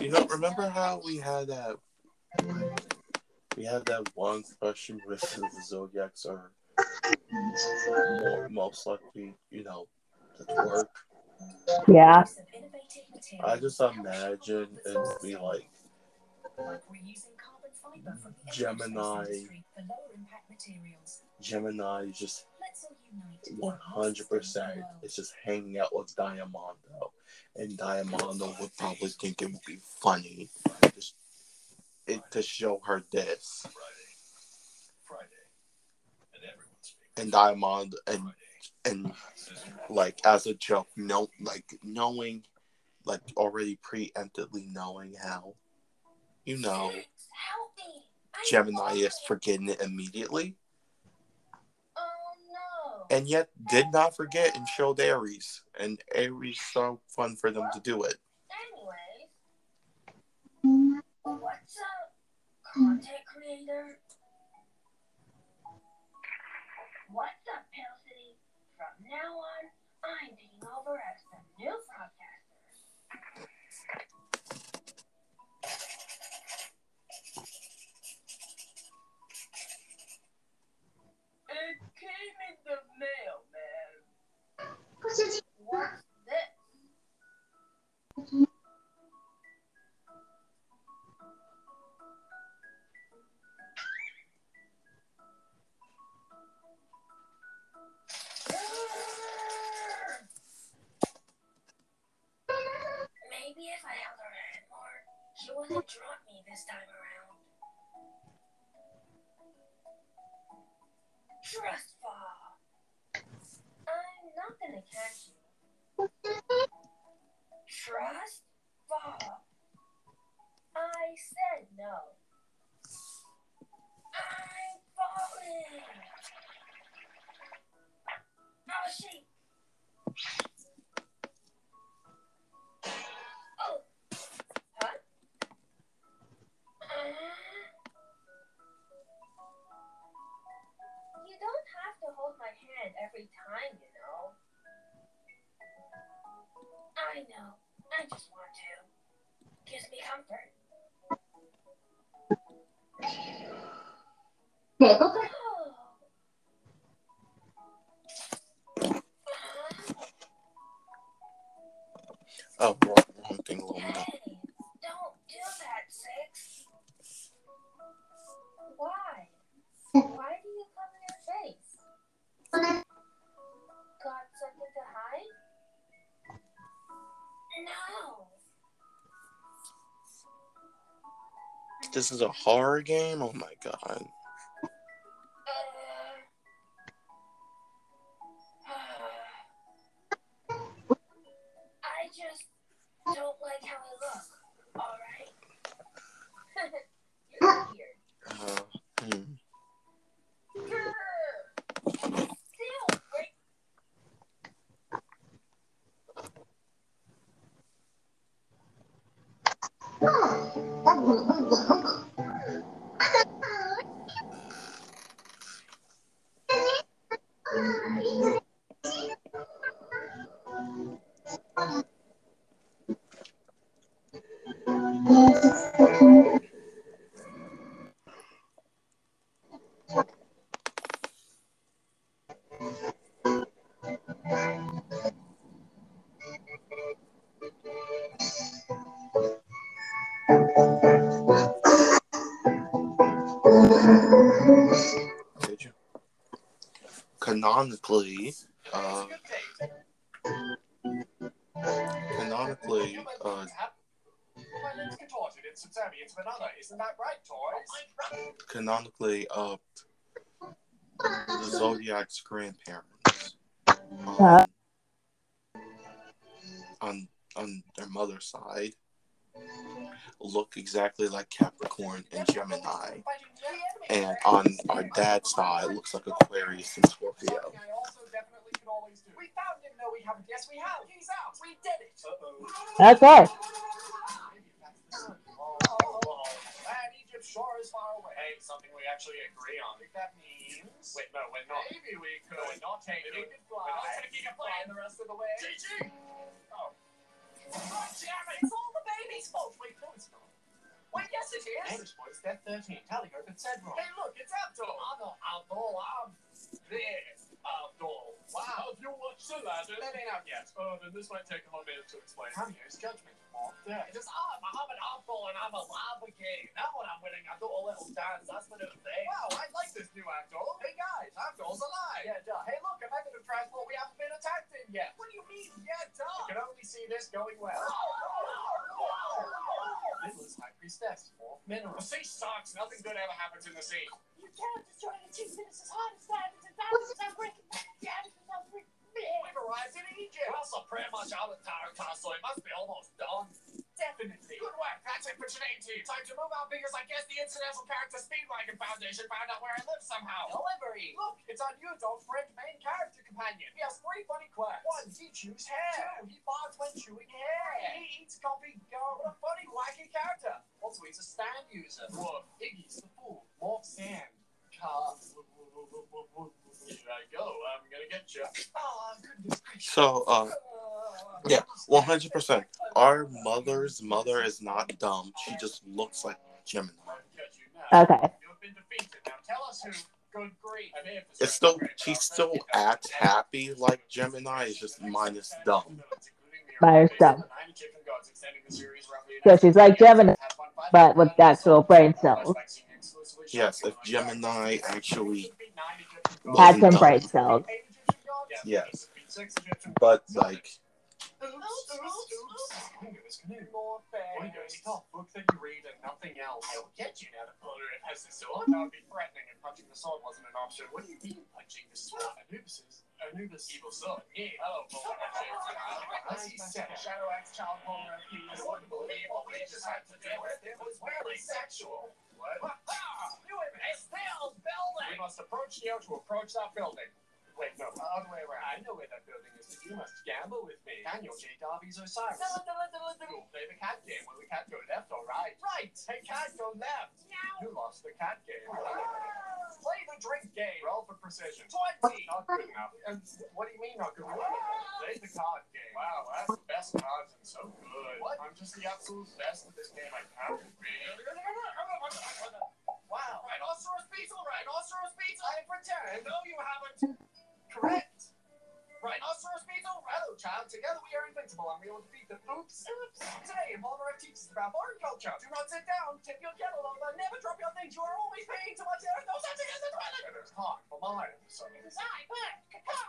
You know, remember how we had that? We had that one question with the zodiacs are more, most likely, you know, to work. Yeah. Use of innovative materials I just imagine it'd be like Gemini. Gemini just one hundred percent. It's just hanging out with Diamondo, and Diamondo would probably think it would be funny just it to show her this. And Diamond and and like as a joke, no, like knowing, like already preemptively knowing how, you know, Gemini is forgetting it immediately, Oh no! and yet did not forget and showed Aries, and Aries so fun for them to do it. Anyways, mm-hmm. what's up, content creator? What's up, Pale City? From now on, I'm taking over as the new broadcaster. Wouldn't drop me this time around. Trust fall. I'm not gonna catch you. Trust fall. I said no. I'm falling. Oh shit. every time, you know. I know. I just want to. Gives me comfort. Okay, okay. Oh, oh wrong, thing. This is a horror game? Oh my god. I just don't like how I look. All right. You're weird. Uh, hmm. Grr. Canonically, uh, canonically, uh, canonically, uh, the Zodiac's grandparents, um, on on their mother's side, look exactly like Capricorn and Gemini, and on our dad's side, it looks like Aquarius and Scorpio. Something I also definitely could always do. We found him. No, we haven't. Yes, we have. He's out. We did it. Uh-oh. Okay. Maybe that's the sun. Oh, and Egypt sure is far away. Hey, something we actually agree on. Think that means. Wait, no, we're not. Maybe we could. No, we're not taking it. We're not taking a plane the rest of the way. GG. Oh. It's all the baby's fault. Wait, no, it's not. Wait, yes, it is. English boys, step 13. Tally it said wrong. Hey, look, it's Abdul. Abdul. I'm Abdul. Wow. You watched Aladdin? That ain't out yet. Oh, then this might take a minute to explain. Cameo's judgment. Mark there. It is I'm Muhammad Abdul, and I'm a lava king. Now when I'm winning, I do a little dance. That's the new thing. Wow, I like this new Abdul. Hey, guys, Abdul's alive. Yeah, duh. Hey, look, a method of transport we haven't been attacked in yet. What do you mean? Yeah, duh. I can only see this going well. Midler's High Priestess, fourth mineral. The sea sucks. Nothing good ever happens in the sea. You can't destroy the two minutes as hard as that. It's a thousand times breaking. Yeah, it's a breaking. We've arrived in Egypt. We're also pretty much out of town, so it must be almost done. Definitely. Good work. That's it for today, team. Time to move out because I guess the Incidental Character Speedwagon Foundation found out where I live somehow. Delivery. Look, it's on you, don't friend main character companion. He has three funny quirks. One, he chews hair. Two, he barks when chewing hair. Three, he eats coffee gum. What a funny, wacky character. Also, he's a stand user. Whoa. Iggy's the fool. More sand. Car. Here I go. I'm gonna get you. Goodness gracious. So, uh, yeah, 100%. Our mother's mother is not dumb. She just looks like Gemini. Okay. You've been defeated. Now tell us who. Good grief. I may have It's still, she still acts happy like Gemini, it's just minus dumb. Minus dumb. So she's like Gemini, but with actual brain cells. Yes, if Gemini actually Had some dumb. brain cells. Yes. But, like, I think it was More fair. What are you doing? It's a book that you read and nothing else. I will get you now to pull it has the sword. That would be threatening, and punching the sword wasn't an option. What do you mean punching the sword? Anubis is Anubis evil sword. Yeah. Boy. As he said, Shadow X child pornography is wouldn't believe what we just had to do with. It was really sexual. What? You invest building. We must approach Neo to approach that building. Wait, no, other way around. I know where that building is, but you must gamble with me. Daniel J. Darby's Osiris. You'll play the cat game. Will the cat go left or right? Right. Hey, cat, go left. You lost the cat game. Play the drink game. Roll for precision. 20. Not good enough. And what do you mean not good enough? Play the card game. Wow, that's the best cards and so good. What? I'm just the absolute best at this game I can be. Wow. Rhinoceros beetle, rhinoceros beetle. I pretend. No, you haven't. Correct. Rhinoceros beetle. Oh, hello, child. Together we are invincible and we will defeat them. Oops. Oops. Today, Evolver teaches about foreign culture. Do not sit down. Tip your kettle over. Never drop your things. You are always paying too much. There is no such thing as a toilet. And there's time for mine. So Design, work,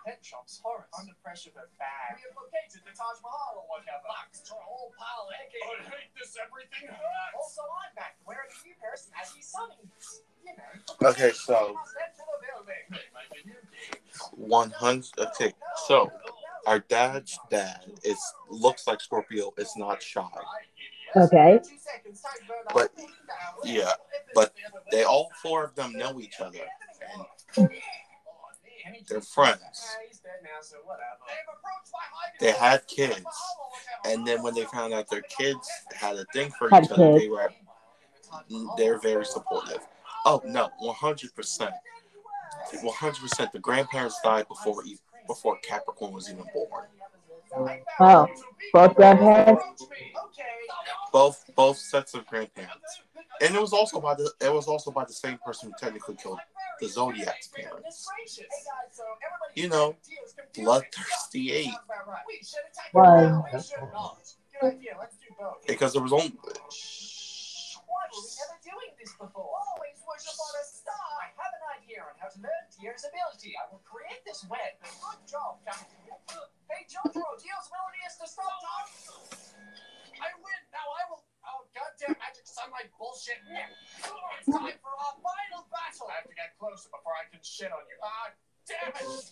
pet shops, Horus. Under pressure, but bad. We have located the Taj Mahal or whatever. Box to a whole pile of egg. I hate this. Everything hurts. Also, I'm back wearing a new person as he's sunny. Okay, so Send to the building. Hey, my video game. one hundred. Okay, so our dad's dad is looks like Scorpio. Is not shy. Okay. But, yeah, but They all four of them know each other, and they're friends. They had kids, and then when they found out their kids had a thing for Had each other, kids. they were they're very supportive. Oh no, one hundred percent, one hundred percent. The grandparents died before e- before Capricorn was even born. Oh, both grandparents. Both both sets of grandparents, and it was also by the it was also by the same person who technically killed the Zodiac's parents. You know, bloodthirsty eight. One. Good idea. Let's do both. Because there was only Why were we never doing this before? Always worship on a star. I have an idea on how to learn Tier's ability. I will create this web. Good job, Captain. Hey, Jotaro, Tier's ability is to stop time. I win. Now I will. Oh, goddamn magic sunlight bullshit. It's time for our final battle. I have to get closer before I can shit on you. Ah, damn it.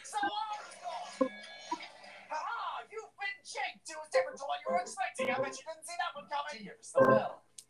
So on. Ha! You've been shaped to a different to what you were expecting. I bet you didn't see that one coming. Here's the bell.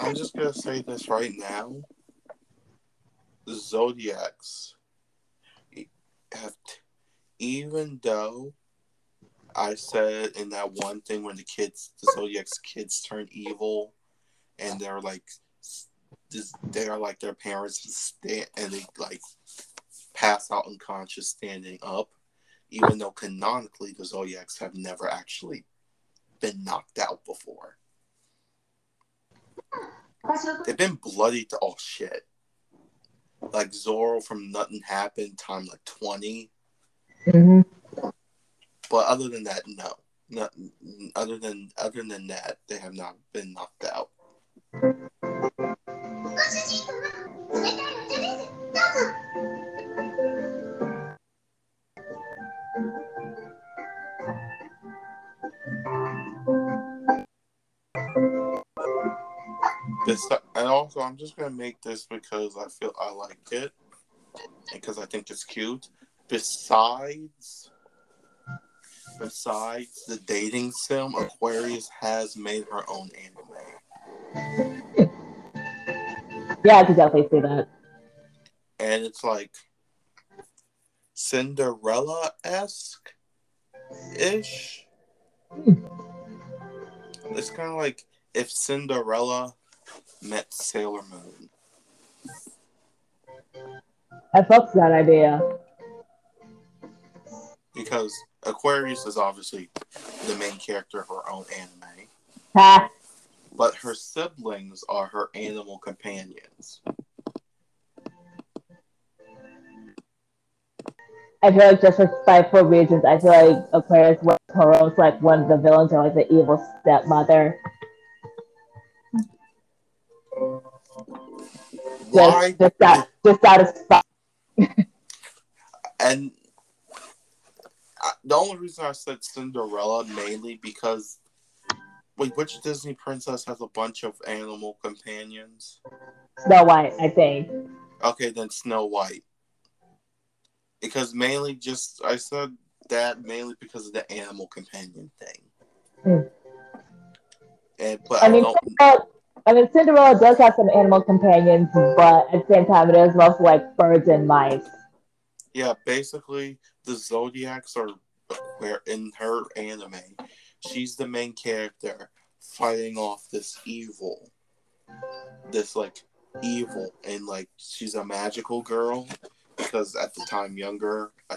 I'm just gonna say this right now. The Zodiacs have, t- even though I said in that one thing when the kids, the Zodiacs kids turn evil, and they're like, they are like their parents stand and they like pass out unconscious standing up, even though canonically the Zodiacs have never actually been knocked out before. They've been bloodied to all shit. Like Zoro from Nothing Happened, time like 20. hmm But other than that, no. Not, other than other than that, they have not been knocked out. This and also I'm just gonna make this because I feel I like it because I think it's cute. Besides besides the dating sim, Aquarius has made her own anime. Yeah, I could definitely see that. And it's like Cinderella esque ish. Hmm. It's kind of like if Cinderella met Sailor Moon. I fucked that idea. Because Aquarius is obviously the main character of her own anime, but her siblings are her animal companions. I feel like just for spiteful reasons, I feel like Aquarius was Toros like one of the villains or like the evil stepmother. Why? Just, just out, just out of spite. And I, the only reason I said Cinderella mainly because wait, which Disney princess has a bunch of animal companions? Snow White, I think. Okay, then Snow White. Because mainly just I said that mainly because of the animal companion thing. Hmm. And but I mean, I mean, Cinderella does have some animal companions, but at the same time, it is mostly like birds and mice. yeah, basically the Zodiacs are where in her anime, she's the main character fighting off this evil. This like evil and like she's a magical girl because at the time younger uh,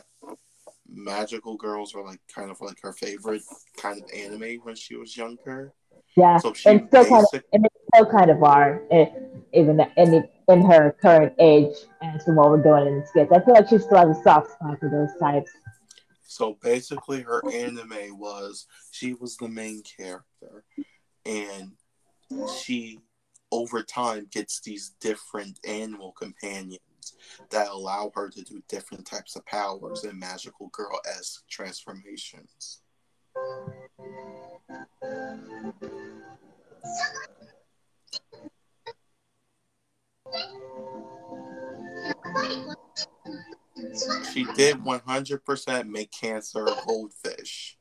magical girls were like kind of like her favorite kind of anime when she was younger. Yeah, So she and still kind of, still kind of are, eh, even in in her current age, and from what we're doing in the skits. I feel like she still has a soft spot for those types. So basically, her anime was she was the main character, and she over time gets these different animal companions that allow her to do different types of powers and magical girl esque transformations. She did 100% make cancer a goldfish.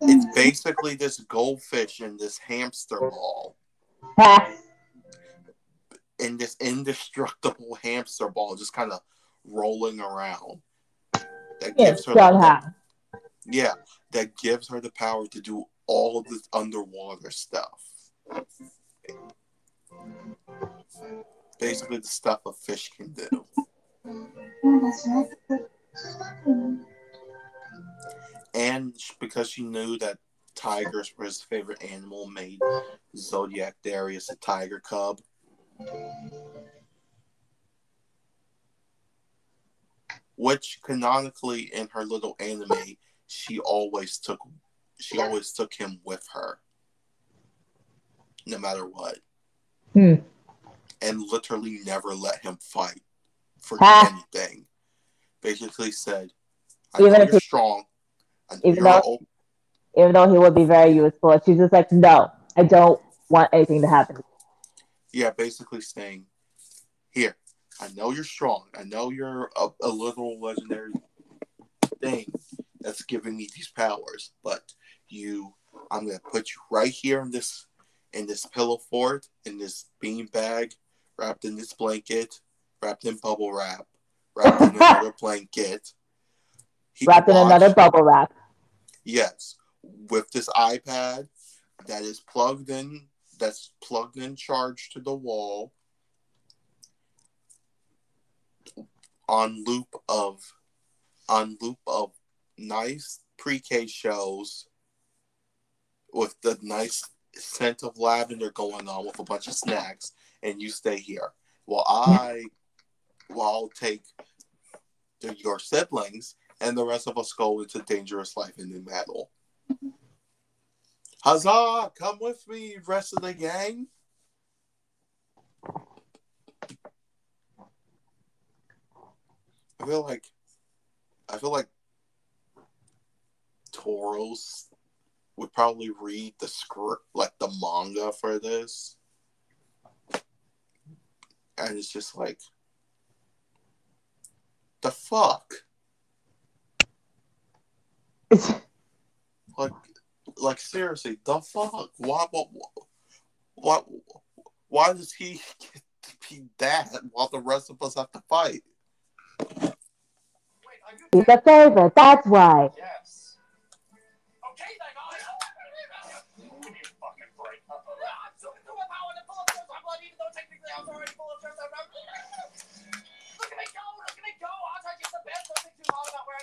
It's basically this goldfish in this hamster ball, in this indestructible hamster ball, just kind of rolling around. That Yeah, gives her the, yeah, that gives her the power to do all of this underwater stuff. Basically, the stuff a fish can do. And because she knew that tigers were his favorite animal, made Zodiac Darius a tiger cub. Which canonically in her little anime, she always took she always took him with her. No matter what. Hmm. And literally never let him fight for Ah. anything. Basically said, I Even know if you're he- strong. I know even you're though- old. Even though he would be very useful, she's just like, no, I don't want anything to happen. Yeah, basically saying, here, I know you're strong. I know you're a, a little legendary thing that's giving me these powers, but you, I'm gonna put you right here in this, in this pillow fort, in this bean bag, wrapped in this blanket, wrapped in bubble wrap, wrapped in another blanket. He Wrapped in another bubble wrap. Yes, with this iPad that is plugged in, that's plugged in, charged to the wall, on loop of, on loop of nice pre-K shows with the nice scent of lavender going on with a bunch of snacks, and you stay here while I, while I'll take the, your siblings and the rest of us go into dangerous life in new battle. Huzzah! Come with me, rest of the gang. I feel like I feel like Toros would probably read the script like the manga for this. And it's just like the fuck? Like like seriously, the fuck? Why what what why does he get to be that while the rest of us have to fight? Wait, are you he's a favorite, that's why. Yes.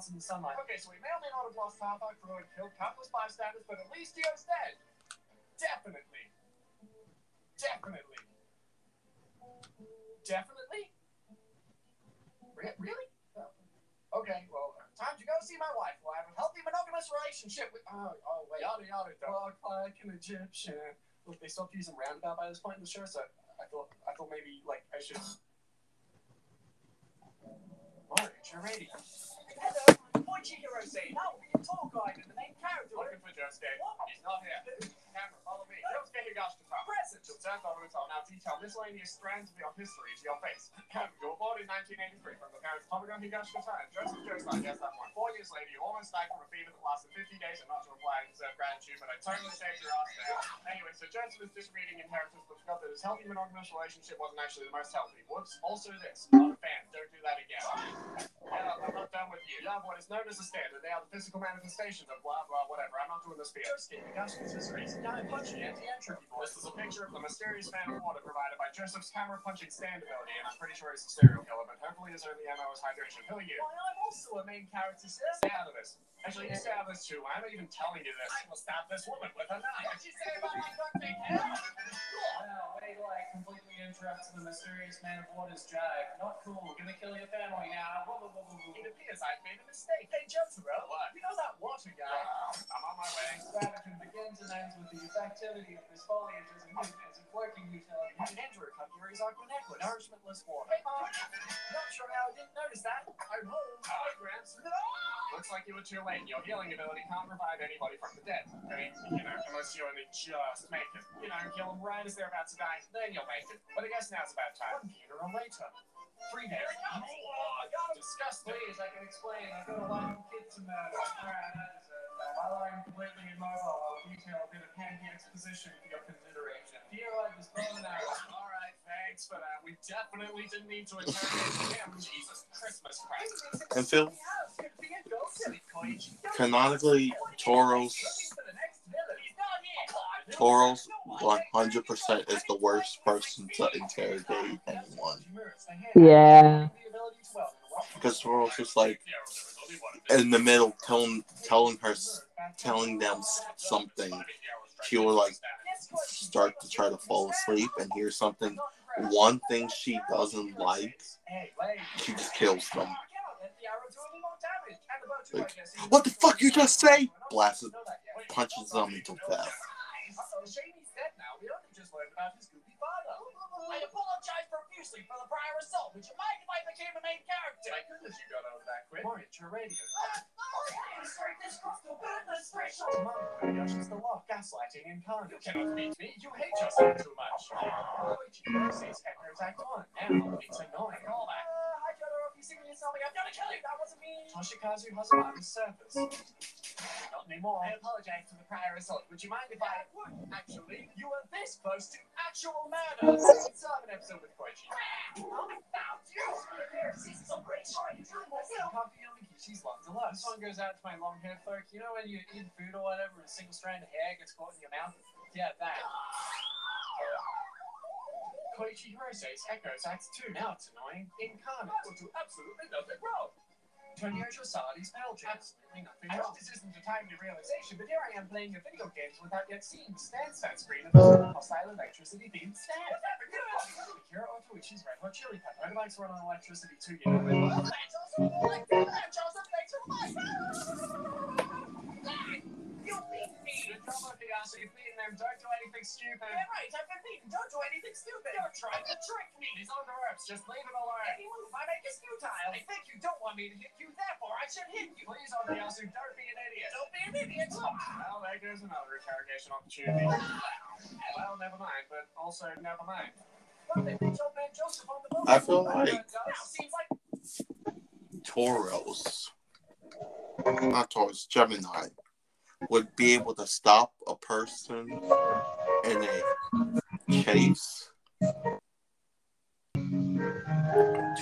in the sunlight. Okay, so we may or may not have lost half our crew and killed countless bystanders, but at least Dio's dead. Definitely. Definitely. Definitely? Re- really? Oh, Okay, well, time to go see my wife. We'll have a healthy monogamous relationship with. Oh, oh wait. Yada yada. Dog like an Egyptian. Look, they stopped using roundabout by this point in the show, so I thought I thought maybe like I should. Orange, you're Hello, Koichi Hirose. Now be your tour guide character. Looking for Josuke. He's not here. Camera, follow me. Josuke Higashikata. Present. You'll turn the hotel. Now detail miscellaneous strands of your history to your face. you were born in 1983 from the parents Tomoko Higashikata and Joseph Joestar. Yes, that one. Four years later, you almost died from a fever that lasted 50 days and not to reply and deserve gratitude, but I totally saved your ass there. Anyway, so Joseph is disobedient inheritance, but forgot that his healthy monogamous relationship wasn't actually the most healthy. Whoops. Also this. Not a fan. Don't do that again. Yeah, I'm not done with you. Have what is known as a standard. They are the physical manifestations of blah blah whatever. I'm not doing this for you. Josuke is a guy punching anti-entropy voice. This is a picture of the mysterious fan of water provided by Joseph's camera punching stand ability, and I'm pretty sure he's a serial killer, but hopefully his only MO is hydration. Who are you? Why, I'm also a main character, sir. Stay out of this. Actually, you stay out of this too. Why am I even telling you this? I will stab this woman with a knife. What'd you say about my ducting hair? Wait till I completely interrupt the mysterious man of water's jive. Not cool. We're Gonna kill your family now. Whoa. It appears I've made a mistake. Hey, Jotaro. What? You know that water guy? I'm on my way. Extravagant begins and ends with the effectivity of this foliage as a movement and working utility. And Andrew Kakuri's Aqua Necklace, nourishmentless water. Hey, Mom. Not sure how I didn't notice that. I'm home. Ah. Hi, Gramps. Looks like you were too late. Your healing ability can't revive anybody from the dead. I mean, you know, unless you only just make it. You know, kill them right as they're about to die, then you'll make it. But I guess now's about time. One year or later. Three days. Disgusting. Please, I can explain. I've got a wife and kid to murder. Alright, that is it. While I'm completely immobile, I'll detail a bit of handy exposition for your consideration. Feel like this moment out. Alright, thanks for that. Uh, we definitely didn't need to interrogate him. Jesus Christmas Christ. And Phil, canonically, Toros, Toros 100% is the worst person to interrogate anyone. Yeah. Because Toros is like in the middle telling telling her telling them something. She will like start to try to fall asleep and hear something. One thing she doesn't like, she just kills them. Like, what the fuck you just say? Blasts it, punches them into death. Shady's dead now. We only just learned about his goofy father. I apologize profusely for the prior assault. Would you mind if I became a main character? My goodness you got over that quick. Mario, your radio. On, Yosh, it's the law of gaslighting incarnate. You cannot beat me. You hate yourself too much. Says Echoes Act 1. Now it's annoying. Call back. Hi, uh, Jotaro. If you see me in something, I'm gonna kill you. That wasn't me. Toshikazu has the surface. Not anymore. I apologize for the prior assault. Would you mind if I would? Actually, you were this close to actual murder. Let's an episode with Koichi. She's to love. This one goes out to my long haired folk. You know when you eat food or whatever and a single strand of hair gets caught in your mouth? Yeah, that. Koichi Hirose's Echoes Act 2. Now it's annoying. Incarnate. Do absolutely nothing wrong. Tonyoshi Sadi's Belgium. Absolutely nothing I know this isn't a timely realization, but here I am playing a video game without yet seeing the stand stand screen of the hostile electricity themed stand. Akira Otoishi's Red Hot Chili Pepper. Motorbikes run on electricity too, you know. That's also like that. Joseph, thanks for life. You beat me. Good job, Okuyasu. You've beaten them. Don't do anything stupid. Yeah, right. I've been beaten. Don't do anything stupid. You're trying to trick me. He's on the ropes. Just leave him alone. Any move I make is futile. I think you don't want me to hit you. Therefore, I should hit you. Please, Okuyasu, don't be an idiot. Don't be an idiot. Well, there goes another interrogation opportunity. Well, never mind. But also, never mind. On. I feel like Toros, not Taurus, Gemini, would be able to stop a person in a chase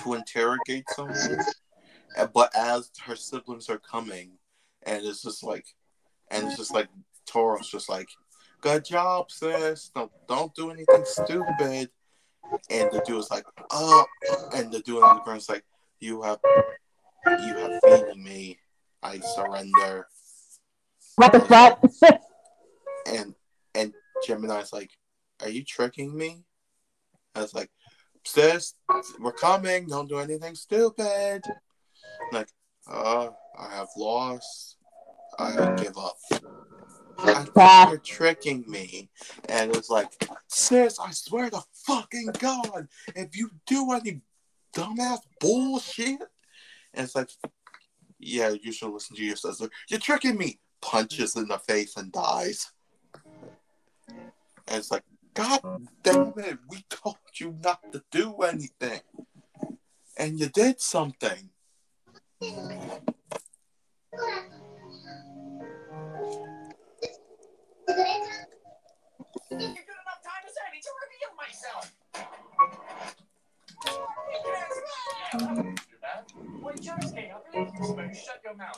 to interrogate someone But as her siblings are coming, and it's just like, and it's just like Toro's just like, "Good job, sis. Don't don't do anything stupid." And the dude is like, "Oh," and the dude on the ground is like, "You have, you have feeding me. I surrender." What the fuck? And and Gemini's like, "Are you tricking me?" I was like, "Sis, we're coming. Don't do anything stupid." Like, uh, I have lost. I give up. I think you're tricking me. And it's like, sis, I swear to fucking God, if you do any dumbass bullshit, and it's like, yeah, you should listen to your sister. You're tricking me. Punches in the face and dies. And it's like, God damn it, we told you not to do anything. And you did something. Shut your mouth.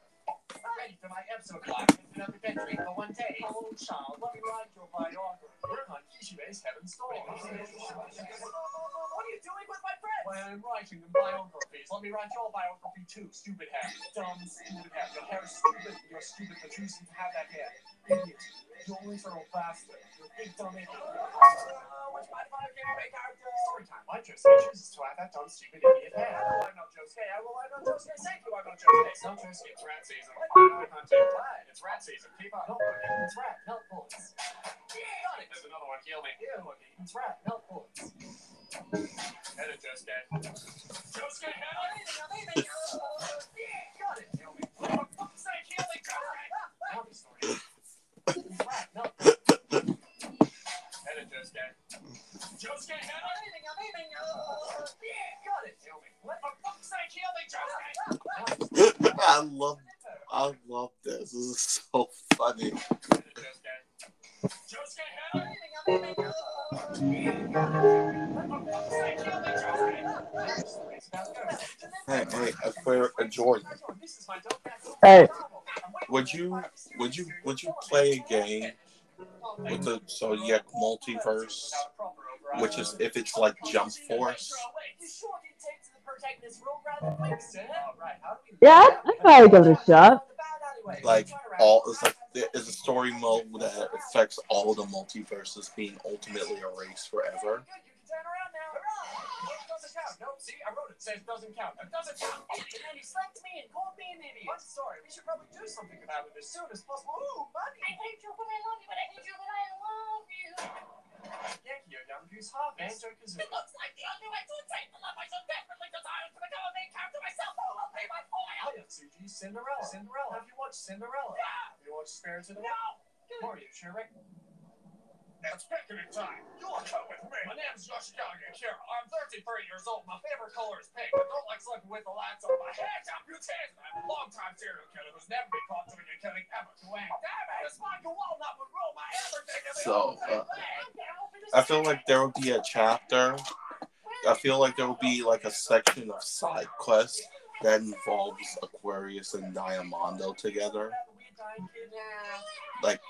Ready for my episode live in another bedroom for one day. Oh, child, let me write your biography. Rohan Kishibe's Heaven's Door. What are you doing with my friends? Well, I'm writing them biographies. Let me write your biography too, stupid hair. Dumb, stupid hair. Your hair is stupid. You're stupid for choosing to have that hair. Idiot. You're a literal bastard. You're a big dumb idiot. Uh? Story time. My Josuke chooses to have that dumb, stupid idiot. No, I'm not Josuke. I will. I'm not Josuke. Thank you. I'm not Josuke. It's not. It's rat season. I'm not. It's rat season. Keep on. Help me. It's rat. Help bullets. Got it. There's another one. Heal me. Heal me. It's rat. Help. Head head. Help head. Got it. Heal me. Heal me. I love I love this. This is so funny. Hey, hey, uh, Jordan, Hey, would you would you would you play a game with the Zodiac multiverse, which is if it's like Jump Force? yeah, I'd, probably give it a shot. Like all it's like is a story mode that affects all the multiverses being ultimately erased forever. Doesn't count. No, see, I wrote it. Says doesn't count. It doesn't count. And then he slapped me and called me an idiot. I'm sorry. We should probably do something about it as soon as possible. Ooh, money. I hate you, but I love you, but I hate you, but I love you. Yankee, your young goose harp, banjo kazoo. It looks like the only way to attain the love I so desperately desire is to become a main character myself. Oh, I'll pay my foil. I am Suji Cinderella. Cinderella. Have you watched Cinderella? Yeah. Have you watched Spirited Away? No. Are you sure, Rick? It's picnic time. You'll come with me. My name's Yoshikage Kira. I'm 33 years old. My favorite color is pink. I don't like sleeping with the lights on. My hands up, you chance. I'm a long-time serial killer who's never been caught doing a killing ever to. Damn it! It's Michael Walnut would rule my everything So, uh. I feel like there will be a chapter. I feel like there will be like a section of side quests that involves Aquarius and Diamondo together. Like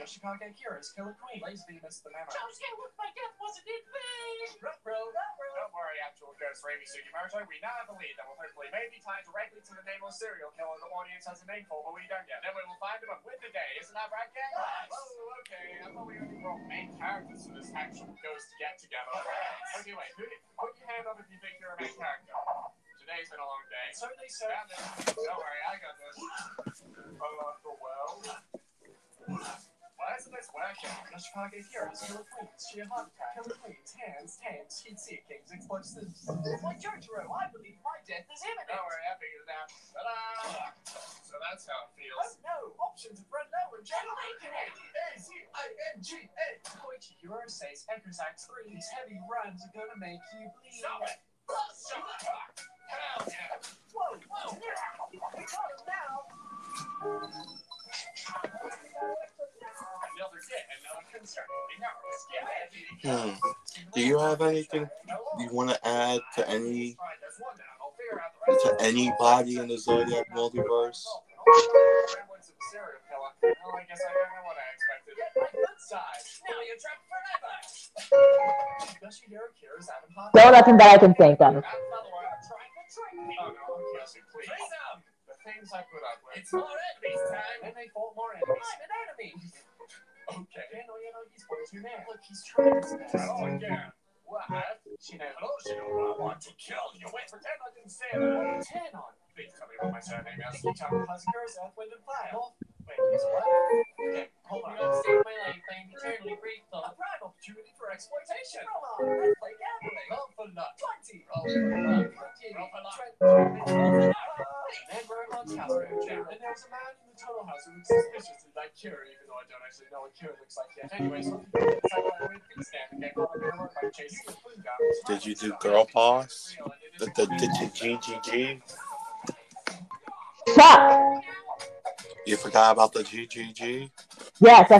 Yoshikage Kira's Killer Queen. Blaze Venus the Memory. Josuke, look, my death wasn't in vain. Ruh-roh, ruh-roh. Don't worry, actual ghost Reimi Sugimoto. We now have a lead that will hopefully maybe tie directly to the nameless serial killer the audience has a name for, but we don't yet. Then we will find him and win the day. Isn't that right, gang? Oh, okay. I thought we only brought main characters for this actual ghost get together. Okay, wait. Who, put your hand up if you think you're a main character. Today's been a long day. So they say. Don't worry, I got this. Uh, well. Why isn't this working? Ashkage Heroes, Killer Queens, Shia Hakuta, Killer Queens, Hands, Heat Sea Kings, Explosives. My Jotaro, I believe my death is imminent. Don't worry, I figured it out. Ta-da! So that's how it Oh feels. no, options of Red Low and. A-Z-I-N-G-A. Koichi Hirose's Echoes Act 3, these heavy rhymes are gonna make you bleed. Stop it! Shut up! Hmm. Do you have anything you want to add to any to anybody in the Zodiac multiverse? So nothing that I can think of. Oh. The things I put up with. It's more enemies time! And they fought more enemies. An enemy. Okay. Yeah, no, he's way too mad. Look, he's trying best. Oh, yeah. What? She knows. Hello, Shino. I want to kill you. Wait, pretend I didn't say that. Ten on. Please tell me what my surname is. Chakra Huskers, Earth, Wind, and Fire. North. Wait, he's what? Okay, hold on. You're save my life. I'm eternally A prime opportunity for exploitation. Come on, let's play gambling. Roll for luck. 20. Roll for luck. Roll for luck. Twenty. And we're in Lunch House Room Jam. And there's a man in the tunnel house who looks suspiciously like Kira, even though I don't actually know what Kira looks like yet. Anyways, did you do? It's like a weird thing stand and get the work by chasing the food guy. Did you do girl boss? The, the, did you GGG? Chuck! You forgot about the GGG? Yes, I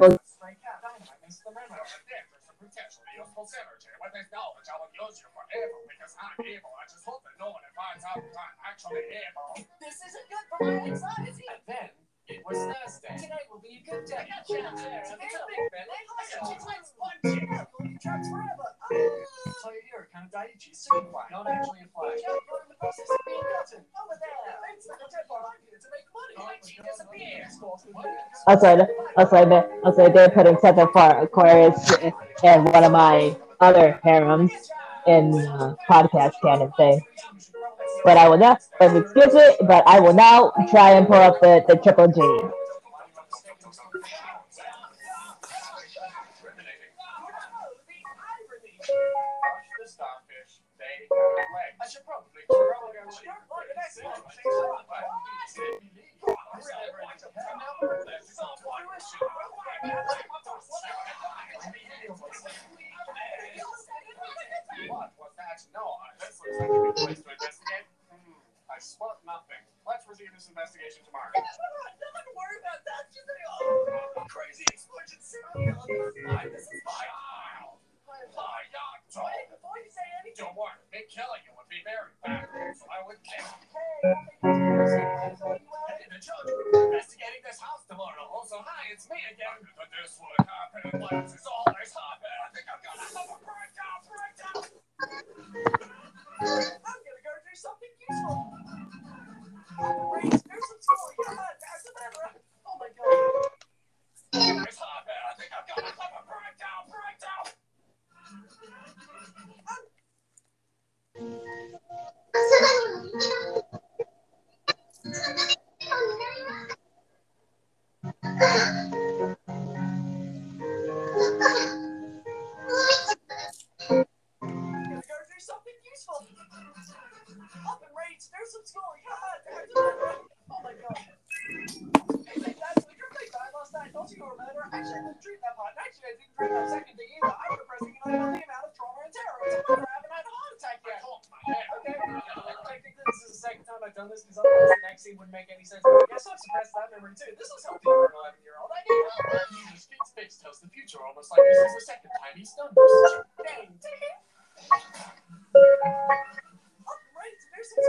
Stray cat, dynamite, Mr. Memo. There's a potentially useful synergy. With this knowledge, I will use you for evil because I'm evil. I just hope that no one finds out that I'm actually evil. This isn't good for my anxiety. And then it was Thursday. Today will be a good day. I got you out there. I'm It's a big, big man. I got you. Let's punch Yeah, you. we'll be trapped forever. Toyohiro Kanedaichi Superfly, not actually a fly. Watch you're in the process of being gotten. Over there. It's like a dead. I'm here to make money. Koichi disappears. also, also, they, also they're putting Seven for Aquarius and one of my other harems in uh, podcast canon thing. But I will not, excuse me, but I will now try and pull up the, the triple G. No, this looks like a good place to investigate. I spot nothing. Let's resume this investigation tomorrow. Nothing to worry about. That's just a oh, Crazy explosion serial. This is my aisle. My yacht. Wait, before you say anything. Don't worry, me killing you would be very bad. So I would kill. Hey, Hey, the judge will be investigating this house tomorrow. Also, hi, it's me again. But this would happen. Always. I think I'm gonna have a breakdown. Breakdown. I'm gonna go do something useful. Story. Come on, there's a member. Oh my god. Happen. I think I'm gonna have a breakdown. Breakdown. Gonna do something useful. Up in rage, there's some story. Come on, there's. Oh my god. Hey, hey, that's the good thing that I. Don't you remember? Actually, I didn't dream that part. Actually, I didn't dream that second thing either. I'm depressing and I know the amount of trauma and terror. It's a wonder I haven't had a heart attack I yet. caught my head. Okay, this is the second time I've done this because otherwise the next scene wouldn't make any sense. I guess I've suppressed that memory too. This was healthy for an 11 year old. I need help. Speaks tells the future almost like this is the second time he's done this.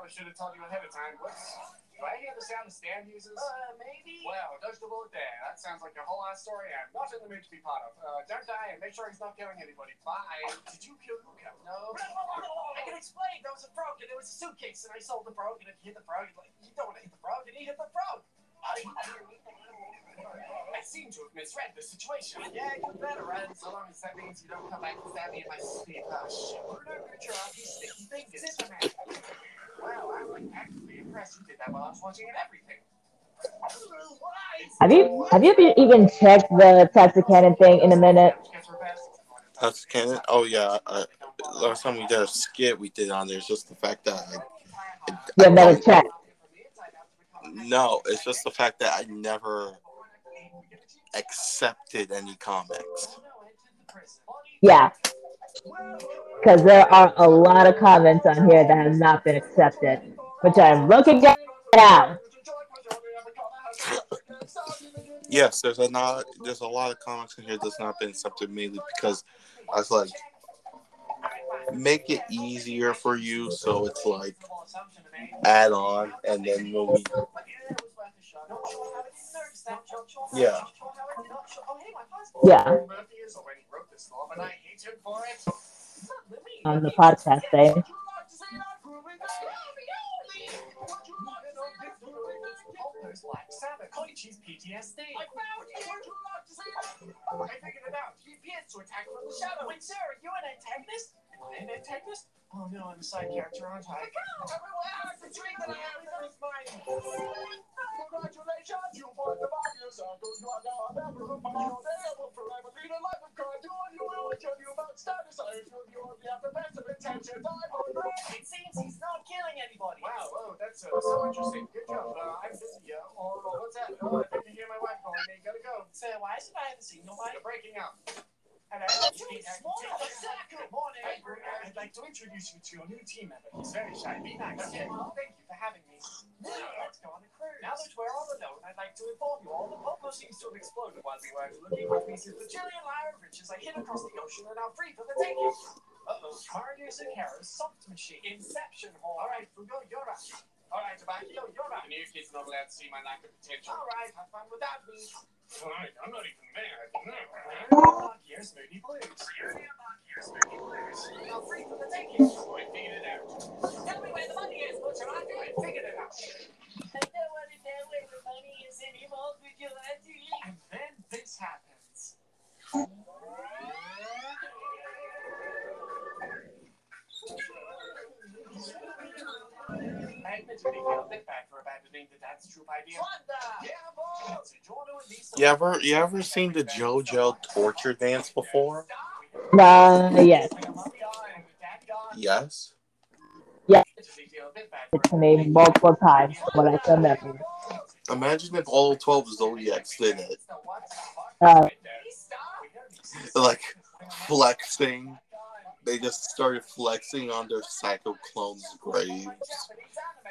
probably should have told you ahead of time. Whoops. Do I hear the sound the stand uses? Uh, maybe. Well, dodge the bullet there. That sounds like a whole ass story I'm not in the mood to be part of. Uh, don't die and make sure he's not killing anybody. Bye. Did you kill Luca? No. I can explain. There was a frog and there was a suitcase and I sold the frog and if you hit the frog, like, you don't want to hit the frog and he hit the frog. I seem to have misread the situation. Yeah, you better run, so long as that means you don't come back and stab me in my sleep. Oh, shit. Did I picture of these sticky fingers? It's a man. Wow, I'm actually impressed you did that while I was watching everything. Have you have you even checked the Texarkana thing in a minute? canon. Oh yeah. I, last time we did a skit, we did on there. It's just the fact that I, You have never checked. no, it's just the fact that I never accepted any comics. Yeah. Because there are a lot of comments on here that have not been accepted, which I'm looking at now. Yes, there's a not there's a lot of comments in here that's not been accepted mainly because I was like make it easier for you so it's like add on and then when we Yeah. Yeah. On the podcast eh? thing. PTSD. I found you. I figured it out. He appears to attack from the shadow. Wait, sir, are you an antagonist? Am I an antagonist? Oh no, I'm a side character, aren't I? Everyone has the dream that I have is mine. Congratulations, you won the Mario Circles. You are now a member of my They will forever lead a life of cartoon. You will tell you about status. I feel you only have the best of intentions. I'm hungry. It seems he's not killing anybody. Wow, oh, that's uh, so interesting. Good job. Uh, I'm busy. Uh, oh, oh, what's that? Oh, I think you hear my wife calling me. Gotta go. Sir, why is it I haven't seen nobody? You're breaking up. Good morning. I'd like to introduce you to your new team member. He's very shy. Be nice. Okay, well, thank you for having me. Now, let's go on a cruise. Now that we're all alone, I'd like to inform you all the Popo seems to have exploded while we were looking for pieces of Chilean lyre riches I hid across the ocean and now free for the taking. Uh-oh. Cardius and Harris, soft machine. Inception hall. All right, Fugo, you're up. All right, Tabacchio, you're up. The new kid's not allowed to see my lack of potential. All right, have fun without me. Fine, I'm not even mad. Here's Moody Blues. Now free for the taking. So I figured it out. Tell me where the money is, Butcher. I figured it out. I don't want to know where the money is anymore, Vigilante. And then this happens. You ever you ever seen the JoJo torture dance before? Nah, yes. Yes. Yes. It's me multiple times, but I can never. Imagine if all twelve Zodiacs did it. Uh, Like flexing. They just started flexing on their psycho clones' graves.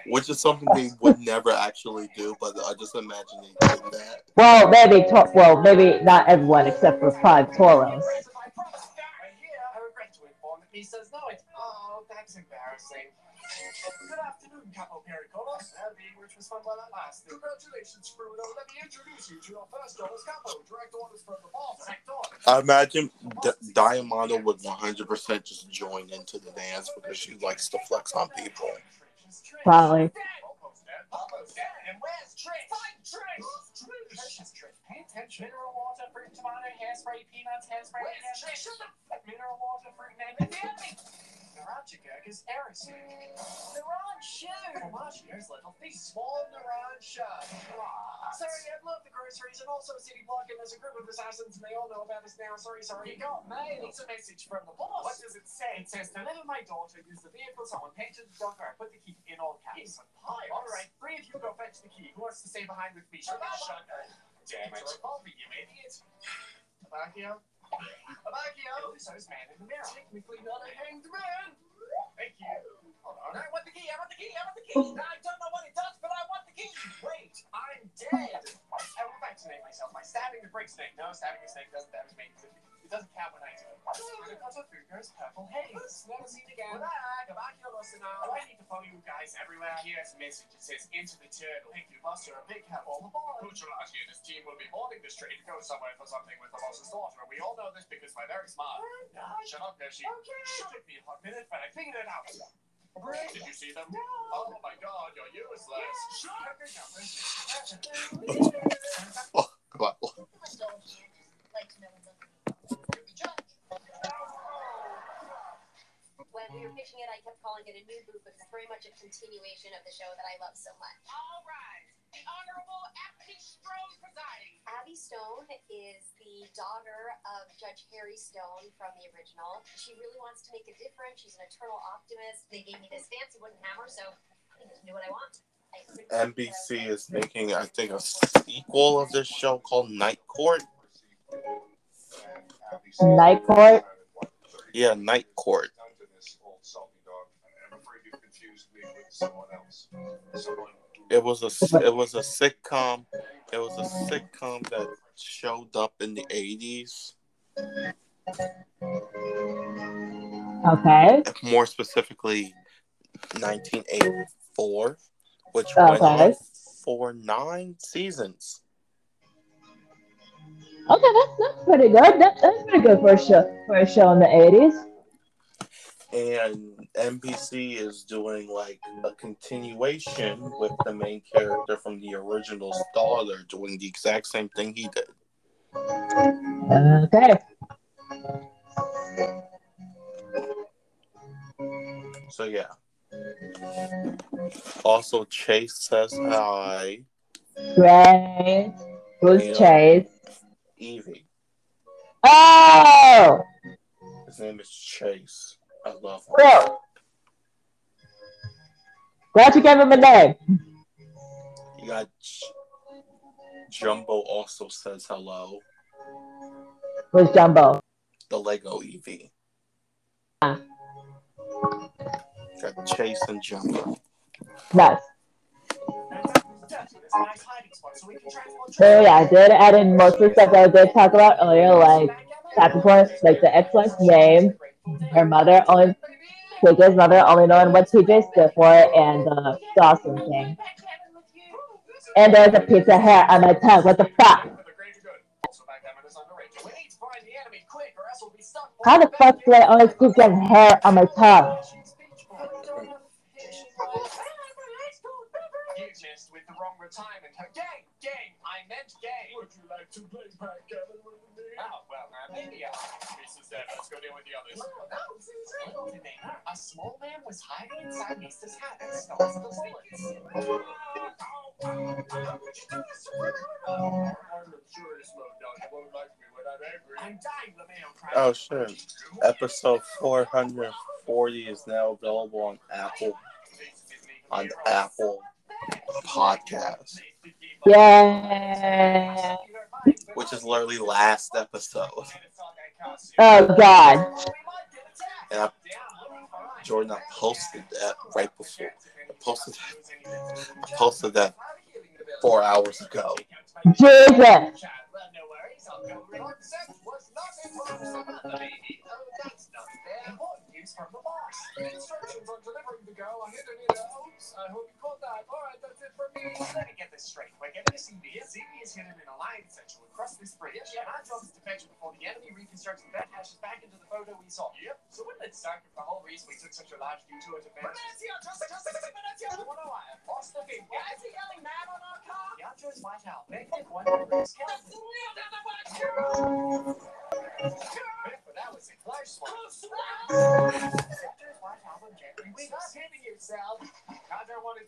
Which is something they would never actually do, but I just imagine they did that. well, maybe to- well, maybe not everyone except for five Toros. I regret to inform that he says no. It's oh, that's embarrassing. Good afternoon, Capo Pericolos. The which was fun while it lasted. Congratulations, Bruno. Let me introduce you to your first Dollars Capo. Direct orders from the boss. I imagine D- Diamanda would 100% just join into the dance because she likes to flex on people. Probably. Mineral water, fruit, tomato, hairspray, peanuts, hairspray, the Mineral water, fruit, egg. Neuralgia is heresy. Neuron shoe! Formaggio's little thief. Small neuron shut. Ah. Sorry, I've loved the groceries and also a city block, and there's a group of assassins, and they all know about us now. Sorry, sorry. You got mail. It's a message from the boss. What does it say? It says, deliver my daughter, use the vehicle someone painted the docker. I put the key in all caps. All right, three of you go fetch the key. Who wants to stay behind with me? Shut up. Damn it. Revolver, you idiot. Abacchio? So's man in the mirror. Technically not a hanged man. Thank you. Hold on. I want the key. I want the key. I want the key. I don't know what it does, but I want the key. Wait, I'm dead. I will vaccinate myself by stabbing the brick snake. No, stabbing the snake doesn't damage me. It doesn't count when I do it. Because of Fugo's purple haze. Never seen again. Back. Abacchio Losino. Oh, I need to follow you guys everywhere. Here's a message. It says, into the turtle. Thank you, boss. You're a big help all aboard. Kuchelagi and his team will be boarding the train to go somewhere for something with the boss's daughter. We all know this because we're very smart. Shut up, Hershey. Okay. Should be a hot minute, but I figured it out. Did you see them? No. Oh my god, you're useless. Shut Oh, When we were pitching it, I kept calling it a new boot, but it's very much a continuation of the show that I love so much. All right. The Honorable Abby Stone presiding. Abby Stone is the daughter of Judge Harry Stone from the original. She really wants to make a difference. She's an eternal optimist. They gave me this fancy wooden hammer, so I can do what I want. I NBC is making, I think, a sequel of this show called Night Court. Night Court. Yeah, Night Court. It was a it was a sitcom. It was a sitcom that showed up in the eighties. Okay. More specifically, nineteen eighty four, which went on for nine seasons. Okay, that's, that's pretty good. That, that's pretty good for a show for a show in the eighties. And NBC is doing like a continuation with the main character from the original Star. Doing the exact same thing he did. Okay. So yeah. Also, Chase says hi. Great. Who's Yeah. Chase? Evie. Oh, His name is Chase. I love him. cool. Glad you gave him a name. You got J- Jumbo. Also says hello. Who's Jumbo? the Lego EV. Ah. Got Chase and Jumper. Nice. That's a nice hiding spot so we can transport So yeah, I did add in most of the stuff that I did talk about earlier, like Capricorn, like the ex-wife's name, her mother only TJ's mother only knowing what TJ stood for, and the Dawson thing. And there's a piece of hair on my tongue. What the fuck? For the greater good. Also, backgammon is underrated. We need to find the enemy quick, or else we'll be stuck. How the fuck do I always keep getting hair on my tongue? You missed with the wrong retirement. Gang, gang, I meant gang. Would you like to play backgammon with me? Oh, well, maybe uh, This is dead. Let's go deal with the others. A small man was hiding inside Mister's hat and stole the bullets. I'm sure it's slow down. Won't like me when I'm angry. I'm dying, Romeo cried. Oh shit. Episode 440 is now available on Apple on Apple Podcast, Yeah. which is literally last episode. Oh god. And I, Jordan, I posted that right before. I posted I posted that four hours ago. Jesus. Instructions on delivering the girl are hidden in the oops. I hope you caught that. Alright, that's it for me. Let me get this straight. We're getting a CV. CV is hidden in a line section across this bridge. And our job is to fetch it before the enemy reconstructs the bed hashes back into the photo we saw. Yep. So wouldn't it suck if the whole reason we took such a large detour to fetch? Venezia, just, just, Venezia. What do I? Boss looking. Why is he yelling mad on our car? Ghiaccio's white out. Big Nick wondered where his skeleton. But that was one. Hitting yourself. I don't want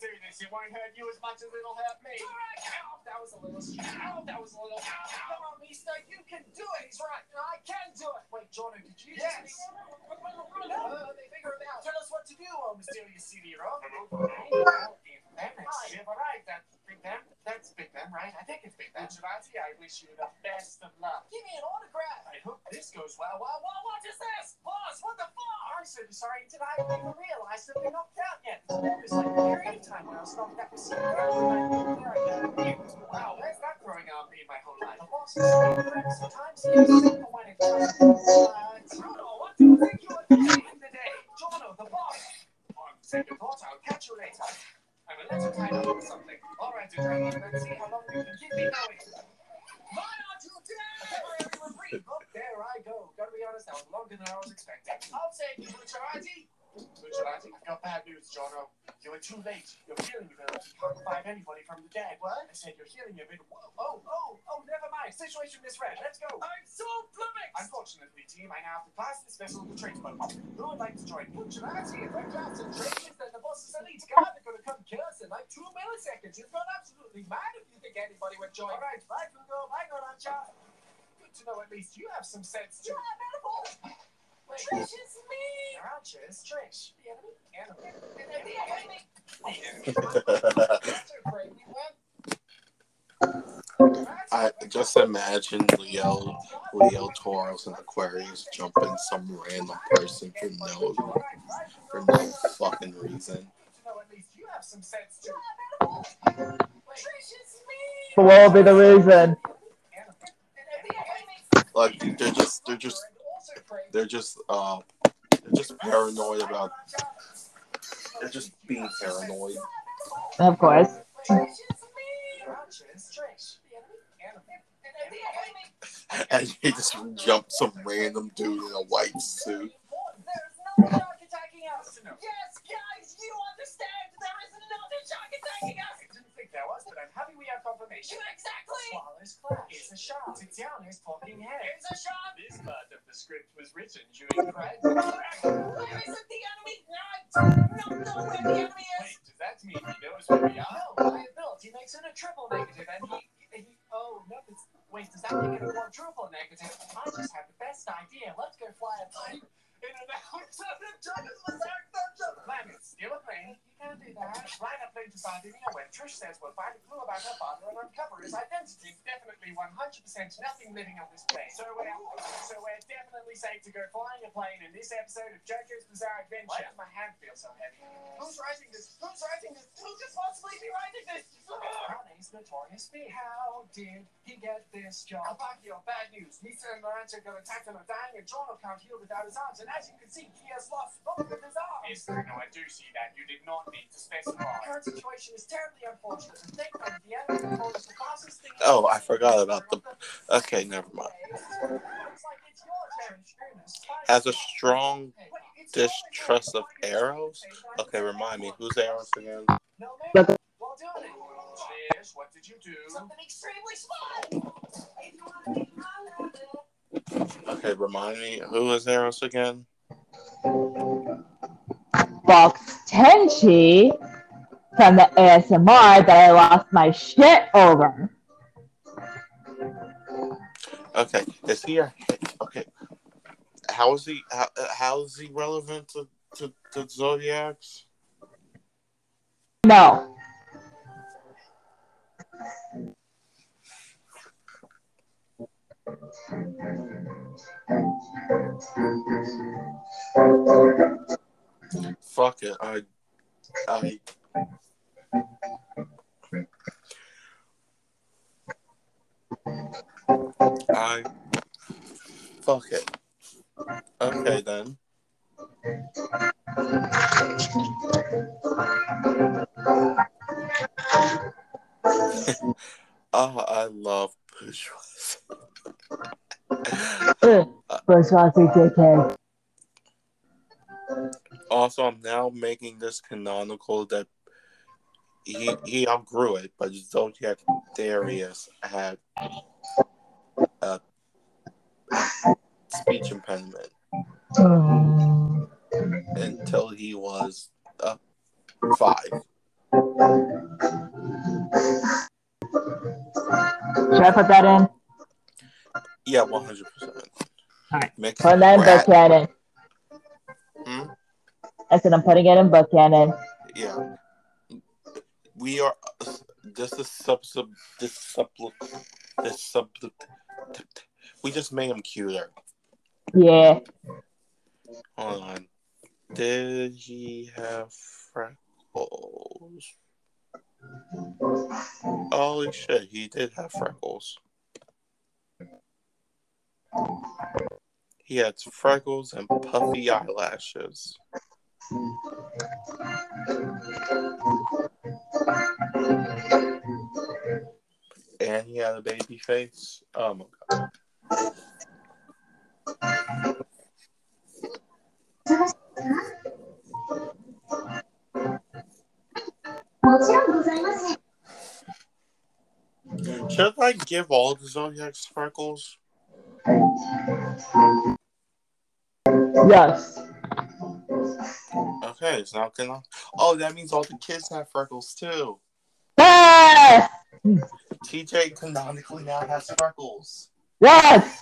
to do this. It won't hurt you as much as it'll hurt me. Ow, that was a little. Ow, that was a little. Come on, Mister, you can do it. He's right. I can do it. Wait, Jono, did you yes. just? Uh, they figure it out. Tell us what to do, oh mysterious CD-ROM. Shit, all right, that's Big Ben. That's Big Ben, right? I think it's Big Ben. Chivati, I wish you the best of luck. Give me an autograph. I hope this goes well. Well, well, what is this? Boss, what the fuck? I'm so sorry. Did I even realize that we're knocked out yet? It like a period of time when I was knocked out with some girl and I Wow, where's that growing on me my whole life? The boss is saying sometimes he's simple when it comes to uh, Jono, what do you think you were doing today? Jono, the boss. On second thought, I'll catch you later. I'm a little tied up with something. All right, Adrenaline, let's see how long you can keep me going. Why not you dare? Reprieve. Oh, there I go. Gotta be honest, that was longer than I was expecting. I'll take you, Bucciarati. Bucciarati, I've got bad news, Jono. You were too late. Your healing ability can't revive anybody from the dead. What? I said your healing ability. Whoa, oh, oh, oh, never mind. Situation misread. Let's go. I'm so flummoxed. Unfortunately, team, I now have to pass this vessel to trade boat. Who would like to join? Bucciarati, if I draft some trades, then the boss's elite guard are gonna come kill us in like two milliseconds. You've gone absolutely mad if you think anybody would join. All right, bye, Google. Bye, Gorancha. Good to know at least you have some sense too. Wait, Trish is me. Is Trish. The enemy? Enemy. The enemy. The enemy. I just imagine Leo, Leo Taurus and Aquarius jumping some random person for no, for no fucking reason. What will be the reason? Like they're just, they're just, they're just, uh, they're just paranoid about. They're just being paranoid. Of course. And he just jumped some random dude in a white suit. Yes, guys, you understand. There is another shark attacking us. Was, but I'm happy we have confirmation. Exactly. Squalo's clash. It's a shark. Tiziano's talking head. It's a shark. This part of the script was written during the Craig. Where isn't the enemy? No, I don't know where the enemy is. Wait, does that mean he knows where we are? No, by ability makes it a triple negative, and he, he oh no, it's, wait, does that make it a quadruple negative? I just had the best idea. Let's go fly a plane. In and out of the Douglas Ark Dungeon. Planet, steal a plane. Can't do that. A plane to Sardinia when Trish says we'll find a clue about her father and uncover his identity. Definitely 100% nothing living on this plane. So we're, so we're definitely safe to go flying a plane in this episode of JoJo's Bizarre Adventure. Why does my hand feel so heavy? Who's writing this? Who's writing this? Who could possibly be writing this? Honey's Notorious B. How did he get this job? Abacchio, bad news. Misa and Lorenzo go attack him are dying and Giorno can't heal without his arms. And as you can see, he has lost both of his arms. Yes, no, I do see that. You did not Oh, I forgot about the. Okay, never mind. Has a strong distrust of arrows. Okay, remind me, who's arrows again? Okay, remind me, who is arrows again? Fox Tenchi from the ASMR that I lost my shit over. Okay, is he a okay? How is he? How, how is he relevant to to, to Zodiacs? No. Fuck it, I, I. I fuck it. Okay then. oh, I love bourgeoisie. Bourgeoisie dickhead. Also, I'm now making this canonical that he he outgrew it, but Zodiac Darius had a speech impediment until he was uh, five. Should I put that in? Yeah, one hundred percent. Alright. Mix Put that in. Hmm? I said I'm putting it in book canon. Yeah. We are. This is sub sub. This sub. This sub. We just made him cuter. Yeah. Hold on. Did he have freckles? Holy shit, he did have freckles. He had freckles and puffy eyelashes. And he had a baby face. Oh my god. Should I give all the Zodiacs freckles? Yes. Okay, it's not gonna. Oh, that means all the kids have freckles too. Yes. TJ canonically now has freckles. Yes.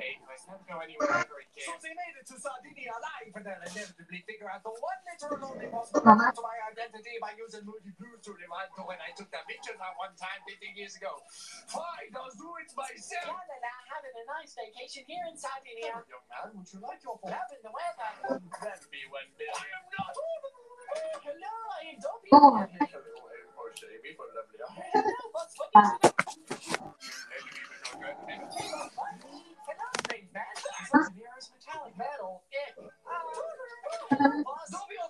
was a mistake. Let's not go anywhere ever So they made it to Sardinia alive and they'll inevitably figure out the one literal only possible path to my identity by using Moody Blues to remind me when I took the pictures that one time 15 years ago. Fine, I'll do it myself. La, la, la, having a nice vacation here in Sardinia. Young man, would you like your phone? Having the weather. That'll be one bill. I am not. Hello, I am don't be. Hello, Porsche, be for lovely. Hello, what's what you Hello, strange result of the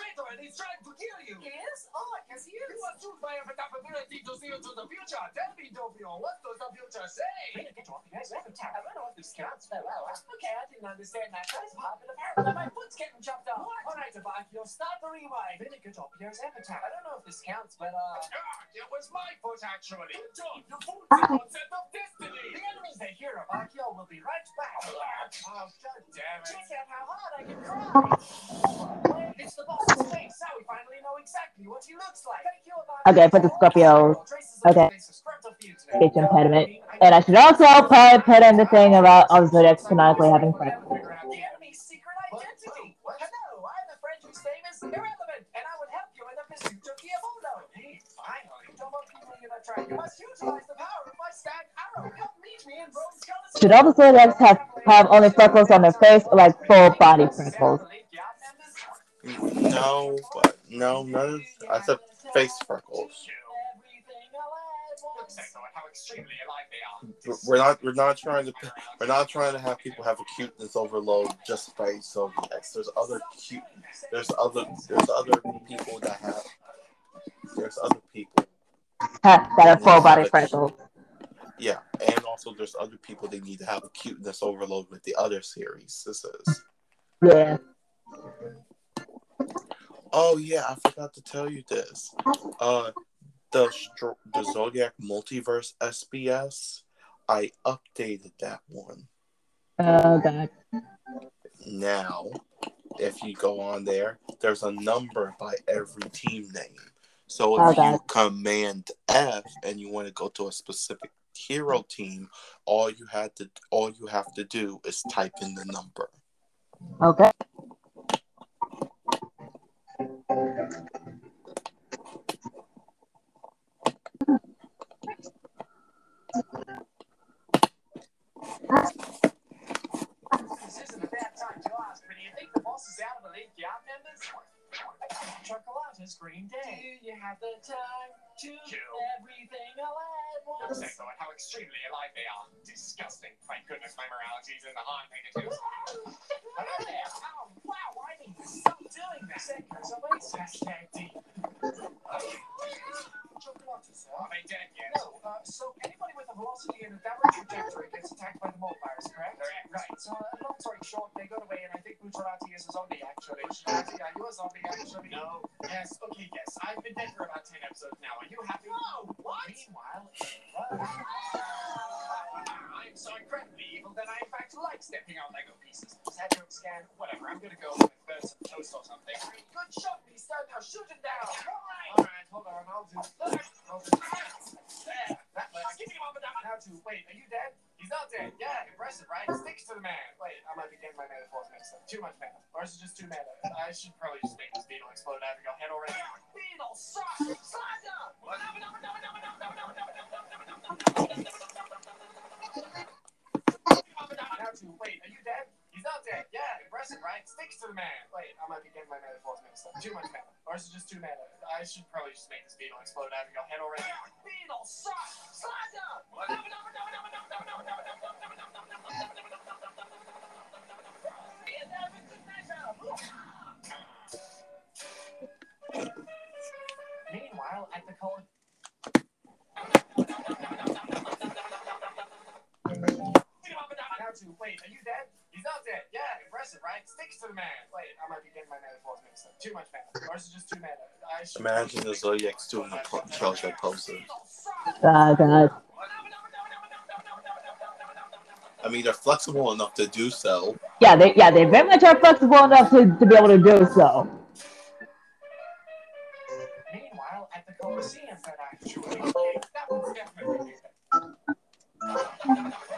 traitor, and he's trying to kill you. Yes? Oh, I can see it. You are choose by a ability to see into the future. Tell me, Doppio, what does the future say? Really good job, you guys. Epitaph. I don't know if this counts. Oh, well, okay, I didn't understand that. That's pop, and apparently my foot's getting chopped off. All right, Tabakio, start the rewind. Really good job, here's Epitaph. I don't know if this counts, but, uh... Ah, it was my foot, actually. John, your foot's the concept of destiny. The enemies they hear of Akio will be right back. Oh, god damn it. Check out how hard I can cry. It's the boss's Okay, put the Scorpio. Okay. Speech impediment. And I should also probably put in the thing about all the zodiacs canonically having Colosseum. Should all the zodiacs have, have only freckles on their face or like full body freckles? No, but no, none. Of, I said face freckles. Looks like though how extremely alive they are. We're- not. We're not trying to. We're not trying to have people have a cuteness overload just face zodiacs. There's other cute. There's other. There's other people that have. There's other people. That have full body freckles. Yeah, and also there's other people they need to have a cuteness overload with the other series. This is. Yeah. Oh yeah, I forgot to tell you this. Uh, the Stro- the Zodiac Multiverse SBS, I updated that one. Oh god. Now, if you go on there, there's a number by every team name. So if Okay. you command F and you want to go to a specific hero team, all you had to all you have to do is type in the number. Okay. This isn't a bad time to ask, but do you think the boss is out of the league yard members? Cioccolata's Green Day. Do you have the time to Kill. everything all at once? Like though how extremely alive they are. Disgusting. Thank goodness my morality's in the hot negative. Hello there. Oh, wow, I need to stop doing that. Seconds away, hashtag D. Cioccolata, sir. Are they dead yet? No, uh, so anybody with a velocity and a downward trajectory gets attacked by the mold virus, correct? Correct. Right, so uh, long story short, they got away, and I think Bucciarati is a zombie, actually. Bucciarati, are you a zombie, actually? No. Yes. Okay. Yes. I've been dead for about ten episodes now. Are you happy? No, what? Meanwhile, I'm so incredibly evil that I in fact like stepping on Lego pieces. is that joke scan? Whatever. I'm gonna go and burn some toast or something. Good shot, Beast. Now shoot him down. All right. Hold on. I'll do. I'll do. There. That works. Give me one more. Now to wait, are you dead? He's not dead. Yeah. Impressive, right? Sticks to the man. Wait, I might be getting my metaphors mixed up. Too much mana. Or is it just too meta? I should probably just make this beetle explode out of your head already. Beetle, suck! Slide up! Now to wait, are you dead? He's not dead. Yeah. Impressive, right? Sticks to the man. Wait, I might be getting my metaphors mixed up. Too much meta. Or is it just too meta? I should probably just make this beetle explode out of your head already. Beetle, suck! Slide up! Meanwhile, at the. Now to wait, are you dead? He's not dead. Yeah. Impressive, right? Sticks to the man. Wait, I might be getting my metaphors mixed up. Too much meta. Or is it just too meta? I should Imagine the Zodiacs doing the pro- Kelso poses. Oh god. I mean, they're flexible enough to do so. Yeah, they yeah, they very much are flexible enough to, to be able to do so. Meanwhile, at the Colosseum, that actually. That one's definitely. It's too meta. I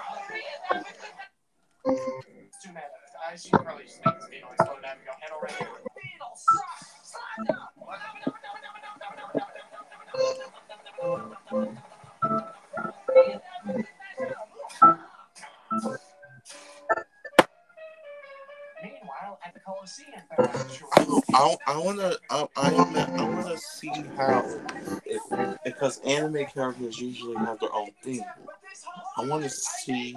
I I wanna I I, I wanna see how if because anime characters usually have their own thing. I want to see.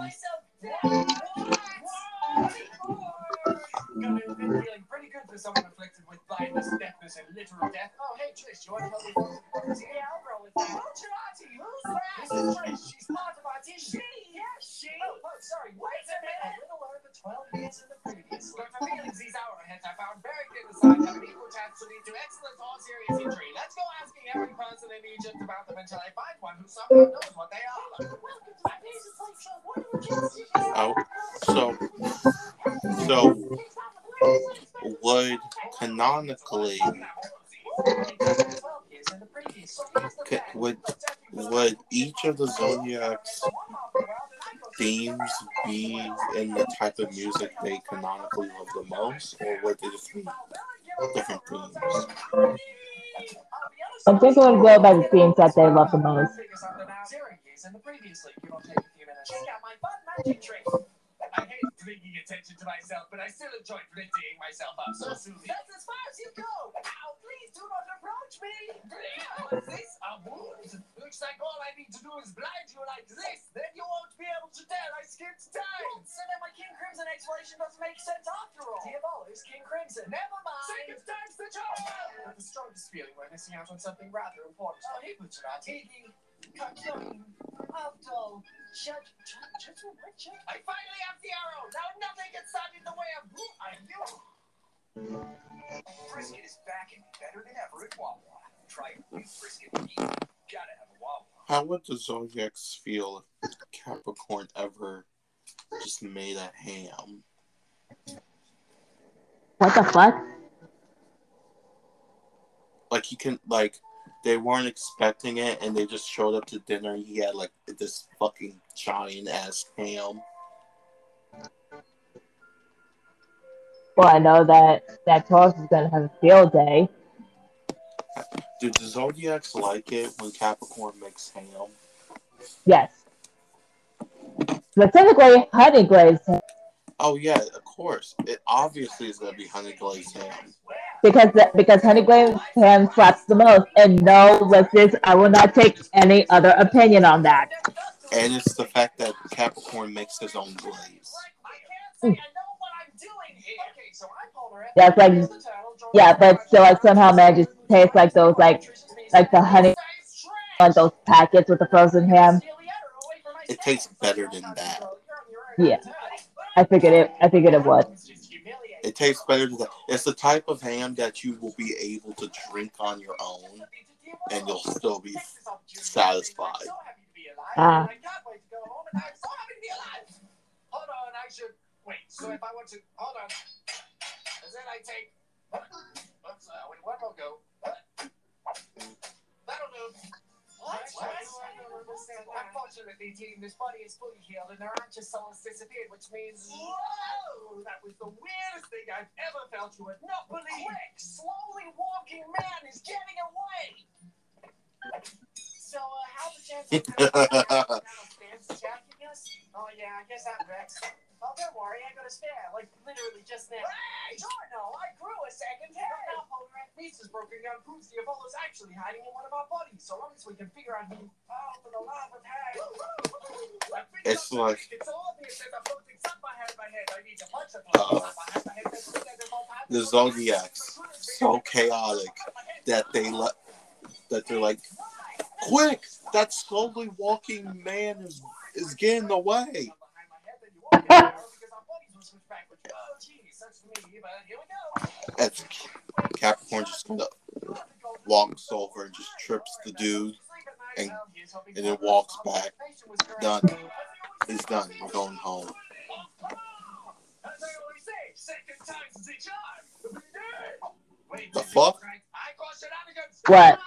Feeling pretty good for someone afflicted with blindness, deafness, and literal death. Oh, hey, Trish, you want to help me with the Yeah, I'll roll with that. Bucciarati, who's that? This is Trish. She's part of our team. She? Yeah, She. Oh, oh, sorry. Wait a minute. A little over 12 years in the previous. But for feelings these hourheads I found buried in the side have an equal chance to lead to excellent or serious injury. Let's go asking every person in Egypt about them until I find one who somehow knows what they are. Welcome to my Paisley Place Show. What are your? Oh, so so would canonically would would each of the zodiac's themes be in the type of music they canonically love the most, or would they just be different themes? I think it would go by the themes that they love the most. In the previous league. You don't take a few minutes. Check out my fun magic trick. I hate bringing attention to myself, but I still enjoy prettying myself up so soon. That's as far as you go. Ow, please do not approach me. What's this? A wound? Looks like all I need to do is blind you like this. Then you won't be able to tell I skipped Well, time. so then my King Crimson explanation doesn't make sense after all. Diavolo is King Crimson. Never mind. Second time's the charm. With the strongest feeling we're missing out on something rather important. Oh, hey, Bucciarati. Cartoon. Outdoor. Judge, judge, judgment, what judge? I finally have the arrow. Now nothing can stand in the way of who I am. Brisket is back and better than ever at Wawa. Try a new brisket meat. Gotta have a Wawa. How would the zodiacs feel if Capricorn ever just made a ham? What the fuck? Like he can like they weren't expecting it and they just showed up to dinner. He had like this fucking giant ass ham. Well, I know that that Taurus is gonna have a field day. Do the zodiacs like it when Capricorn makes ham? Yes. Specifically, honey glazed ham, Oh yeah, of course. It obviously is gonna be honey glazed ham. because because honey glazed ham slaps the most. And no, listeners, I will not take any other opinion on that. And it's the fact that Capricorn makes his own glaze. I can't say I know what I'm doing here. Okay, so I'm Homer. That's like- Yeah, but still, like somehow manages to taste like those like like the honey like those packets with the frozen ham. It tastes better than that. Yeah. I figured it. I figured it would. It tastes better than that. It's the type of ham that you will be able to drink on your own, and you'll still be satisfied. Ah. Hold on, I should wait. So if I want to hold on, and then I take. Oops, uh, wait, one more go. That'll do. What? What? Unfortunately, team, this body is fully healed and their anxious souls disappeared, which means. Whoa! That was the weirdest thing I've ever felt. You would not believe. Quick, slowly walking man is getting away. So, uh, how's the chance of Stan's attacking us? Oh yeah, I guess that wrecks. Oh, don't worry, I got a spare, like literally just now. Hey! Sure, no, I grew a second hair. Now, Polnareff, Mises broken down proves the Apollo's actually hiding in one of our bodies, so long as we can figure out who. Oh, for the love of heck! It's like It's obvious there's a floating sun behind my head. I need to punch a Uh, floating sun behind my head. That's what they're both having. the zodiacs so chaotic that they let that they're like, quick! That slowly walking man is is getting away. And Capricorn just kind of walks over and just trips the dude and and then walks back. Done. He's done. We're going home. The fuck? What?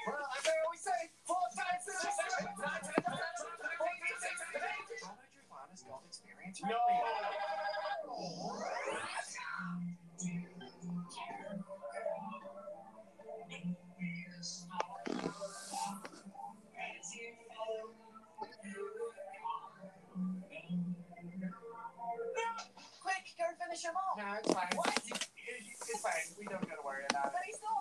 As I always say, third time's the charm. Well, as I always say, fourth time's the charm. Nine times the charm. How about your honest golf experience? No. Quick, go finish him off. No, it's fine. What? It's fine. We don't gotta worry about it. But he's not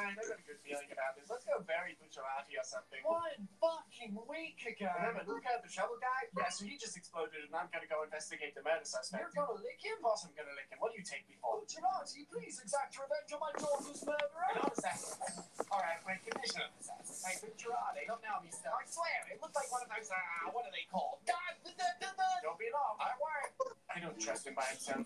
dead. I'm alive. It's fine. got a good feeling about this. Let's go bury Bucciarati or something. One fucking week ago. Remember Luca, the shovel guy? Yeah, so he just exploded, and I'm gonna go investigate the murder suspect. You're gonna lick him? Of course I'm gonna lick him. What do you take me for? Bucciarati, please exact revenge on my daughter's murderer. An assassin. All right, wait, condition of assassin. Hey, Bucciarati, don't now me stuff. I swear, it looked like one of those, uh, what are they called? God, the, the, the, the. Don't be alarmed. I won't. I don't trust him by himself.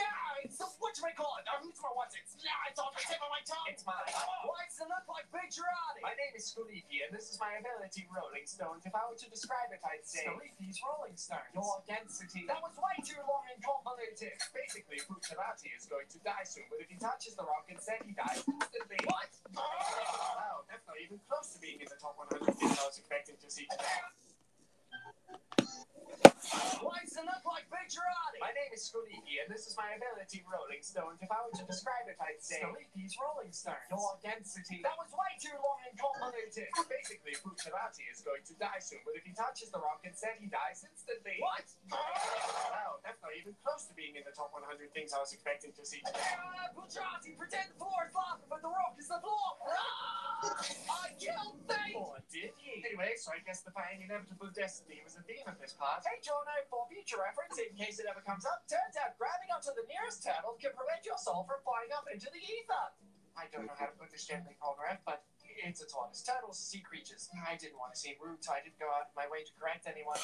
God, it's the, what do I call it? Who's my what's it? Yeah, it's on the tip of my tongue. It's mine. Why does it look like Bucciarati? My name is Scolippi, and this is my ability, Rolling Stones. If I were to describe it, I'd say... Scolippi's Rolling Stones. Your density. That was way too long and convoluted. Basically, Bucciarati is going to die soon, but if he touches the rock and said he dies instantly... What? Wow, that's not even close to being in the top 100 things I was expecting to see today. Why does it look like Bucciarati? My name is Scolippi, and this is my ability, Rolling Stone. If I were to describe it, I'd say... Scolippi's Rolling Stone. Your density. That was way too long and convoluted. Basically, Bucciarati is going to die soon, but if he touches the rock and said he dies instantly... What? Wow, that's not even close to being in the top 100 things I was expecting to see today. Bucciarati, pretend the floor is laughing, but the rock is the floor. Ah! I killed Fate. Or did he? Anyway, so I guess defying inevitable destiny was the theme of this part. Hey, Giorno, for future reference, in case it ever comes up, turns out grabbing onto the nearest turtle can prevent your soul from flying up into the ether. I don't know how to put this gently, Conrad, but it's a tortoise. Turtles are sea creatures. I didn't want to seem rude, so I didn't go out of my way to correct anyone.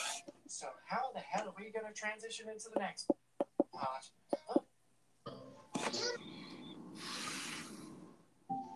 So how the hell are we going to transition into the next part?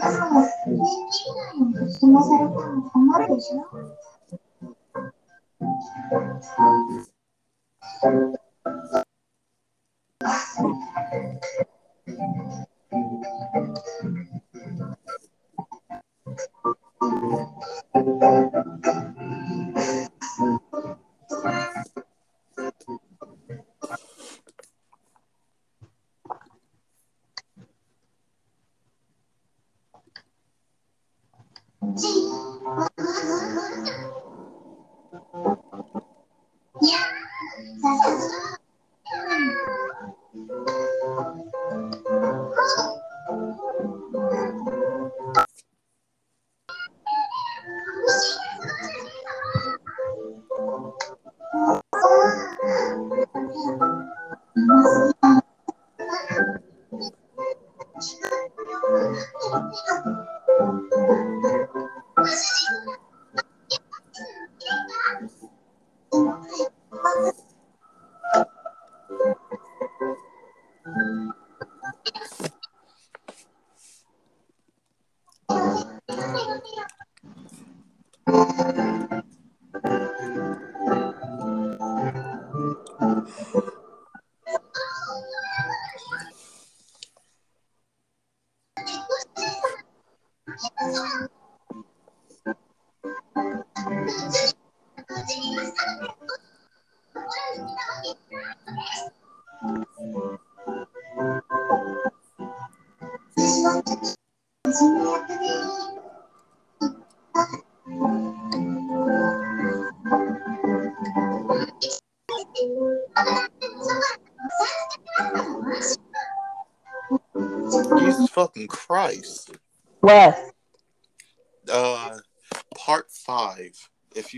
朝はスピーチ以外に質問されても困るでしょ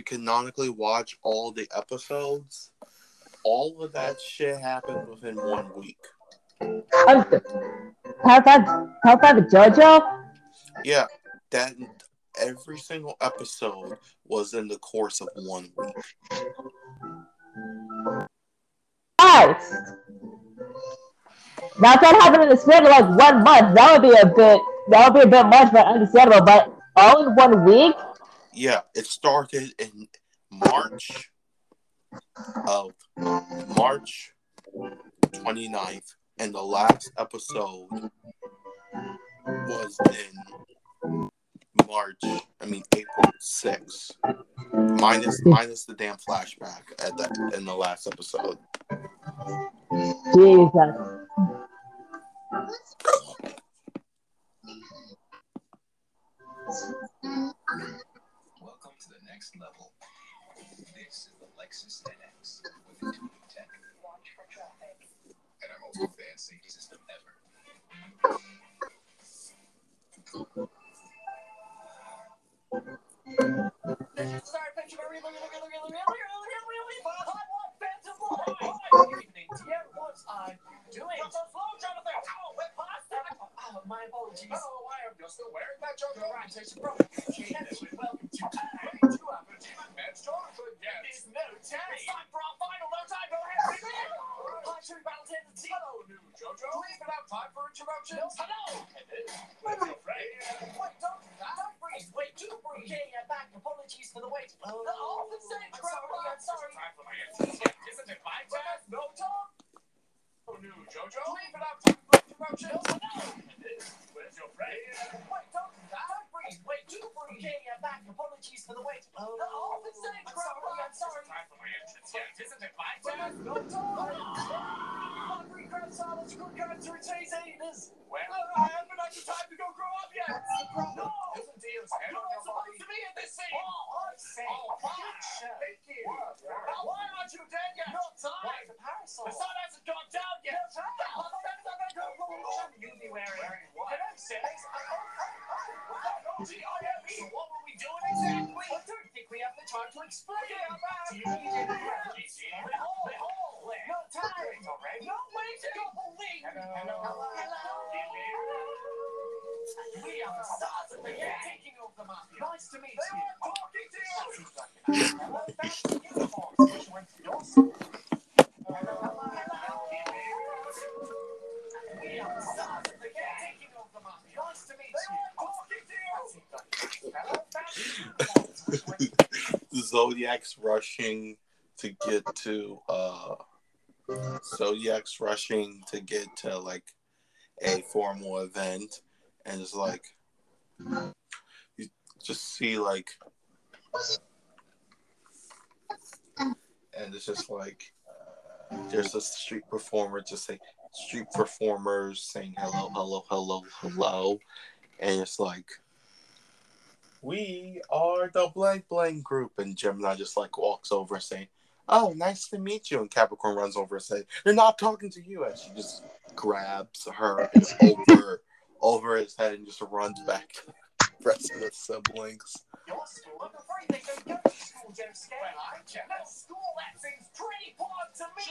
canonically watch all the episodes, all of that shit happened within one week. How? How's that the JoJo? Yeah, that every single episode was in the course of one week. Nice. Now if that happened in the span of like one month, that would be a bit that would be a bit much but understandable. But all in one week? Yeah, it started in March of March 29th and the last episode was in March. I mean April 6th. Minus minus the damn flashback at the in the last episode. Jesus. Rushing to get to uh Zodiac's rushing to get to like a formal event. And it's like you just see like and it's just like there's a street performer just say street performers saying hello hello hello hello. And it's like we are the blank blank group and gemini just like walks over saying oh nice to meet you and capricorn runs over and says they're not talking to you and she just grabs her over over his head and just runs back to the rest of the siblings your school. I'm to school, that seems pretty to me.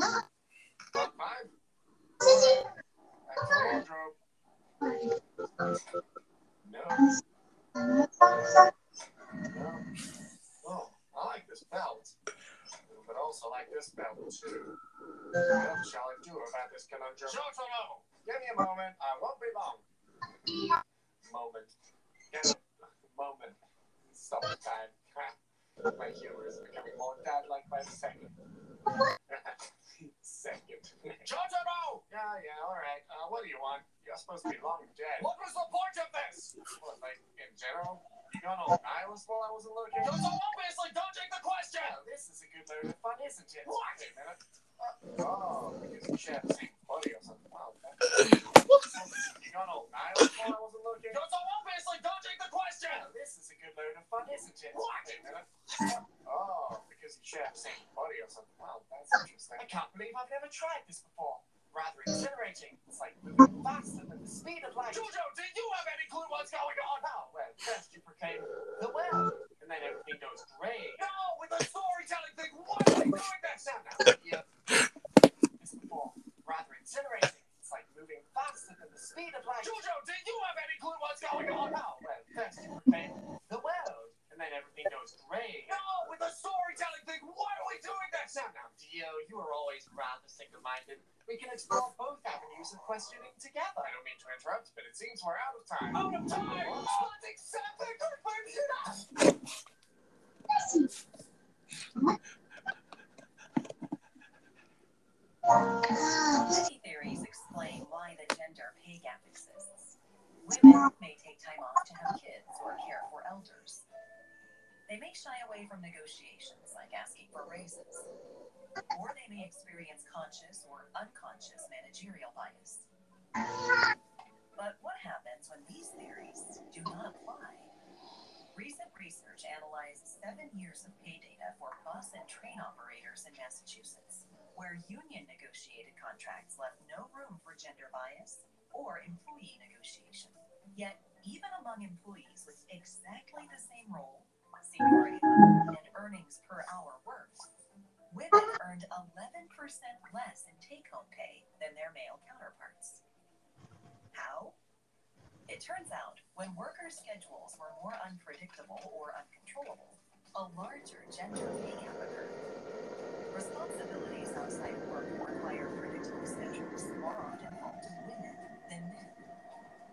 Time. My humor is becoming more dad-like by second. Second. Jotaro! Yeah, yeah, all right. Uh, what do you want? You're supposed to be long dead. What was the point of this? What, like, in general? You got no nihilist while I wasn't looking? You're so obviously dodging the question! This is a good load of fun, isn't it? What? Wait a minute. Oh, because you share the same body or something. Wow, that's... You got no nihilist while I wasn't looking? You're so obviously dodging the question! Well, this is a good load of fun, isn't it? What? Wait a minute. Oh, because you share the same body or something. Wow, that's interesting. I can't believe I've never tried this before. Rather exhilarating. It's like moving faster than the speed of light. Jojo, do you have any clue what's going on? Oh, well, first you proclaim the world, and then everything goes gray. No, with the storytelling thing, why are we doing this? No, no, yeah. This before. Rather exhilarating. It's like moving faster than the speed of light. Jojo, do you have any clue what's going on? Oh, well, first you proclaim the world, and then everything goes gray. No, with the storytelling thing, why are we doing that No, Now, Dio, you are always rather single-minded. We can explore both avenues of questioning together. I don't mean to interrupt, but it seems we're out of time. Out of time? What exactly could we do? Many theories explain why the gender pay gap exists. Women may take time off to have kids or care for elders. They may shy away from negotiations like asking for raises. Or they may experience conscious or unconscious managerial bias. But what happens when these theories do not apply? Recent research analyzed seven years of pay data for bus and train operators in Massachusetts, where union negotiated contracts left no room for gender bias or employee negotiation. Yet, even among employees with exactly the same role, and earnings per hour worked, women earned 11% less in take home pay than their male counterparts. How? It turns out when workers' schedules were more unpredictable or uncontrollable, a larger gender pay gap occurred. Responsibilities outside work require predictable schedules more often fall to women than men,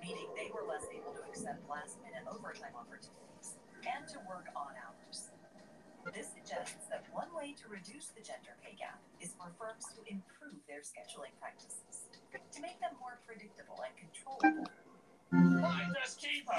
meaning they were less able to accept last minute overtime opportunities and to work odd hours. This suggests that one way to reduce the gender pay gap is for firms to improve their scheduling practices to make them more predictable and controllable. Finders keeper.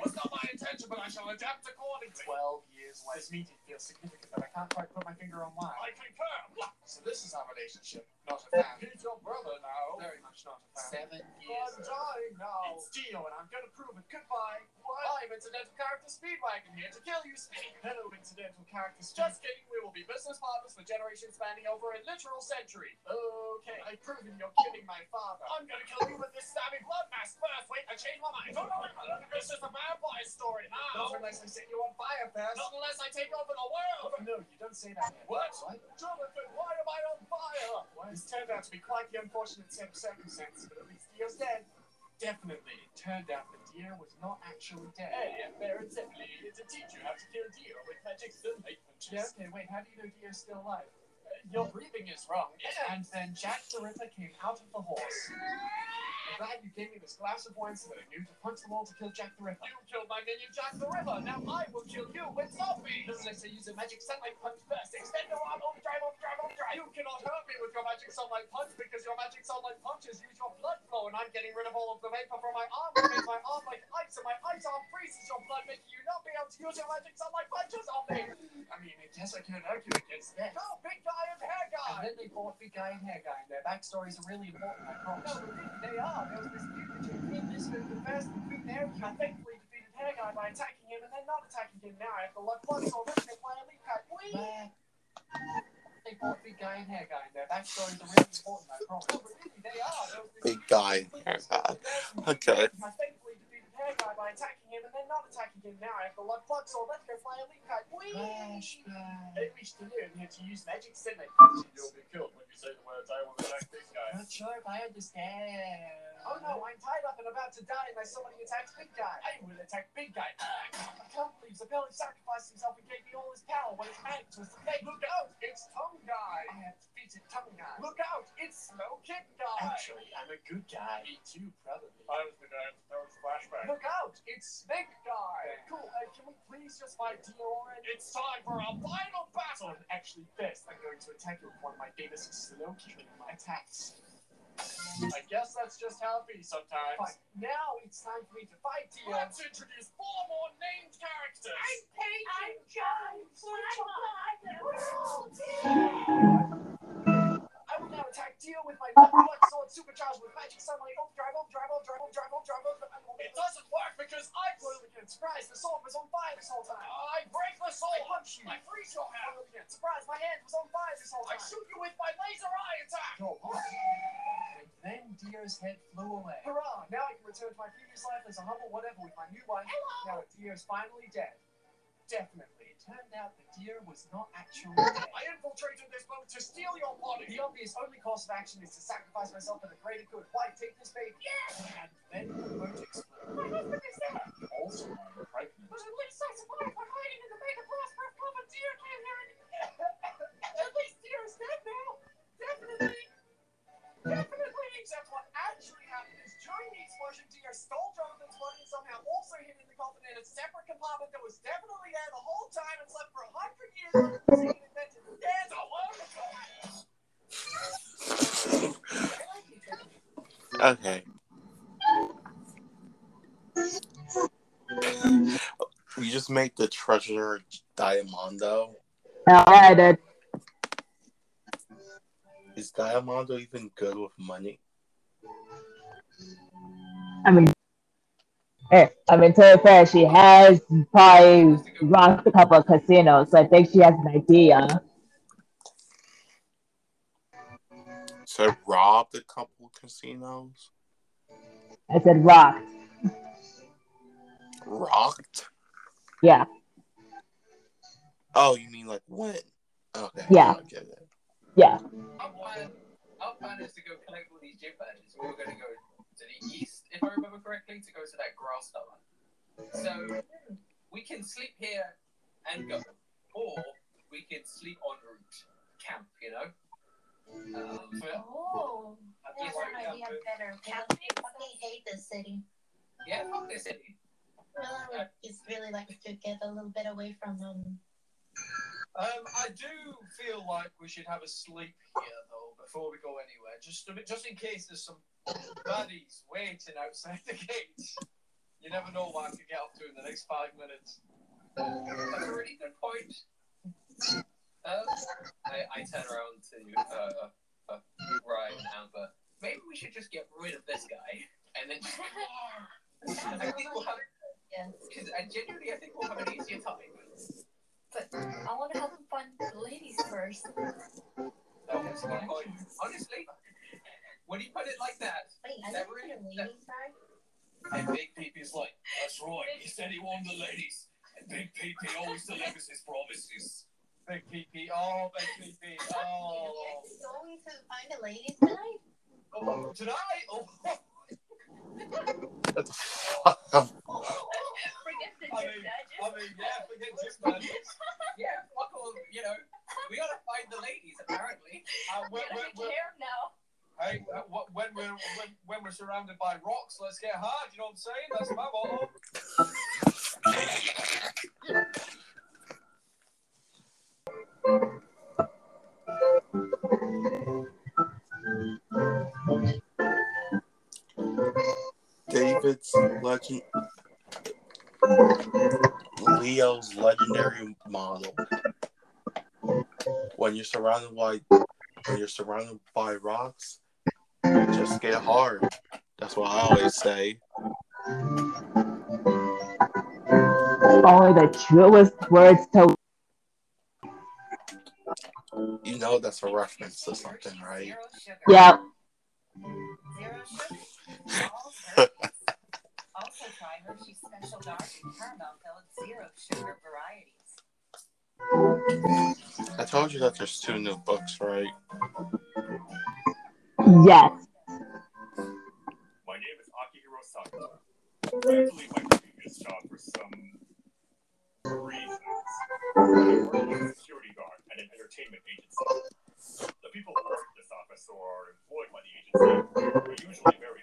Was not my intention, but I shall adapt accordingly. Twelve years later. This meeting feels significant, but I can't quite put my finger on why. I concur. So this is our relationship, not a family. He's your brother now. Very much not a family. Seven years. I'm dying now. It's Dio, and I'm gonna prove it. Goodbye. What? I'm incidental character Speedwagon here to kill you, Speed. Hello, incidental character Speed. Just kidding. We will be business partners for generations spanning over a literal century. Okay, I've proven you're killing my father. I'm gonna kill you with this stabby blood mask first. Wait, I changed my mind. No, no, no, This is a vampire story now. Not unless I set you on fire first. Not unless I take over the world. No, you don't say that. What? What? Jonathan, why am I on fire? Well, it's turned out to be quite the unfortunate set of circumstances, but at least Dio's dead. Definitely, it turned out that Dio was not actually dead. Hey, fair and simply, to teach you how to kill Dio with magic sunlight punches. Yeah, okay, wait, how do you know Dio's still alive? Uh, your breathing is wrong. And then Jack the Ripper came out of the horse. I'm glad you gave me this glass of wine so that I knew to punch the wall to kill Jack the Ripper. You killed my minion Jack the Ripper. Now I will kill you with zombies. It say use a magic sunlight punch first? Extend your arm, overdrive, overdrive, overdrive. You cannot hurt me with your magic sunlight punch because your magic sunlight punches use your blood flow, and I'm getting rid of all of the vapor from my arm, which makes my arm like ice, and my ice arm freezes your blood, making you not be able to use your magic sunlight punches on me. I mean, I guess I can't argue against that. Go, big guy and hair guy. And then they fought Big Guy and Hair Guy, and their backstories are really important, I promise. No, they are. There was this feud between me and this the first between I thankfully defeated Hair Guy by attacking him and then not attacking him. Now I have the luck plus so let's get my elite cut. Whee! They fought Big Guy and Hair Guy, and their backstories are really important, I promise. No, really, they are. There was this Big guy. Uh, okay. I thankfully defeated Hair Guy by attacking him and then not attacking him. Now I have the luck plus so let's get my elite cut. Whee! Flashback. At least you learn how to use magic sunlight punches. You'll be killed when you say the words, I will attack this guy. Not sure if I understand. Oh no, I'm tied up and about to die unless somebody attacks Big Guy. I will attack Big Guy. Ah, I can't believe the Zeppeli sacrificed himself and gave me all his power when his hand was the fake. Look out, it's Tongue Guy. I have defeated Tongue Guy. Look out, it's Slow Kick Guy. Actually, I'm a good guy. Me too, probably. I was the guy that was flashback. Look out, it's Snake Guy. Cool, uh, can we please just fight Dio already? It's time for our final battle. Actually, first, I'm going to attack you with one of my famous slow kicking attacks. I guess that's just how it be sometimes. Fine. Now it's time for me to fight Dio. Let's introduce four more named characters. Pete. I'm James. I will now attack Dio with my Black Sword Supercharged with Magic Sunlight Overdrive, Overdrive, Overdrive, Overdrive, Overdrive, Overdrive. It doesn't work because I Well, again, surprise, the sword was on fire this whole time. I break the soul. I punch you. I freeze your hand. Well, again, surprise, my hand was on fire this whole time. I shoot you with my laser eye attack. Go. And then Dio's head flew away. Hurrah! Now I can return to my previous life as a humble whatever with my new wife. Now that Dio's finally dead. Definitely. It turned out that Dio was not actually dead. I infiltrated this boat to steal your body. The obvious only course of action is to sacrifice myself for the greater good. Why take this baby? Yes! And then the boat exploded. My husband is dead. Also, I'm pregnant. But at least I survived by hiding in the mega prosperous club and Dio came here and... At least Dio is dead now. Definitely. Definitely. Stole Jonathan's money and somehow also hid in the coffin in a separate compartment that was definitely there the whole time and slept for a hundred years the. There's a Okay. We just make the treasure Diamondo. Alright, Is Diamondo even good with money? I mean, eh, I mean, to be fair, she has probably rocked a couple of casinos, so I think she has an idea. So robbed a couple of casinos? I said rocked. Rocked? Yeah, Oh, you mean like when? Okay. Yeah. I get it. yeah. Our plan, our plan is to go collect all these gym badges. We were going to go to the east, if I remember correctly, to go to that grass tower. So we can sleep here and go, or we can sleep on route, camp. You know. Um, for, Oh, That's that's an idea better. Camp, I fucking hate this city. yeah, fuck this city. Well, I would just really like to get a little bit away from them. Um, I do feel like we should have a sleep here though before we go anywhere, just a bit, just in case there's some baddies waiting outside the gate. You never know what I could get up to in the next five minutes. That's a really good point. Um, I, I turn around to uh, uh, Ryan and Amber. Maybe we should just get rid of this guy, and then. I think we'll have. Because I genuinely, I think we'll have an easier time. But I want to have some fun with the ladies first. That's a good point. Honestly, when you put it like that, Wait, I That never really- heard a ladies side. and Big Peepy's like, "That's right. He said he wanted the ladies, and Big Peepy always delivers his promises." Big PP, oh, big PP, oh. Going to find a ladies tonight? oh tonight? Oh, What the fuck? I mean, I mean, yeah, forget just baddies. Yeah, fuck all. You know, we gotta find the ladies. Apparently, Uh, when, when, now. hey, uh, when we're when we're surrounded by rocks, let's get hard. You know what I'm saying? That's my motto. David's legend. Leo's legendary model. When you're surrounded by when you're surrounded by rocks, just get hard. That's what I always say. Only the truest words to You know that's a reference to something, right? Yeah. Zero sugar. All servings. also try Hershey's Special Dark and Caramel filled zero sugar varieties. I told you that there's two new books, right? Yes. My name is Akihiro Sato. I had to leave my previous job for some reasons. I work as a security guard at an entertainment agency. The people who work at this office or are employed by the agency are usually very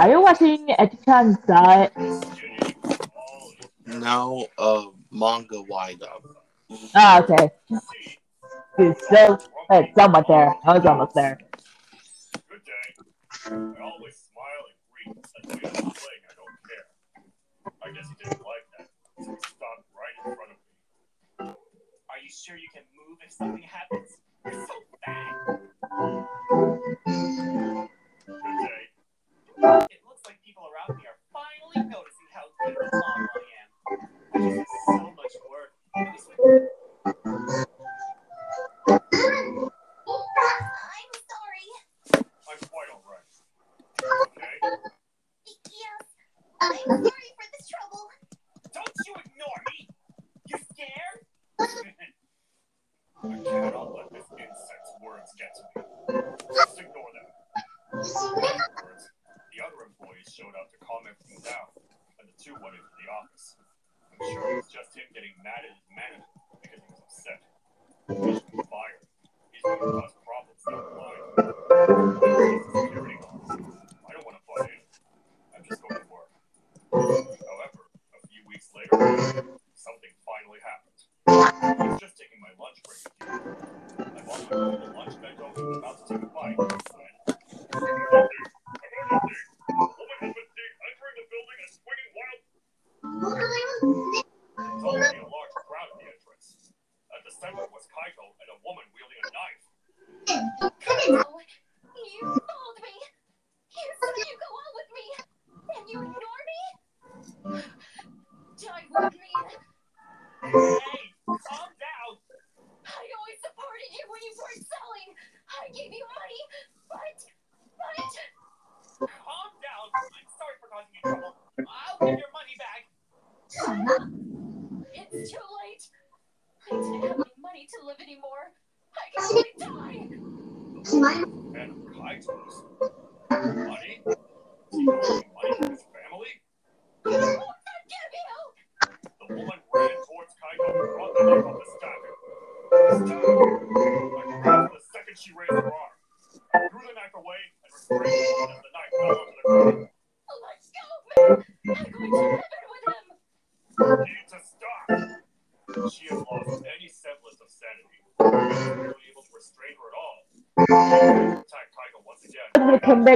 are you watching Echan Side? No, uh, manga wide up. Ah, okay. Dude, still, hey, it's almost there. I was almost there. I always smile and greet. That's the way I'm playing. I don't care. I guess he didn't like that, so he stopped right in front of me. Are you sure you can move if something happens? You're so fat. It looks like people around me are finally noticing how model I am. This is so much work.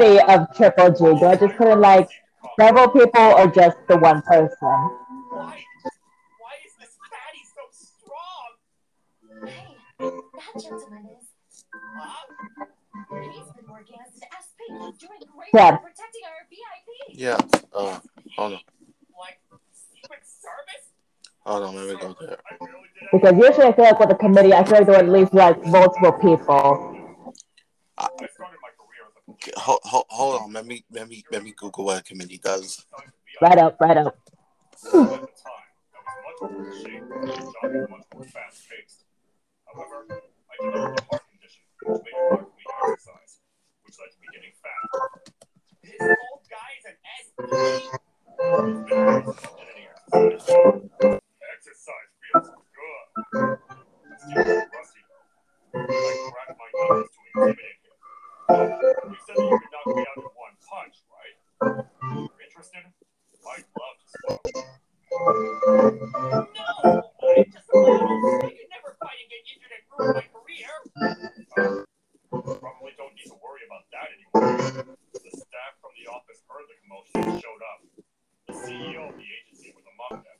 The of Triple G. Do I just put in like several people or just the one person? Why? Why is this fatty so strong? Hey, that gentleman is. He's been working as an SP. Doing great Yeah. work protecting our VIP. Yeah. Uh, hold on. Like Secret Service? Hold on. Let me go there. I really did Because usually I feel like with a committee, I feel like there are at least like multiple people. I started my career as a police Hold, hold, hold on. Let me let me let me Google what a committee does. Right up, right up. At the time, I was much more in shape, and the job was much more fast-paced. However, I developed a heart condition, which made it hard for me to exercise, which led to me getting fat. This old guy an SP? It's been a reason I did any exercise. Exercise feels good. Still rusty. I cracked my knuckles to intimidate him. You said you could knock me out in one punch, right? You're interested? I'd love to spark. No, I'm just a model. I could never fight and get injured and ruin my career. Uh, probably don't need to worry about that anymore. The staff from the office heard the commotion and showed up. The CEO of the agency was among them.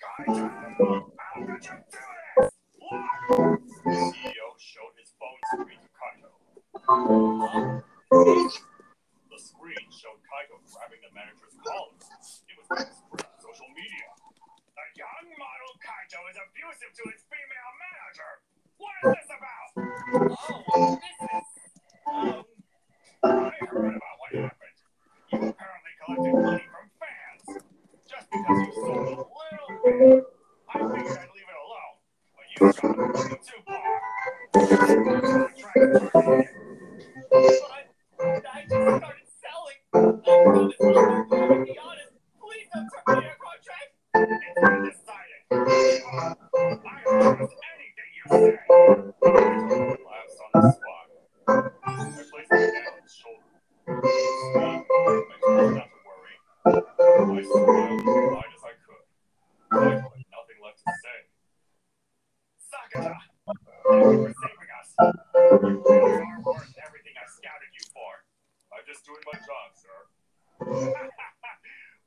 Guys, how did you do this? Look! The CEO showed his phone screen? The screen showed Kaito grabbing the manager's collar. It was on social media. A young model Kaito is abusive to his female manager. What is this about? Oh, this is. Um. I heard about what happened. You apparently collected money from fans. Just because you sold a little bit. I figured I'd leave it alone. But you've gone a too far. I, just started selling. Uh, Work hard be honest. Please don't terminate contract. I anything you say. On the not to worry. I as as I could. I nothing left to say. Sakata, thank you for saving us. You are worth everything I scouted you for. I'm just doing my job, sir.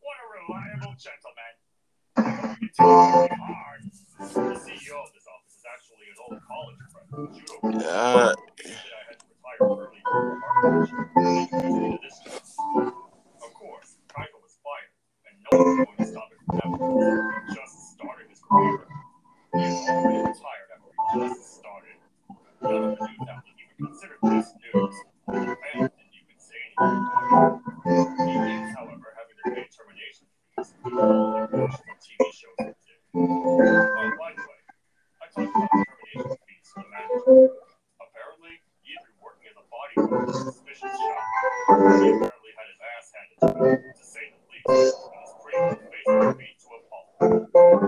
what a reliable gentleman. Of course, was fired, and no going to stop from He just started his career. Already retired after he just started. None of the news this news. The is, however, having to pay termination due to all the TV shows did. Oh, by the way, I talked about termination fees to manager. Apparently, he had been working as a bodyguard in a suspicious shop. He apparently had his ass handed to him, to say the least, and his pretty little face was beat to a pulp.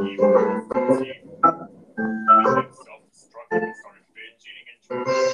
He even lost his. He became self-destructive and started binge eating and drinking.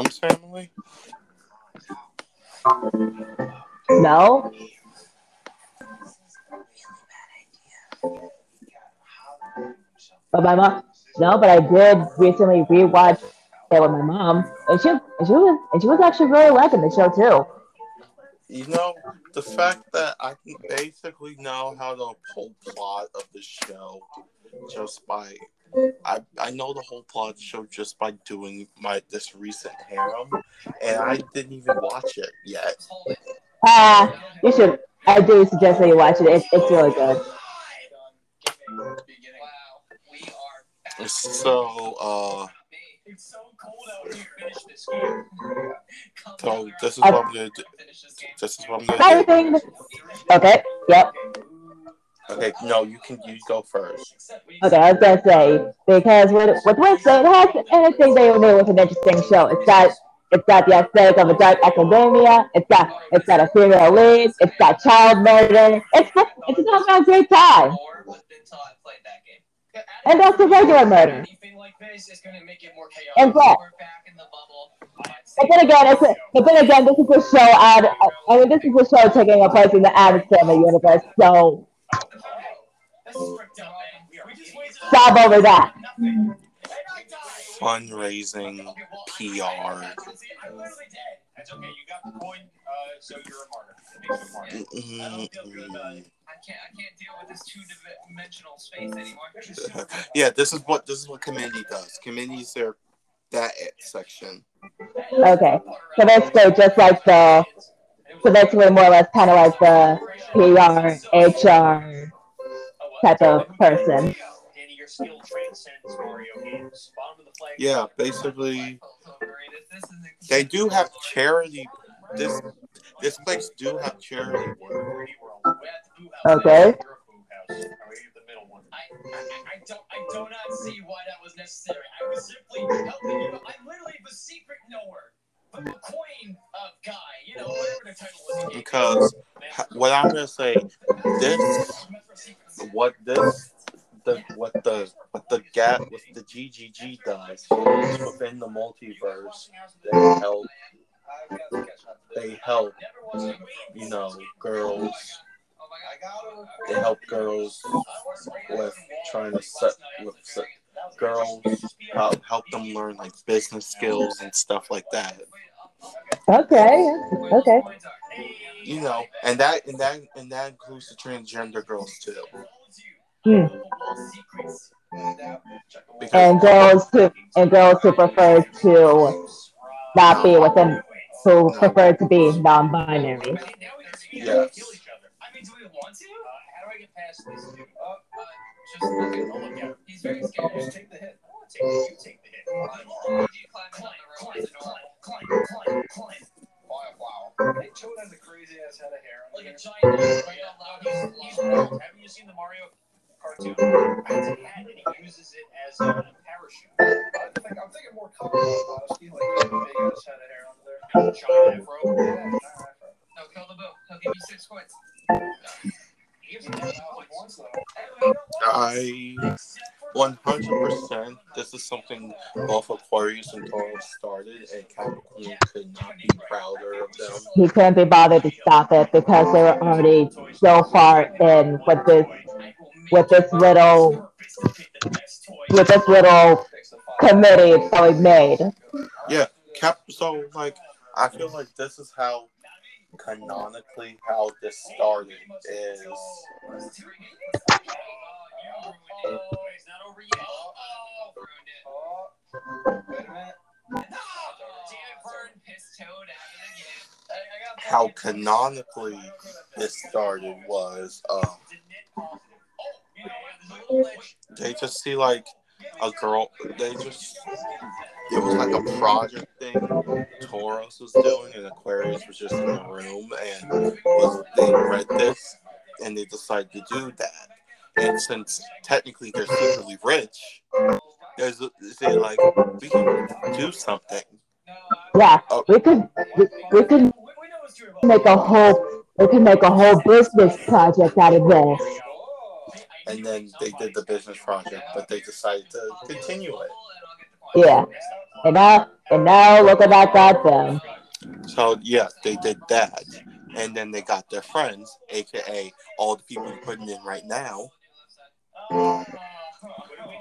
Addams Family? No, but my mom. No, but I did recently rewatch it with my mom, and she and she was and she was actually really liking the show too. You know, the fact that I can basically know how the whole plot of the show just by I I know the whole plot of the show just by doing my this recent harem, and I didn't even watch it yet. Ah, you should. I do suggest that you watch it. It's it's really good. So, uh, It's so cold out here. Finish this is what I'm gonna do. This is what I'm gonna do. Okay. Yep. Okay, no, you can you go first. Okay, I was gonna say because with with Wednesday, it has anything they knew was an interesting show. It's got it's got the aesthetic of a dark academia. It's got it's got a female lead. It's got child murder. It's it's just a great time. And that's the regular murder. And what? But then again, it's a, but then again, this is a show ad. I mean, this is a show taking a place in the Addams Family universe. So This is fricked up, man. We just wasted stop over that. Fundraising, PR. I literally did. That's okay. You got the coin, uh, so you're a martyr. It makes you a martyr. I don't feel good about it. I can't. I can't deal with this two-dimensional space anymore. yeah, this is what this is what committee does. Committees are that section. Okay, so basically, just like the, so basically more or less kind of like the PR, HR type of person. Danny, your skill transcends Mario games. Bottom of the flag. Yeah, basically, they do have charity. This this place do have charity work. Okay. You're a boo house. You're the middle one. I, I, I don't. I do not see why that was necessary. I was simply helping you. I'm literally the secret knower. Because what I'm gonna say, this what this the what the what the gap with the GGG does within the multiverse. They help. They help. You know, girls. They help girls with trying to set with set, girls help help them learn like business skills and stuff like that. Okay. Okay. You know, and that and that and that includes the transgender girls too. Hmm. Because And girls who and girls who prefer to not be within, who prefer to be non-binary. yes. I mean, do we want to? How do I get past this dude? Just look at I'll look at him. He's very scared. Just take the hit. I want to take the, you take the hit. Climb, climb, climb, climb, climb, climb. Wow, wow. Hey, Toad has a crazy ass head of hair. Like a giant knife right out loud. He's, he's bald. Haven't you seen the Mario cartoon? It's a hat and he uses it as a parachute. I think, I'm thinking more Colin Bobowski, like a big ass head of hair under there. And a giant afro. Yeah, giant afro. No, kill the boo. He'll give you six coins. He gives me that like once though. I 100%. This is something both Aquarius and Taurus started, and Capricorn could not be prouder of them. He couldn't be bothered to stop it because they were already so far in with this with this little with this little committee that we made. Yeah, Cap. So like, I feel like this is how canonically how this started is how canonically this started was um they just see like a girl they just it was like a project thing Taurus was doing and Aquarius was just in the room and was they read this and they decided to do that. and since technically they're secretly rich, there's they like we can do something. Yeah, Oh. we could we, we could make a whole we can make a whole business project out of this. And then they did the business project, but they decided to continue it. Yeah, and now and now look what that them. So yeah, they did that, and then they got their friends, aka all the people you're putting in right now.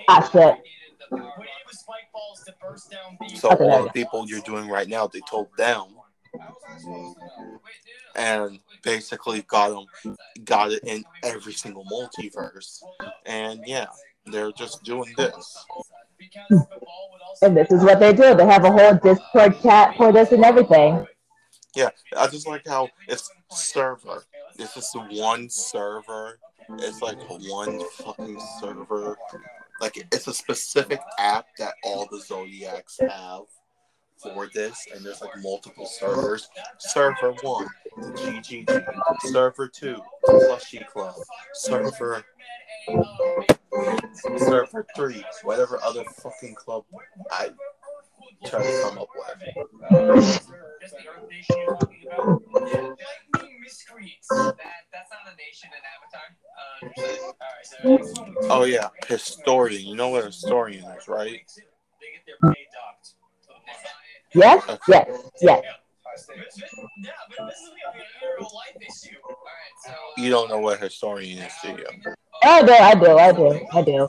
Ah shit. So all the people you're doing right now, they told them, and basically got them, got it in every single multiverse, and yeah, they're just doing this. And this is what they do. They have a whole Discord chat for this and everything. Yeah, I just like how it's server. It's just one server. It's like one fucking server. Like it's a specific app that all the Zodiacs have for this, and there's like multiple servers. Server one, the GGG. Server two, the Plushie Club. Server server three, whatever other fucking club I try to come up with. Oh yeah, historian. You know what a historian is, right? Yes, yes, yes. You don't know what historian is, do you? Oh, I do, I do, I do, I do.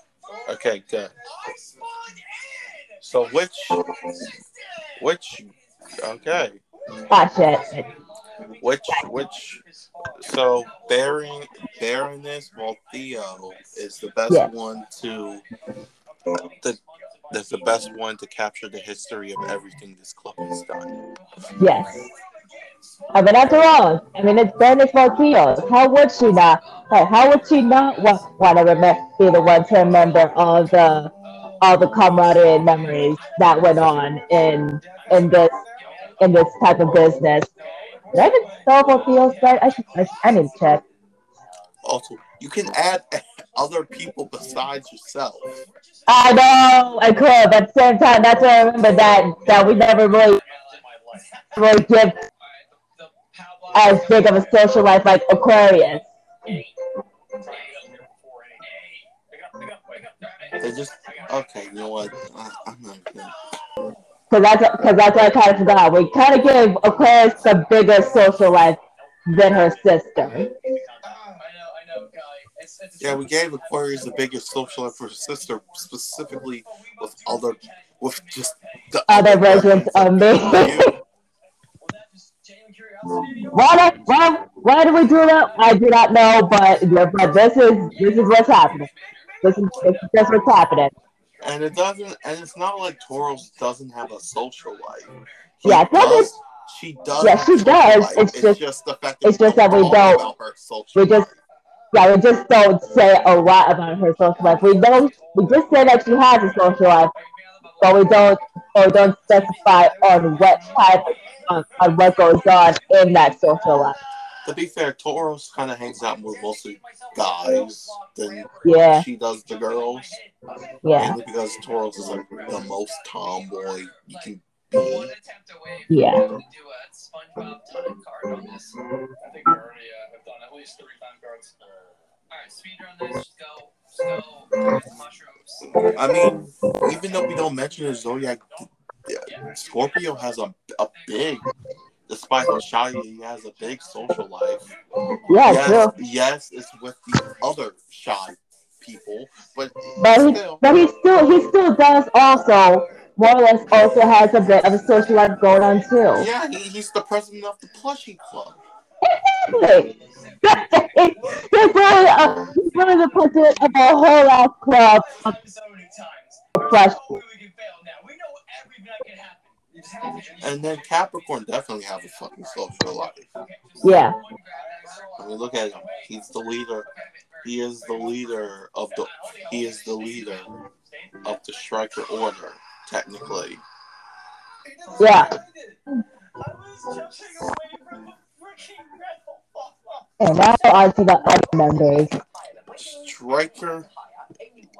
Okay, good. So which, which, okay, shit. which, which, so Baron, Baroness Voltheo is the best Yeah. one to, the, that's the best one to capture the history of everything this club has done. Yes. I mean, after all, I mean, it's Bernice Voltio. How would she not? How would she not want, want to remember, be the one to remember all the all the camaraderie and memories that went on in in this in this type of business? Did I even spell right? I should, I, should, I need to check. Also, you can add other people besides yourself. I know I could, but at the same time, that's what I remember that that we never really really give as big of a social life like Aquarius. They just, okay, you know what? I, I'm not gonna. Because that's because that's what I kind of forgot. We kind of gave Aquarius a bigger social life than her sister. Yeah, we gave Aquarius the biggest social life for sister, specifically with other, with just the Other versions of me. why, do- why, why do we do that? I do not know, but but this is this is what's happening. This is, this is just what's happening. And it doesn't, and it's not like Taurus doesn't have a social life. She Yeah, doesn't- She does. Yeah, she does. life. It's just- the fact It's just that we don't. social We just yeah, we just don't say a lot about her social life. We don't. we just say that she has a social life, but we don't or don't specify on what type on, on what goes on in that social life. To be fair, Taurus kind of hangs out with mostly guys than Yeah. she does the girls. Yeah. Mainly because Taurus is like the most tomboy you can be. Yeah. I think we already uh, have done at least three time cards. Alright, speedrun this. Just go. Go. Get the mushrooms. I mean, even though we don't mention his zodiac, Scorpio has a, a big, despite how shy he has a big social life. Yeah, yes, true. yes, it's with the other shy people, but But he, still, but he still he still does also more or less also has a bit of a social life going on too. yeah, he, he's the president of the Plushie Club. Exactly. he's really a, he's really the president of a whole ass club of fresh. And then Capricorn definitely has a fucking social life. Yeah. I mean, look at him. He's the leader. He is the leader of the. He is the leader of the Striker Order, technically. Yeah. And now on to the other members. Striker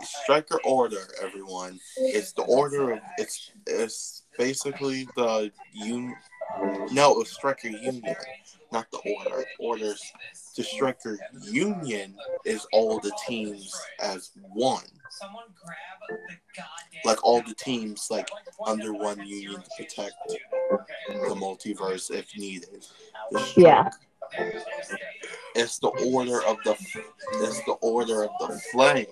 Striker Order, everyone. It's the order of it's it's basically the un no, it's Striker Union, not the order. Orders the Striker Union is all the teams as one. Someone grab the goddamn. Like all the teams like under one union to protect the multiverse if needed. Yeah. It's the order of the it's the order of the flame.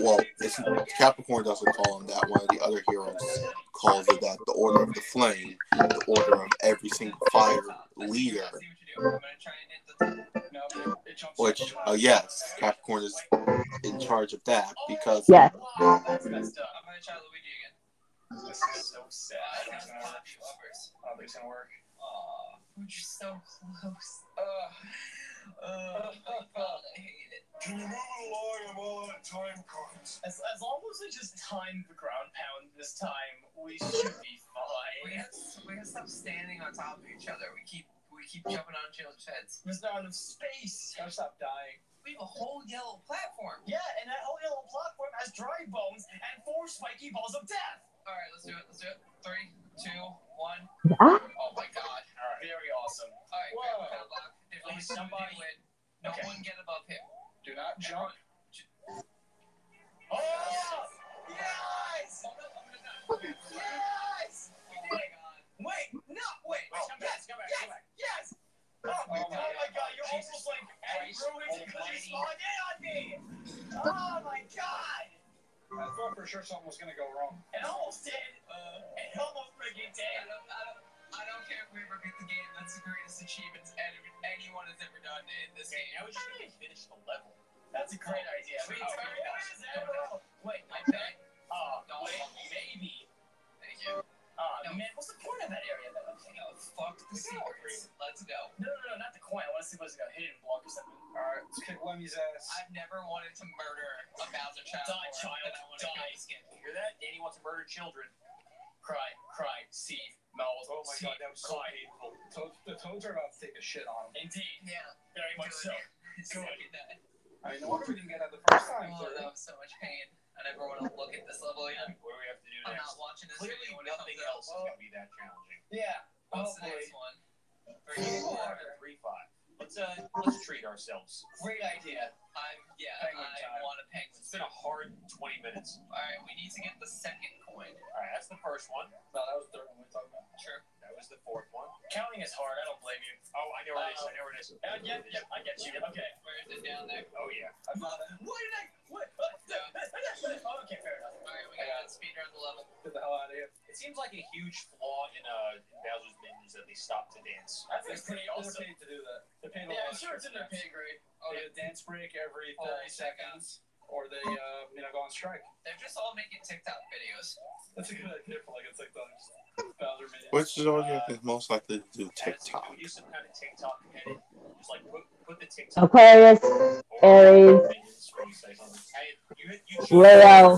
Well, it's Capricorn doesn't call him that. One of the other heroes calls it that. The order of the flame, the order of every single fire leader. Which, uh, yes, Capricorn is in charge of that because Yes. I'm gonna try Luigi again. This is so sad. I don't know how to do others. I don't think it's gonna work. Aw, we're just so close. Uh, uh, my God, I hate it. Can you move along? I'm all out time cards. As, as long as we just time the ground pound this time, we should be We fine. gotta, we gotta stop standing on top of each other. We keep we keep jumping on each other's heads. There's not enough space. Gotta stop dying. We have a whole yellow platform. Yeah, and that whole yellow platform has dry bones and four spiky balls of death. All right, let's do it. Let's do it. Three, two, one. Ah, Oh my God. All right, very awesome. All right, Whoa. grab a padlock. There's only Please, somebody somebody- win. No Okay. one get above him. Do not jump. Oh! Yes! No, I'm gonna die. Yes! Wait, no, wait. Wait, Oh, come back, yes, come back, yes, come back. yes. Oh my, Oh my oh my God. god, you're Jesus almost like Eddie Christ because you spawned in on me. Oh my god. I thought for sure something was gonna go wrong. It almost did. Uh, It almost freaking did. Don't, I don't, I don't care if we ever beat the game. That's the greatest achievement anyone has ever done in this Okay, game. now we just need to finish the level. That's a great oh, idea. Wait, Wait, turn it down. Wait, I bet. Oh, No. wait, maybe. Thank you. Oh, No. man, what's the point of that area, though? No, fuck the secrets. Let's go. No, no, no, not the coin. I want to see what's got a hidden block or something. Alright, let's kick Lemmy's ass. I've never wanted to murder a Bowser child. Die, child, I want to die. kill this kid. You hear that? Danny wants to murder children. Cry, cry, Steve, mouth. Oh my Steve, god, that was so cry. painful. Toads, the toads are about to take a shit on him. Indeed, Yeah. very much so. Good. that. I mean, no wonder we didn't get that the first time. Oh, clearly. that was so much pain. I never want to look at this level again. What do we have to do next? I'm not watching this Clearly, video when it nothing comes out. else is going to be that challenging. Yeah. What's the hopefully. next one? Three, four, three, five. Let's uh, let's treat ourselves. Great idea. I'm yeah. Penguin I time. want a penguin. It's been a hard 20 minutes. All right, we need to get the second coin. All right, that's the first one. No, that was the third one we talked about. Sure. That was the fourth one. Counting is hard. I don't blame you. Oh, I know where it is. I know where it is. Uh, yep, yep, I get you. Okay. Where is it down there? Oh yeah. I'm not. What did I? What? oh, okay, fair enough. All right, we got to speed run the level. Get the hell out of here. It seems like a huge flaw in uh in Bowser's minions that they stop to dance. I That's think pretty they're awesome. paid to do that. They're paid a Yeah, lot. I'm sure it's in their pay grade. Oh, They get dance break every Oh 30 my seconds, or they, uh, you know, go on strike. They're just all making TikTok videos. That's a good idea for like a TikTok. Just Bowser minions. which zodiac is most likely to do As TikTok? we use some kind of TikTok edit. Just like put, put the TikTok. Aquarius, Aries, Minions, when you say something. Hey, you, you choose- Leo, you had-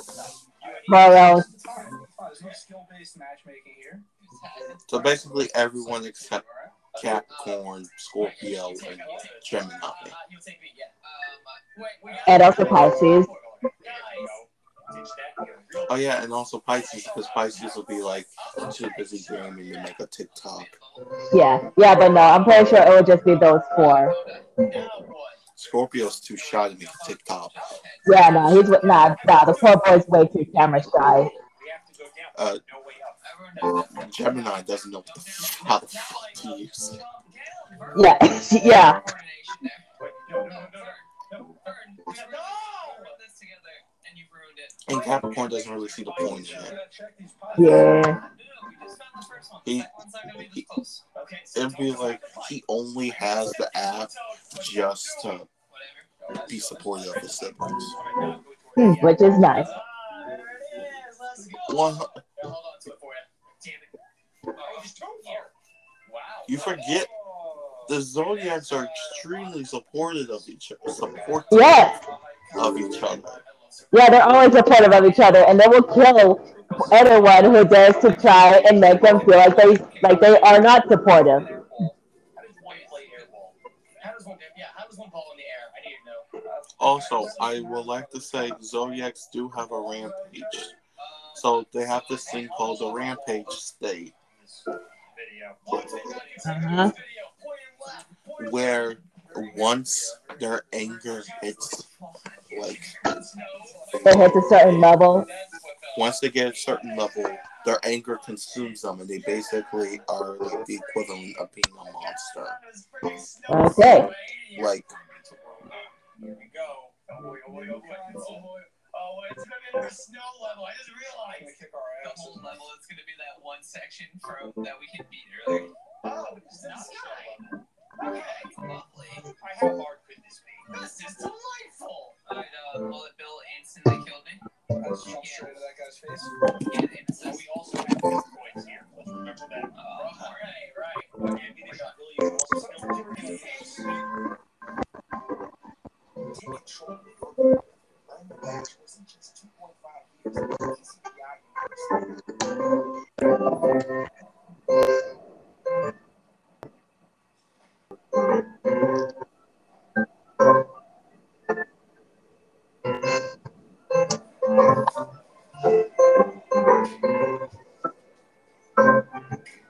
Taurus. It's fine. It's fine. There's no skill-based matchmaking here. Who's had it? So basically, everyone except Alright. Capricorn, Scorpio, and me, you take me. Gemini. You take me, yeah. Wait, we got And also Pisces. Guys. Ditch that. You're Oh yeah, and also Pisces, because Pisces will be like too busy gaming to make a TikTok. Yeah, yeah, but no, I'm pretty sure it would just be those four. Scorpio's too shy to make a TikTok. Yeah, no, he's nah, nah. The poor boy's way too camera shy. We have to go down. Uh, Gemini doesn't know what the f- how the fuck to use. Yeah, yeah. And you've ruined it. And Capricorn doesn't really see the point in it. gotta check these pies. Yeah. No, no, we just found the first one. The He- second one's not gonna be this close. Okay, so It'd be like he only has the app just to be supportive of his siblings. Hmm, which is nice. There it is. Let's go. One, you forget the zodiacs are extremely supportive of each supportive Yes, of each other. yeah, they're always supportive of each other, and they will kill anyone who dares to try and make them feel like they like they are not supportive. How does one play airball? How does one? Yeah, how does one ball in the air? I need to know. Also, I would like to say Zodiacs do have a rampage. So they have this thing called the rampage state, Uh-huh. where once their anger hits, like, It hits a certain level. once they get a certain level, their anger consumes them, and they basically are like the equivalent of being a monster. Okay. Like, It's gonna be another snow level. I just realized. The whole level is gonna be that one section from that we can beat earlier. Oh, it's not level. Okay, lovely. I how hard could this be? This is delightful. I know. Uh, bullet Bill instantly killed me. I just jumped straight into that guy's face. Yeah, it's So we also have these points here. Let's remember that. Oh, right, right. Okay, meaning not really you also still give her the Take control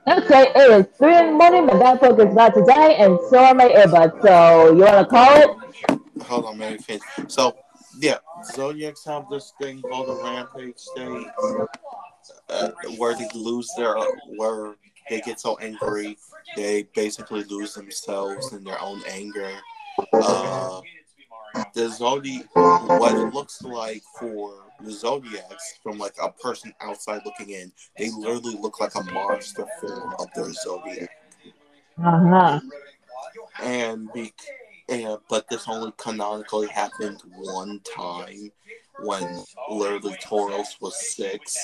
Okay, it is three in the morning. My dad is about to die, and so are my earbuds. So you wanna call it? hold on, man. finish. So, yeah, Zodiacs have this thing called the rampage state, uh, where they lose their, where they get so angry, they basically lose themselves in their own anger. Uh, the Zodi, what it looks like for the Zodiacs from like a person outside looking in, they literally look like a monster form of their Zodiac. Uh huh. and be and but this only canonically happened one time when literally Taurus was six.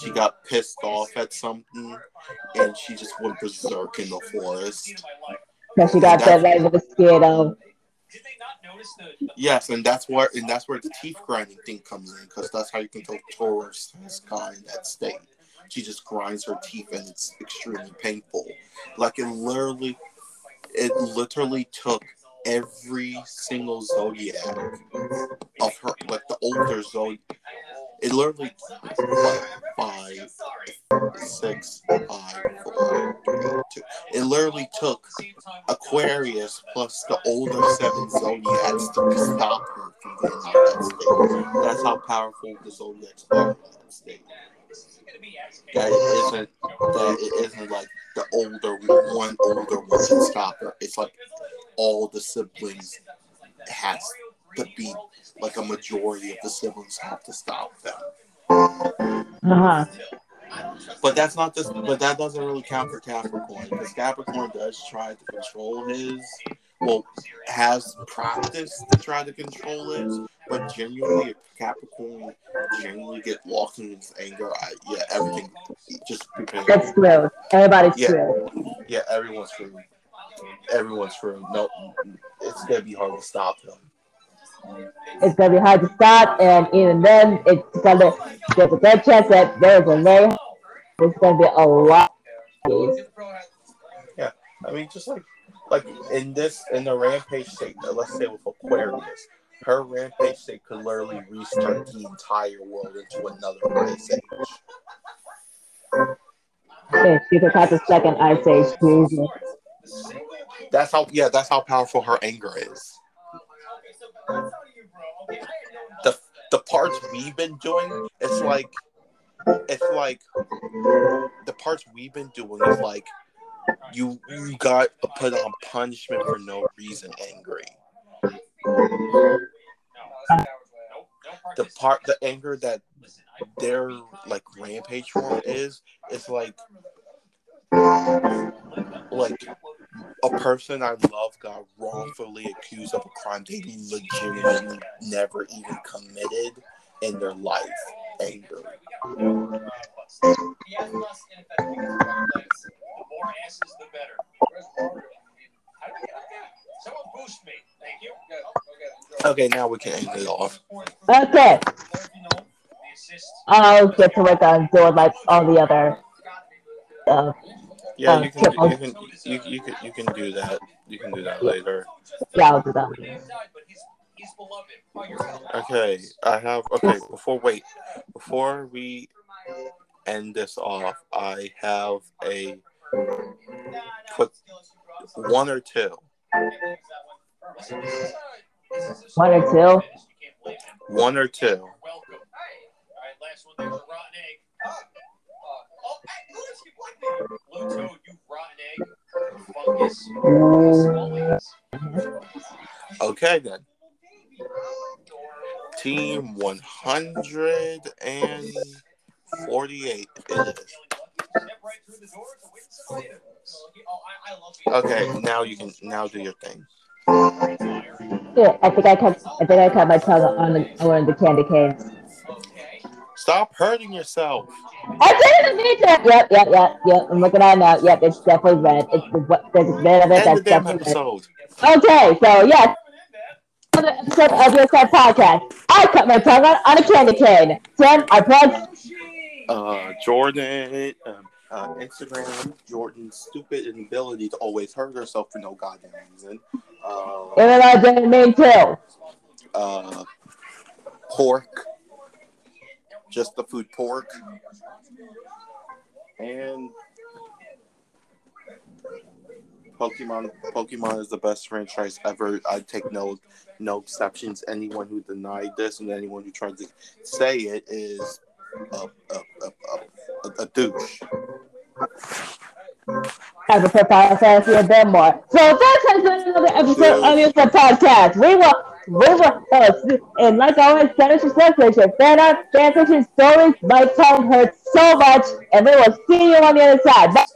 She got pissed off at something and she just went berserk in the forest. Because she got that right with scared of. Yes, and that's where and that's where the teeth grinding thing comes in because that's how you can tell Taurus has gone in that state. She just grinds her teeth and it's extremely painful. Like it literally, it literally took every single zodiac of her, like the older zodiac. It literally five, six, five, four, three, two. It literally took Aquarius plus the older seven zodiacs to stop her from getting out that state. That's how powerful the zodiacs are in that state. That isn't that it isn't like the older one older one can stop her. It's like all the siblings has to be like a majority of the siblings have to stop them. Uh huh. But that's not this. But that doesn't really count for Capricorn because Capricorn does try to control his. Well, has practiced to try to control his, but genuinely, if Capricorn genuinely get lost in his anger, I, yeah, everything just prepare. That's screwed. Everybody's Yeah. screwed. Yeah, everyone's screwed. Everyone's screwed. No, it's gonna be hard to stop him. It's gonna be hard to stop, and even then, it's gonna there's a good chance that there's a very there's gonna be a lot. Yeah, I mean, just like like in this in the rampage state, uh, let's say with Aquarius, her rampage state could literally restart the entire world into another ice age. Yeah, she could have the second ice age. Jesus. That's how yeah, that's how powerful her anger is. The the parts we've been doing, it's like it's like the parts we've been doing is like you you got put on punishment for no reason angry. The part the anger that their like rampage form is it's like like a person I love got wrongfully accused of a crime they legitimately never even committed in their life. Anger. The more asses, the better. How do we get up there? Someone boost me. Thank you. Okay, now we can end it off. Okay. I'll get to work on doing like all the other stuff. Yeah, Uh, you can do, you can you, you can you can do that. You can do that later. Yeah, I'll do that. Okay, I have okay, before wait. Before we end this off, I have a put one or two. One or two. One or two. Alright, last one, there's a rotten egg. Hey, Louis, you like me. Blue toad, you rotten egg. Fungus. Okay then. Team one hundred and forty-eight. Okay, now you can now do your thing. Yeah, I think I cut. I think I cut my tongue on the on one of the candy canes. Stop hurting yourself. I didn't mean to. Yep, yep, yep, yep. I'm looking at it now. Yep, it's definitely red. It's the what- there's bit of it End that's definitely red. Okay, so yes. Another episode of your podcast. I cut my tongue on, on a candy cane. Tim, our plugs. Uh, Jordan, um, uh, Instagram, Jordan's stupid inability to always hurt herself for no goddamn reason. Uh, Even though I didn't mean to. uh, pork, just the food pork, and Pokemon. Pokemon is the best franchise ever. I take no no exceptions. Anyone who denied this and anyone who tried to say it is a a a, a, a, a douche. I prefer Final Fantasy a bit more. So this has been another episode of your podcast. We will, we will, uh, and like always, send us your sensation, fan art, fan fiction stories. My tongue hurts so much, and we will see you on the other side. Bye.